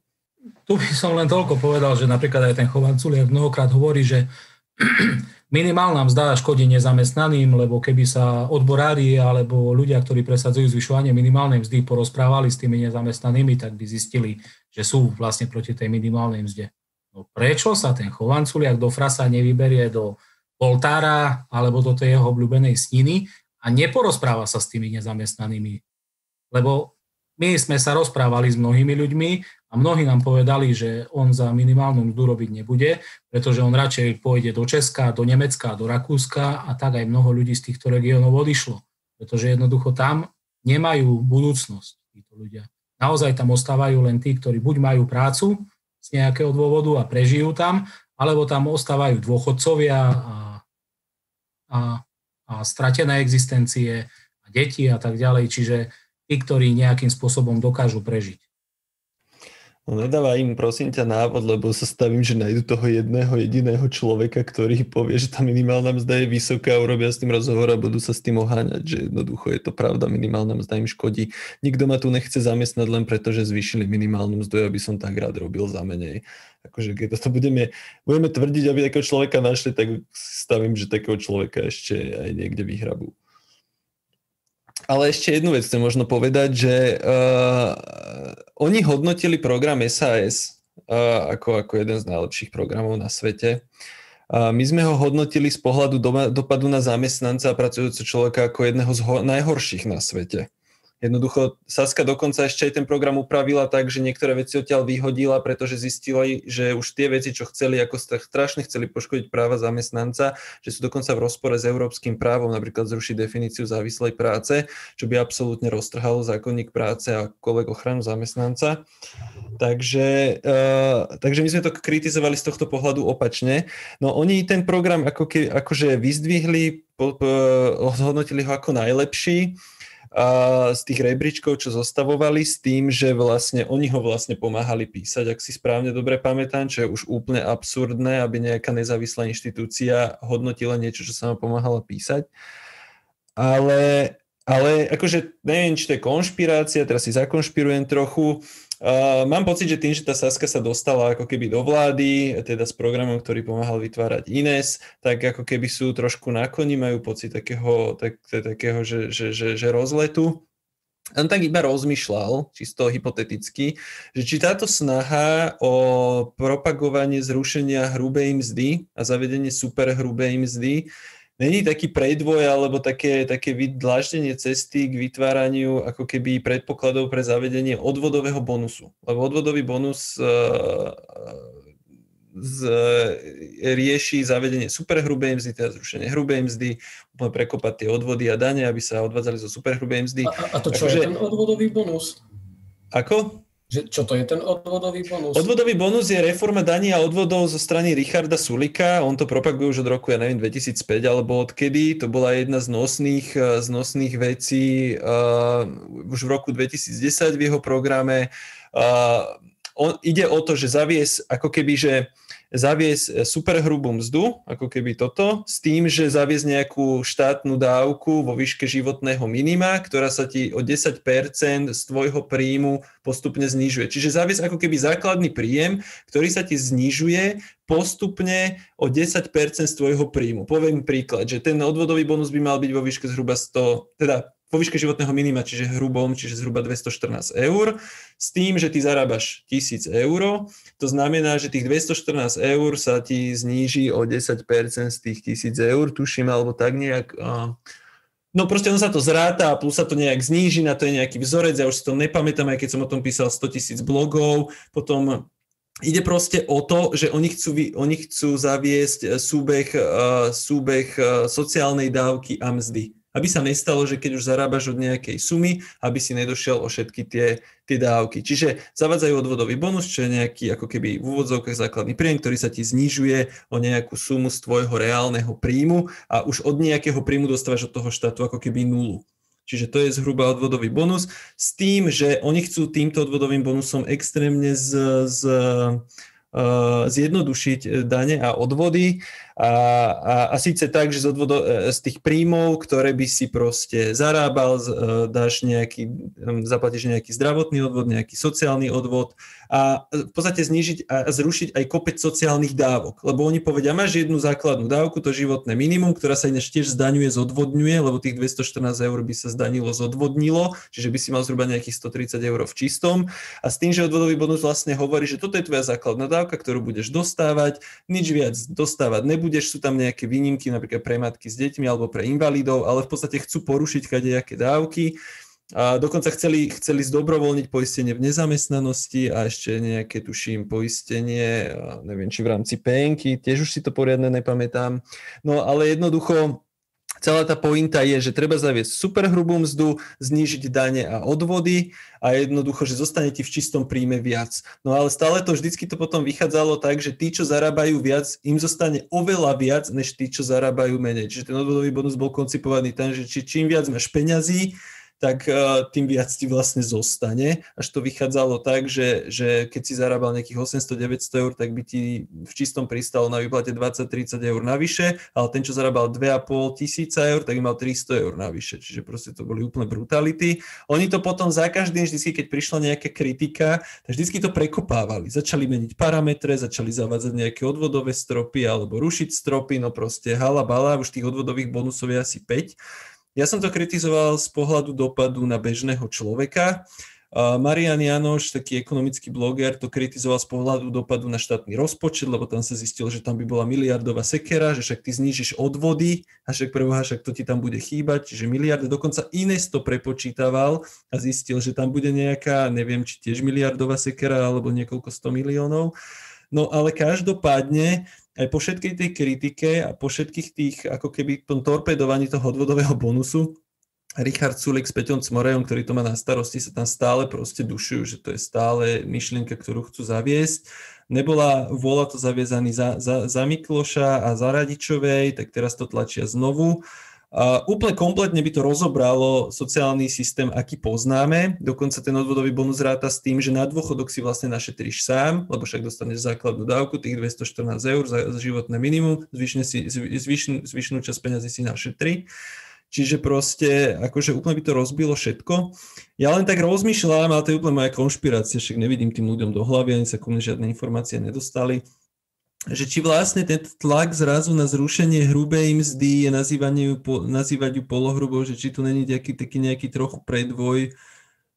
Tu by som len toľko povedal, že napríklad aj ten Chovan Culiak mnohokrát hovorí, že minimálna mzda škodí nezamestnaným, lebo keby sa odborári alebo ľudia, ktorí presadzujú zvyšovanie minimálnej mzdy, porozprávali s tými nezamestnanými, tak by zistili, že sú vlastne proti tej minimálnej mzde. No prečo sa ten chovanculiak do frasa nevyberie do oltára alebo do tej jeho obľúbenej sniny a neporozpráva sa s tými nezamestnanými? Lebo my sme sa rozprávali s mnohými ľuďmi a mnohí nám povedali, že on za minimálnu mzdu robiť nebude, pretože on radšej pôjde do Česka, do Nemecka, do Rakúska a tak aj mnoho ľudí z týchto regiónov odišlo. Pretože jednoducho tam nemajú budúcnosť títo ľudia. Naozaj tam ostávajú len tí, ktorí buď majú prácu z nejakého dôvodu a prežijú tam, alebo tam ostávajú dôchodcovia a, a, a stratené existencie a deti a tak ďalej. Čiže tí, ktorí nejakým spôsobom dokážu prežiť. No nedáva im prosím ťa návod, lebo sa stavím, že nájdu toho jedného jediného človeka, ktorý povie, že tá minimálna mzda je vysoká, urobia s tým rozhovor a budú sa s tým oháňať, že jednoducho je to pravda, minimálna mzda im škodí. Nikto ma tu nechce zamestnať len preto, že zvýšili minimálnu mzdu, aby som tak rád robil za menej. Akože keď to budeme, budeme tvrdiť, aby takého človeka našli, tak stavím, že takého človeka ešte aj niekde vyhrabú. Ale ešte jednu vec chcem možno povedať, že uh, oni hodnotili program SAS uh, ako, ako jeden z najlepších programov na svete. Uh, my sme ho hodnotili z pohľadu do, dopadu na zamestnanca a pracujúceho človeka ako jedného z ho, najhorších na svete. Jednoducho Saska dokonca ešte aj ten program upravila tak, že niektoré veci odtiaľ vyhodila, pretože zistila, že už tie veci, čo chceli, ako strašne chceli poškodiť práva zamestnanca, že sú dokonca v rozpore s európskym právom, napríklad zrušiť definíciu závislej práce, čo by absolútne roztrhalo zákonník práce a kolek ochranu zamestnanca. Takže, uh, takže my sme to kritizovali z tohto pohľadu opačne. No oni ten program ako ke, akože vyzdvihli, po, po, hodnotili ho ako najlepší, z tých rebríčkov, čo zostavovali s tým, že vlastne oni ho vlastne pomáhali písať, ak si správne dobre pamätám, čo je už úplne absurdné, aby nejaká nezávislá inštitúcia hodnotila niečo, čo sa vám pomáhala písať. Ale, ale akože neviem, či to je konšpirácia, teraz si zakonšpirujem trochu, Uh, mám pocit, že tým, že tá Saska sa dostala ako keby do vlády, teda s programom, ktorý pomáhal vytvárať Ines, tak ako keby sú trošku na koni, majú pocit takého, tak, takého že, že, že, že rozletu. On tak iba rozmýšľal, čisto hypoteticky, že či táto snaha o propagovanie zrušenia hrubej mzdy a zavedenie superhrubej mzdy není taký predvoj alebo také, také vydláždenie cesty k vytváraniu ako keby predpokladov pre zavedenie odvodového bonusu. Lebo odvodový bonus uh, z, rieši zavedenie superhrubej mzdy, teda zrušenie hrubej mzdy, úplne prekopať tie odvody a dane, aby sa odvádzali zo superhrubej mzdy. A, a to čo Takže, je ten odvodový bonus? Ako? Že, čo to je ten odvodový bonus? Odvodový bonus je reforma daní a odvodov zo strany Richarda Sulika. On to propaguje už od roku, ja neviem, 2005 alebo odkedy. To bola jedna z nosných, z nosných vecí uh, už v roku 2010 v jeho programe. Uh, on, ide o to, že zavies ako keby, že zaviesť e, superhrubú mzdu, ako keby toto, s tým, že zaviesť nejakú štátnu dávku vo výške životného minima, ktorá sa ti o 10% z tvojho príjmu postupne znižuje. Čiže zaviesť ako keby základný príjem, ktorý sa ti znižuje postupne o 10% z tvojho príjmu. Poviem príklad, že ten odvodový bonus by mal byť vo výške zhruba 100, teda vo výške životného minima, čiže hrubom, čiže zhruba 214 eur, s tým, že ty zarábaš 1000 eur. To znamená, že tých 214 eur sa ti zníži o 10% z tých 1000 eur, tuším, alebo tak nejak. No proste on sa to zráta a plus sa to nejak zníži, na to je nejaký vzorec, ja už si to nepamätám, aj keď som o tom písal 100 tisíc blogov, potom Ide proste o to, že oni chcú, oni chcú zaviesť súbeh, súbeh sociálnej dávky a mzdy aby sa nestalo, že keď už zarábaš od nejakej sumy, aby si nedošiel o všetky tie, tie dávky. Čiže zavádzajú odvodový bonus, čo je nejaký ako keby v úvodzovkách základný príjem, ktorý sa ti znižuje o nejakú sumu z tvojho reálneho príjmu a už od nejakého príjmu dostávaš od toho štátu ako keby nulu. Čiže to je zhruba odvodový bonus s tým, že oni chcú týmto odvodovým bonusom extrémne z, z, uh, zjednodušiť dane a odvody a, a, a síce tak, že z, odvodo, e, z tých príjmov, ktoré by si proste zarábal, e, dáš nejaký, zaplatíš nejaký zdravotný odvod, nejaký sociálny odvod a v podstate znižiť a zrušiť aj kopec sociálnych dávok. Lebo oni povedia, máš jednu základnú dávku, to životné minimum, ktorá sa ináč tiež zdaňuje, zodvodňuje, lebo tých 214 eur by sa zdanilo, zodvodnilo, čiže by si mal zhruba nejakých 130 eur v čistom. A s tým, že odvodový bonus vlastne hovorí, že toto je tvoja základná dávka, ktorú budeš dostávať, nič viac dostávať nebudeš nebudeš, sú tam nejaké výnimky, napríklad pre matky s deťmi alebo pre invalidov, ale v podstate chcú porušiť kadejaké dávky. A dokonca chceli, chceli zdobrovoľniť poistenie v nezamestnanosti a ešte nejaké, tuším, poistenie, neviem, či v rámci penky, tiež už si to poriadne nepamätám. No ale jednoducho Celá tá pointa je, že treba zaviesť superhrubú mzdu, znížiť dane a odvody a jednoducho, že zostane ti v čistom príjme viac. No ale stále to vždycky to potom vychádzalo tak, že tí, čo zarábajú viac, im zostane oveľa viac, než tí, čo zarábajú menej. Čiže ten odvodový bonus bol koncipovaný tam, že či, čím viac máš peňazí, tak uh, tým viac ti vlastne zostane. Až to vychádzalo tak, že, že keď si zarábal nejakých 800-900 eur, tak by ti v čistom pristalo na výplate 20-30 eur navyše, ale ten, čo zarábal 2,5 tisíca eur, tak mal 300 eur navyše. Čiže proste to boli úplne brutality. Oni to potom za každým, vždy, keď prišla nejaká kritika, tak vždy to prekopávali. Začali meniť parametre, začali zavádzať nejaké odvodové stropy alebo rušiť stropy, no proste hala bala, už tých odvodových bonusov je asi 5 ja som to kritizoval z pohľadu dopadu na bežného človeka. Marian Janoš, taký ekonomický bloger, to kritizoval z pohľadu dopadu na štátny rozpočet, lebo tam sa zistilo, že tam by bola miliardová sekera, že však ty znížiš odvody a však preboha, však to ti tam bude chýbať, čiže miliardy. Dokonca Ines to prepočítaval a zistil, že tam bude nejaká, neviem, či tiež miliardová sekera alebo niekoľko sto miliónov. No ale každopádne aj po všetkej tej kritike a po všetkých tých, ako keby tom torpedovaní toho odvodového bonusu, Richard Sulik s Peťom Cmorejom, ktorý to má na starosti, sa tam stále proste dušujú, že to je stále myšlienka, ktorú chcú zaviesť. Nebola vôľa to zaviezaný za, za, za Mikloša a za Radičovej, tak teraz to tlačia znovu. Úplne kompletne by to rozobralo sociálny systém, aký poznáme. Dokonca ten odvodový bonus ráta s tým, že na dôchodok si vlastne našetríš sám, lebo však dostaneš základnú dávku, tých 214 eur za, životné minimum, zvyšne si, zvyšnú, zvyšnú časť peniazy si našetrí. Čiže proste, akože úplne by to rozbilo všetko. Ja len tak rozmýšľam, ale to je úplne moja konšpirácia, však nevidím tým ľuďom do hlavy, ani sa ku mne žiadne informácie nedostali že či vlastne ten tlak zrazu na zrušenie hrubej mzdy je nazývanie ju, nazývať ju polohrubou, že či tu není nejaký, taký nejaký trochu predvoj,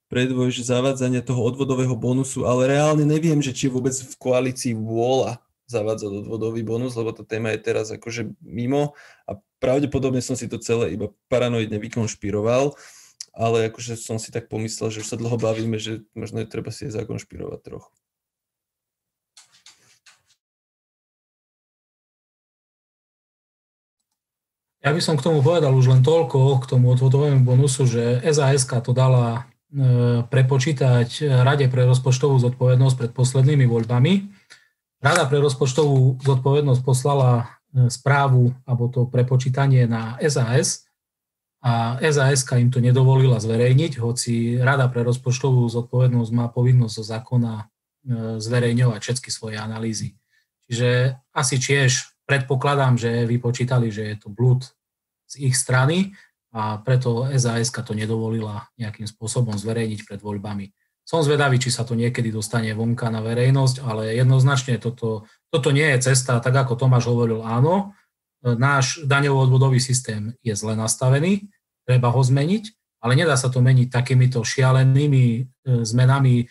predvoj že zavádzania toho odvodového bonusu, ale reálne neviem, že či vôbec v koalícii vôľa zavádzať odvodový bonus, lebo tá téma je teraz akože mimo a pravdepodobne som si to celé iba paranoidne vykonšpiroval, ale akože som si tak pomyslel, že už sa dlho bavíme, že možno je treba si je zakonšpirovať trochu. Ja by som k tomu povedal už len toľko, k tomu odvodovému bonusu, že SAS to dala e, prepočítať Rade pre rozpočtovú zodpovednosť pred poslednými voľbami. Rada pre rozpočtovú zodpovednosť poslala e, správu alebo to prepočítanie na SAS a SAS im to nedovolila zverejniť, hoci Rada pre rozpočtovú zodpovednosť má povinnosť zo zákona e, zverejňovať všetky svoje analýzy. Čiže asi tiež predpokladám, že vypočítali, že je to blúd z ich strany a preto SAS to nedovolila nejakým spôsobom zverejniť pred voľbami. Som zvedavý, či sa to niekedy dostane vonka na verejnosť, ale jednoznačne toto, toto nie je cesta, tak ako Tomáš hovoril, áno, náš daňovo-odvodový systém je zle nastavený, treba ho zmeniť, ale nedá sa to meniť takýmito šialenými e, zmenami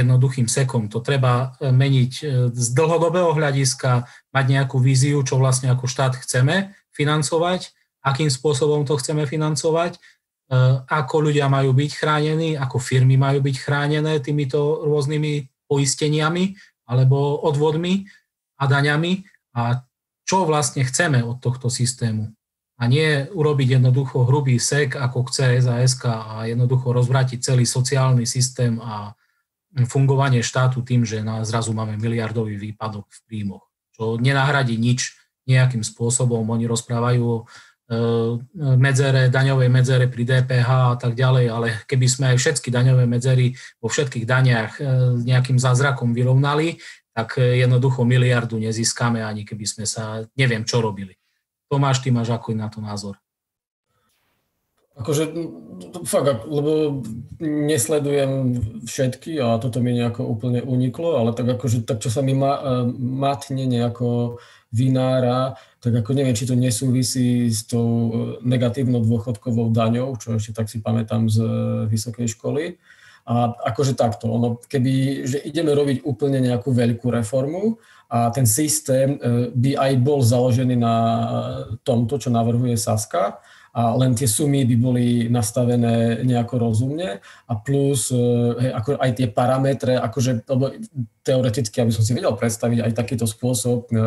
jednoduchým sekom. To treba e, meniť e, z dlhodobého hľadiska, mať nejakú víziu, čo vlastne ako štát chceme financovať, akým spôsobom to chceme financovať, e, ako ľudia majú byť chránení, ako firmy majú byť chránené týmito rôznymi poisteniami alebo odvodmi a daňami a čo vlastne chceme od tohto systému. A nie urobiť jednoducho hrubý sek, ako chce SAS a jednoducho rozvrátiť celý sociálny systém a fungovanie štátu tým, že na, zrazu máme miliardový výpadok v príjmoch, čo nenahradí nič nejakým spôsobom. Oni rozprávajú o medzere, daňovej medzere pri DPH a tak ďalej, ale keby sme aj všetky daňové medzery vo všetkých daniach nejakým zázrakom vyrovnali, tak jednoducho miliardu nezískame, ani keby sme sa neviem čo robili. Tomáš, ty máš ako na to názor? Akože, fakt, lebo nesledujem všetky a toto mi nejako úplne uniklo, ale tak akože, tak čo sa mi ma, e, matne nejako vinára, tak ako neviem, či to nesúvisí s tou e, negatívnou dôchodkovou daňou, čo ešte tak si pamätám z e, vysokej školy. A akože takto, ono, keby, že ideme robiť úplne nejakú veľkú reformu a ten systém by aj bol založený na tomto, čo navrhuje Saska, a len tie sumy by boli nastavené nejako rozumne a plus e, hej, ako aj tie parametre, akože, lebo teoreticky, aby som si vedel predstaviť aj takýto spôsob e,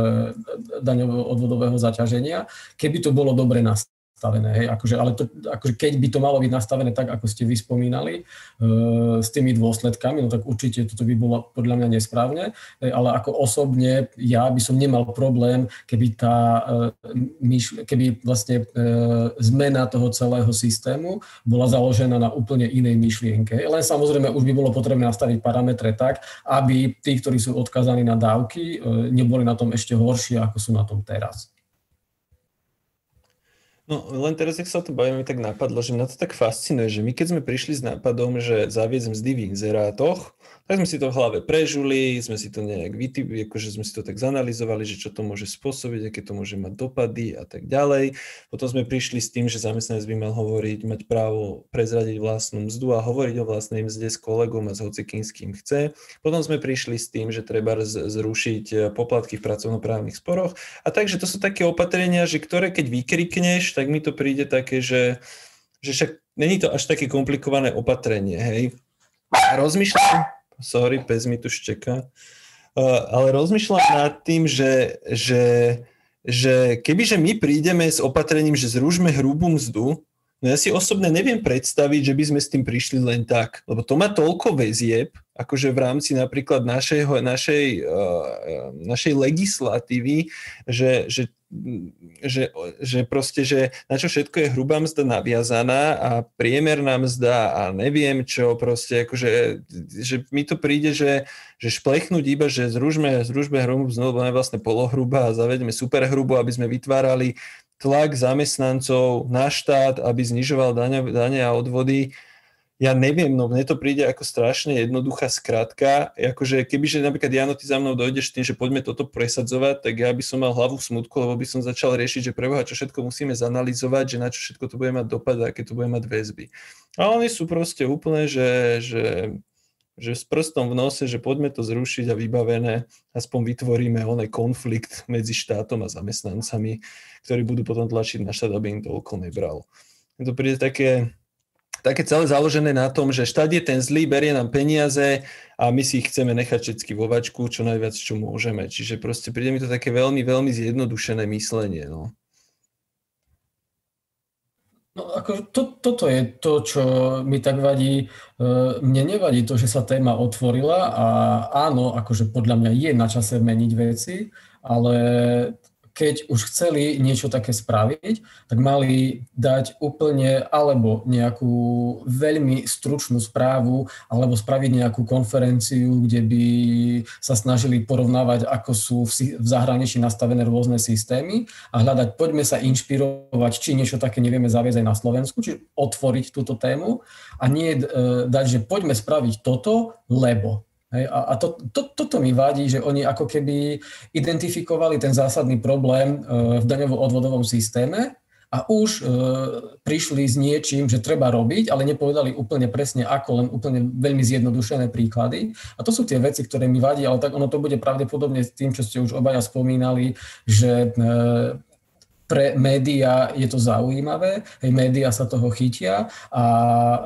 daňového odvodového zaťaženia, keby to bolo dobre nastavené nastavené. Hej. Akože, ale to, akože keď by to malo byť nastavené tak, ako ste vyspomínali, e, s tými dôsledkami, no tak určite toto by bolo podľa mňa nesprávne, hej, ale ako osobne ja by som nemal problém, keby tá e, keby vlastne e, zmena toho celého systému bola založená na úplne inej myšlienke. Len samozrejme už by bolo potrebné nastaviť parametre tak, aby tí, ktorí sú odkazaní na dávky, e, neboli na tom ešte horšie, ako sú na tom teraz. No len teraz, ak sa o to bavíme, tak napadlo, že mňa to tak fascinuje, že my keď sme prišli s nápadom, že zaviedzem mzdy v inzerátoch, tak sme si to v hlave prežuli, sme si to nejak vytýpili, akože sme si to tak zanalizovali, že čo to môže spôsobiť, aké to môže mať dopady a tak ďalej. Potom sme prišli s tým, že zamestnanec by mal hovoriť, mať právo prezradiť vlastnú mzdu a hovoriť o vlastnej mzde s kolegom a s hocikým s kým chce. Potom sme prišli s tým, že treba zrušiť poplatky v pracovnoprávnych sporoch. A takže to sú také opatrenia, že ktoré keď vykrikneš, tak mi to príde také, že, že však není to až také komplikované opatrenie, hej. A rozmýšľam, sorry, pes mi tu šteka. Uh, ale rozmýšľam nad tým, že, že, že kebyže my prídeme s opatrením, že zružme hrubú mzdu, no ja si osobne neviem predstaviť, že by sme s tým prišli len tak, lebo to má toľko väzieb, akože v rámci napríklad našej, našej, uh, našej legislatívy, že, že že, že proste, že na čo všetko je hrubá mzda naviazaná a priemerná mzda a neviem čo, proste akože, že mi to príde, že, že šplechnúť iba, že zružme, zružme hrubú mzdu, lebo je vlastne polohrubá a zavedeme superhrubú, aby sme vytvárali tlak zamestnancov na štát, aby znižoval dane a odvody, ja neviem, no mne to príde ako strašne jednoduchá skratka, akože kebyže napríklad Jano, ty za mnou dojdeš tým, že poďme toto presadzovať, tak ja by som mal hlavu v smutku, lebo by som začal riešiť, že preboha, čo všetko musíme zanalizovať, že na čo všetko to bude mať dopad a aké to bude mať väzby. A oni sú proste úplne, že, že, že s prstom v nose, že poďme to zrušiť a vybavené, aspoň vytvoríme oný konflikt medzi štátom a zamestnancami, ktorí budú potom tlačiť na štát, aby im toľko nebral. To príde také, také celé založené na tom, že štát je ten zlý, berie nám peniaze a my si ich chceme nechať všetky vo vačku, čo najviac, čo môžeme. Čiže proste príde mi to také veľmi, veľmi zjednodušené myslenie. No. No, ako to, toto je to, čo mi tak vadí. E, mne nevadí to, že sa téma otvorila a áno, akože podľa mňa je na čase meniť veci, ale keď už chceli niečo také spraviť, tak mali dať úplne alebo nejakú veľmi stručnú správu alebo spraviť nejakú konferenciu, kde by sa snažili porovnávať, ako sú v, zahraničí nastavené rôzne systémy a hľadať, poďme sa inšpirovať, či niečo také nevieme zaviesť aj na Slovensku, či otvoriť túto tému a nie e, dať, že poďme spraviť toto, lebo Hej, a a to, to, toto mi vadí, že oni ako keby identifikovali ten zásadný problém e, v daňovo-odvodovom systéme a už e, prišli s niečím, že treba robiť, ale nepovedali úplne presne ako, len úplne veľmi zjednodušené príklady. A to sú tie veci, ktoré mi vadí, ale tak ono to bude pravdepodobne s tým, čo ste už obaja spomínali, že e, pre médiá je to zaujímavé, hej, médiá sa toho chytia a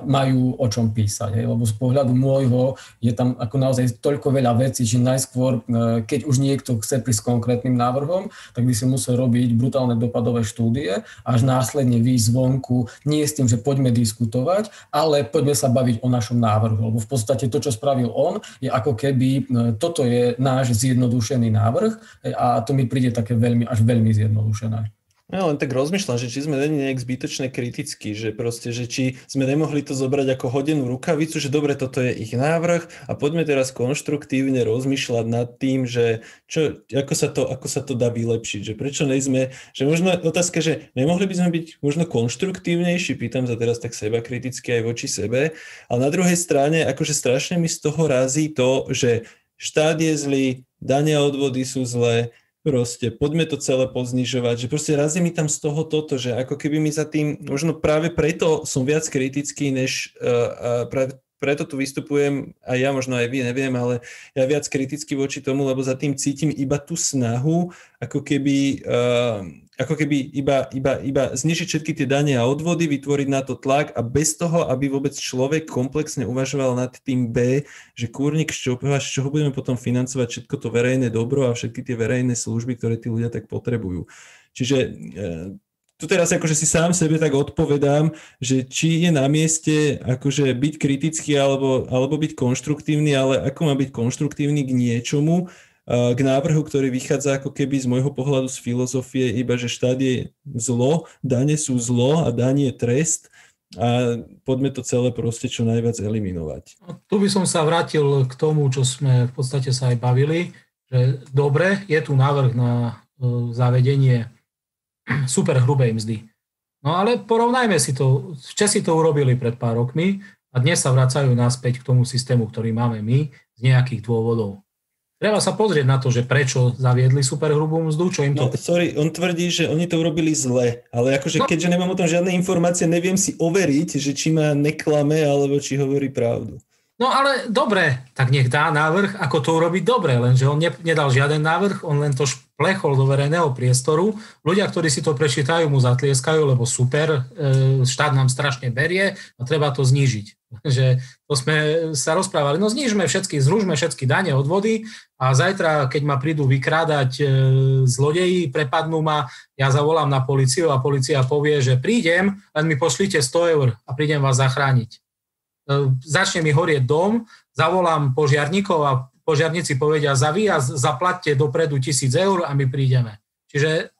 majú o čom písať, hej, lebo z pohľadu môjho je tam ako naozaj toľko veľa vecí, že najskôr, e, keď už niekto chce prísť s konkrétnym návrhom, tak by si musel robiť brutálne dopadové štúdie, až následne výjsť zvonku, nie s tým, že poďme diskutovať, ale poďme sa baviť o našom návrhu, lebo v podstate to, čo spravil on, je ako keby e, toto je náš zjednodušený návrh hej, a to mi príde také veľmi, až veľmi zjednodušené. Ja len tak rozmýšľam, že či sme není nejak zbytočne kritickí, že proste, že či sme nemohli to zobrať ako hodenú rukavicu, že dobre, toto je ich návrh a poďme teraz konštruktívne rozmýšľať nad tým, že čo, ako, sa to, ako sa to dá vylepšiť, že prečo nejsme, že možno otázka, že nemohli by sme byť možno konštruktívnejší, pýtam sa teraz tak seba kriticky aj voči sebe, ale na druhej strane, akože strašne mi z toho razí to, že štát je zlý, dania odvody sú zlé, proste poďme to celé poznižovať, že proste razí mi tam z toho toto, že ako keby mi za tým, možno práve preto som viac kritický, než uh, uh, práve preto tu vystupujem, a ja možno aj vy, neviem, ale ja viac kriticky voči tomu, lebo za tým cítim iba tú snahu, ako keby uh, ako keby iba, iba, iba znižiť všetky tie dane a odvody, vytvoriť na to tlak a bez toho, aby vôbec človek komplexne uvažoval nad tým B, že kúrnik, z čoho, z čoho budeme potom financovať všetko to verejné dobro a všetky tie verejné služby, ktoré tí ľudia tak potrebujú. Čiže e, tu teraz akože si sám sebe tak odpovedám, že či je na mieste akože byť kritický alebo, alebo byť konštruktívny, ale ako má byť konštruktívny k niečomu, k návrhu, ktorý vychádza ako keby z môjho pohľadu z filozofie iba, že štát je zlo, dane sú zlo a daň je trest a poďme to celé proste čo najviac eliminovať. Tu by som sa vrátil k tomu, čo sme v podstate sa aj bavili, že dobre, je tu návrh na e, zavedenie super hrubej mzdy. No ale porovnajme si to, Česi to urobili pred pár rokmi a dnes sa vracajú naspäť k tomu systému, ktorý máme my z nejakých dôvodov. Treba sa pozrieť na to, že prečo zaviedli superhrubú mzdu, čo im to... No, sorry, on tvrdí, že oni to urobili zle, ale akože no. keďže nemám o tom žiadne informácie, neviem si overiť, že či ma neklame, alebo či hovorí pravdu. No ale dobre, tak nech dá návrh, ako to urobiť dobre, lenže on ne, nedal žiaden návrh, on len to šplechol do verejného priestoru. Ľudia, ktorí si to prečítajú, mu zatlieskajú, lebo super, e, štát nám strašne berie a treba to znížiť. Že to sme sa rozprávali, no znížme všetky, zružme všetky dane, odvody a zajtra, keď ma prídu vykrádať e, zlodeji, prepadnú ma, ja zavolám na policiu a policia povie, že prídem, len mi pošlite 100 eur a prídem vás zachrániť E, začne mi horieť dom, zavolám požiarníkov a požiarníci povedia za výjazd zaplatte dopredu tisíc eur a my prídeme. Čiže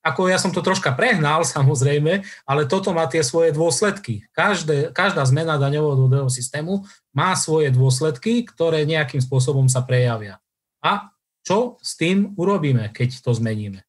ako ja som to troška prehnal samozrejme, ale toto má tie svoje dôsledky. Každé, každá zmena daňového systému má svoje dôsledky, ktoré nejakým spôsobom sa prejavia. A čo s tým urobíme, keď to zmeníme?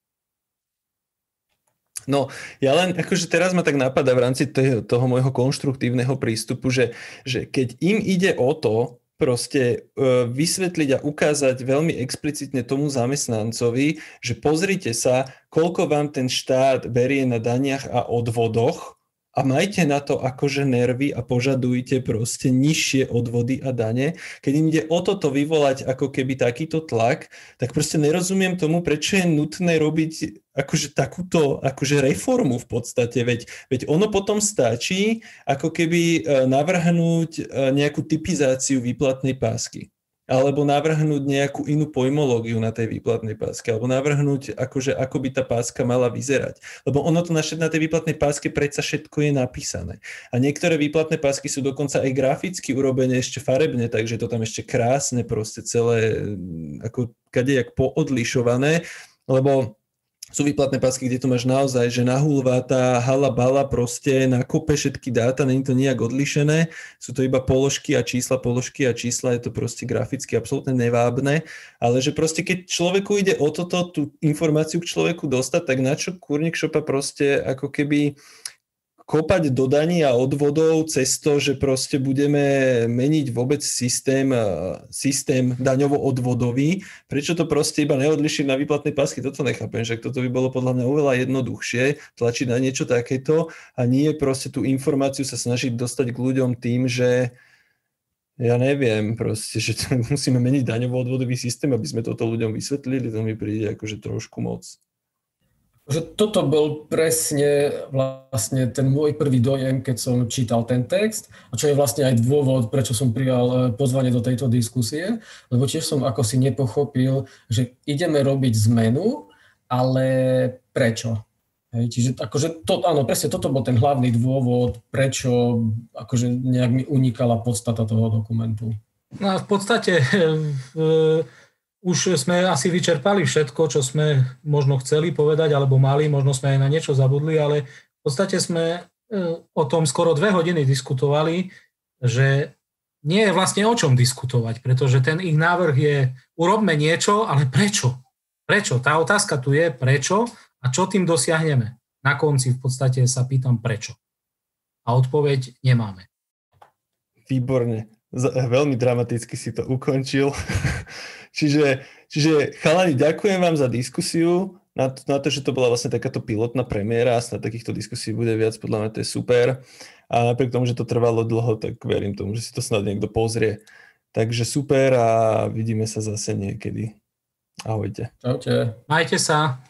No, ja len akože teraz ma tak napadá v rámci toho, toho môjho konštruktívneho prístupu, že, že keď im ide o to, proste e, vysvetliť a ukázať veľmi explicitne tomu zamestnancovi, že pozrite sa, koľko vám ten štát berie na daniach a odvodoch a majte na to akože nervy a požadujte proste nižšie odvody a dane. Keď im ide o toto vyvolať ako keby takýto tlak, tak proste nerozumiem tomu, prečo je nutné robiť akože takúto akože reformu v podstate, veď, veď ono potom stačí ako keby e, navrhnúť e, nejakú typizáciu výplatnej pásky alebo navrhnúť nejakú inú pojmológiu na tej výplatnej páske, alebo navrhnúť, akože, ako by tá páska mala vyzerať. Lebo ono to naše, na tej výplatnej páske predsa všetko je napísané. A niektoré výplatné pásky sú dokonca aj graficky urobené ešte farebne, takže to tam ešte krásne proste celé, ako kadejak poodlišované, lebo sú výplatné pásky, kde to máš naozaj, že nahulváta, hala bala proste na kope všetky dáta, není to nejak odlišené, sú to iba položky a čísla, položky a čísla, je to proste graficky absolútne nevábne, ale že proste keď človeku ide o toto, tú informáciu k človeku dostať, tak na čo kurník šopa proste ako keby kopať do daní a odvodov cez to, že proste budeme meniť vôbec systém, systém daňovo-odvodový. Prečo to proste iba neodlišiť na výplatnej pásky? Toto nechápem, že toto by bolo podľa mňa oveľa jednoduchšie tlačiť na niečo takéto a nie proste tú informáciu sa snažiť dostať k ľuďom tým, že ja neviem, proste, že musíme meniť daňovo-odvodový systém, aby sme toto ľuďom vysvetlili, to mi príde akože trošku moc že toto bol presne vlastne ten môj prvý dojem, keď som čítal ten text a čo je vlastne aj dôvod, prečo som prijal e, pozvanie do tejto diskusie, lebo tiež som ako si nepochopil, že ideme robiť zmenu, ale prečo? Hej, čiže akože to, áno, presne toto bol ten hlavný dôvod, prečo akože nejak mi unikala podstata toho dokumentu. No v podstate v, už sme asi vyčerpali všetko, čo sme možno chceli povedať, alebo mali, možno sme aj na niečo zabudli, ale v podstate sme e, o tom skoro dve hodiny diskutovali, že nie je vlastne o čom diskutovať, pretože ten ich návrh je urobme niečo, ale prečo? Prečo? Tá otázka tu je prečo a čo tým dosiahneme. Na konci v podstate sa pýtam prečo. A odpoveď nemáme. Výborne. Veľmi dramaticky si to ukončil. čiže, čiže chalani, ďakujem vám za diskusiu. Na to, na to, že to bola vlastne takáto pilotná premiéra a snad takýchto diskusí bude viac, podľa mňa to je super. A napriek tomu, že to trvalo dlho, tak verím tomu, že si to snad niekto pozrie. Takže super a vidíme sa zase niekedy. Ahojte. Ahojte. Majte sa.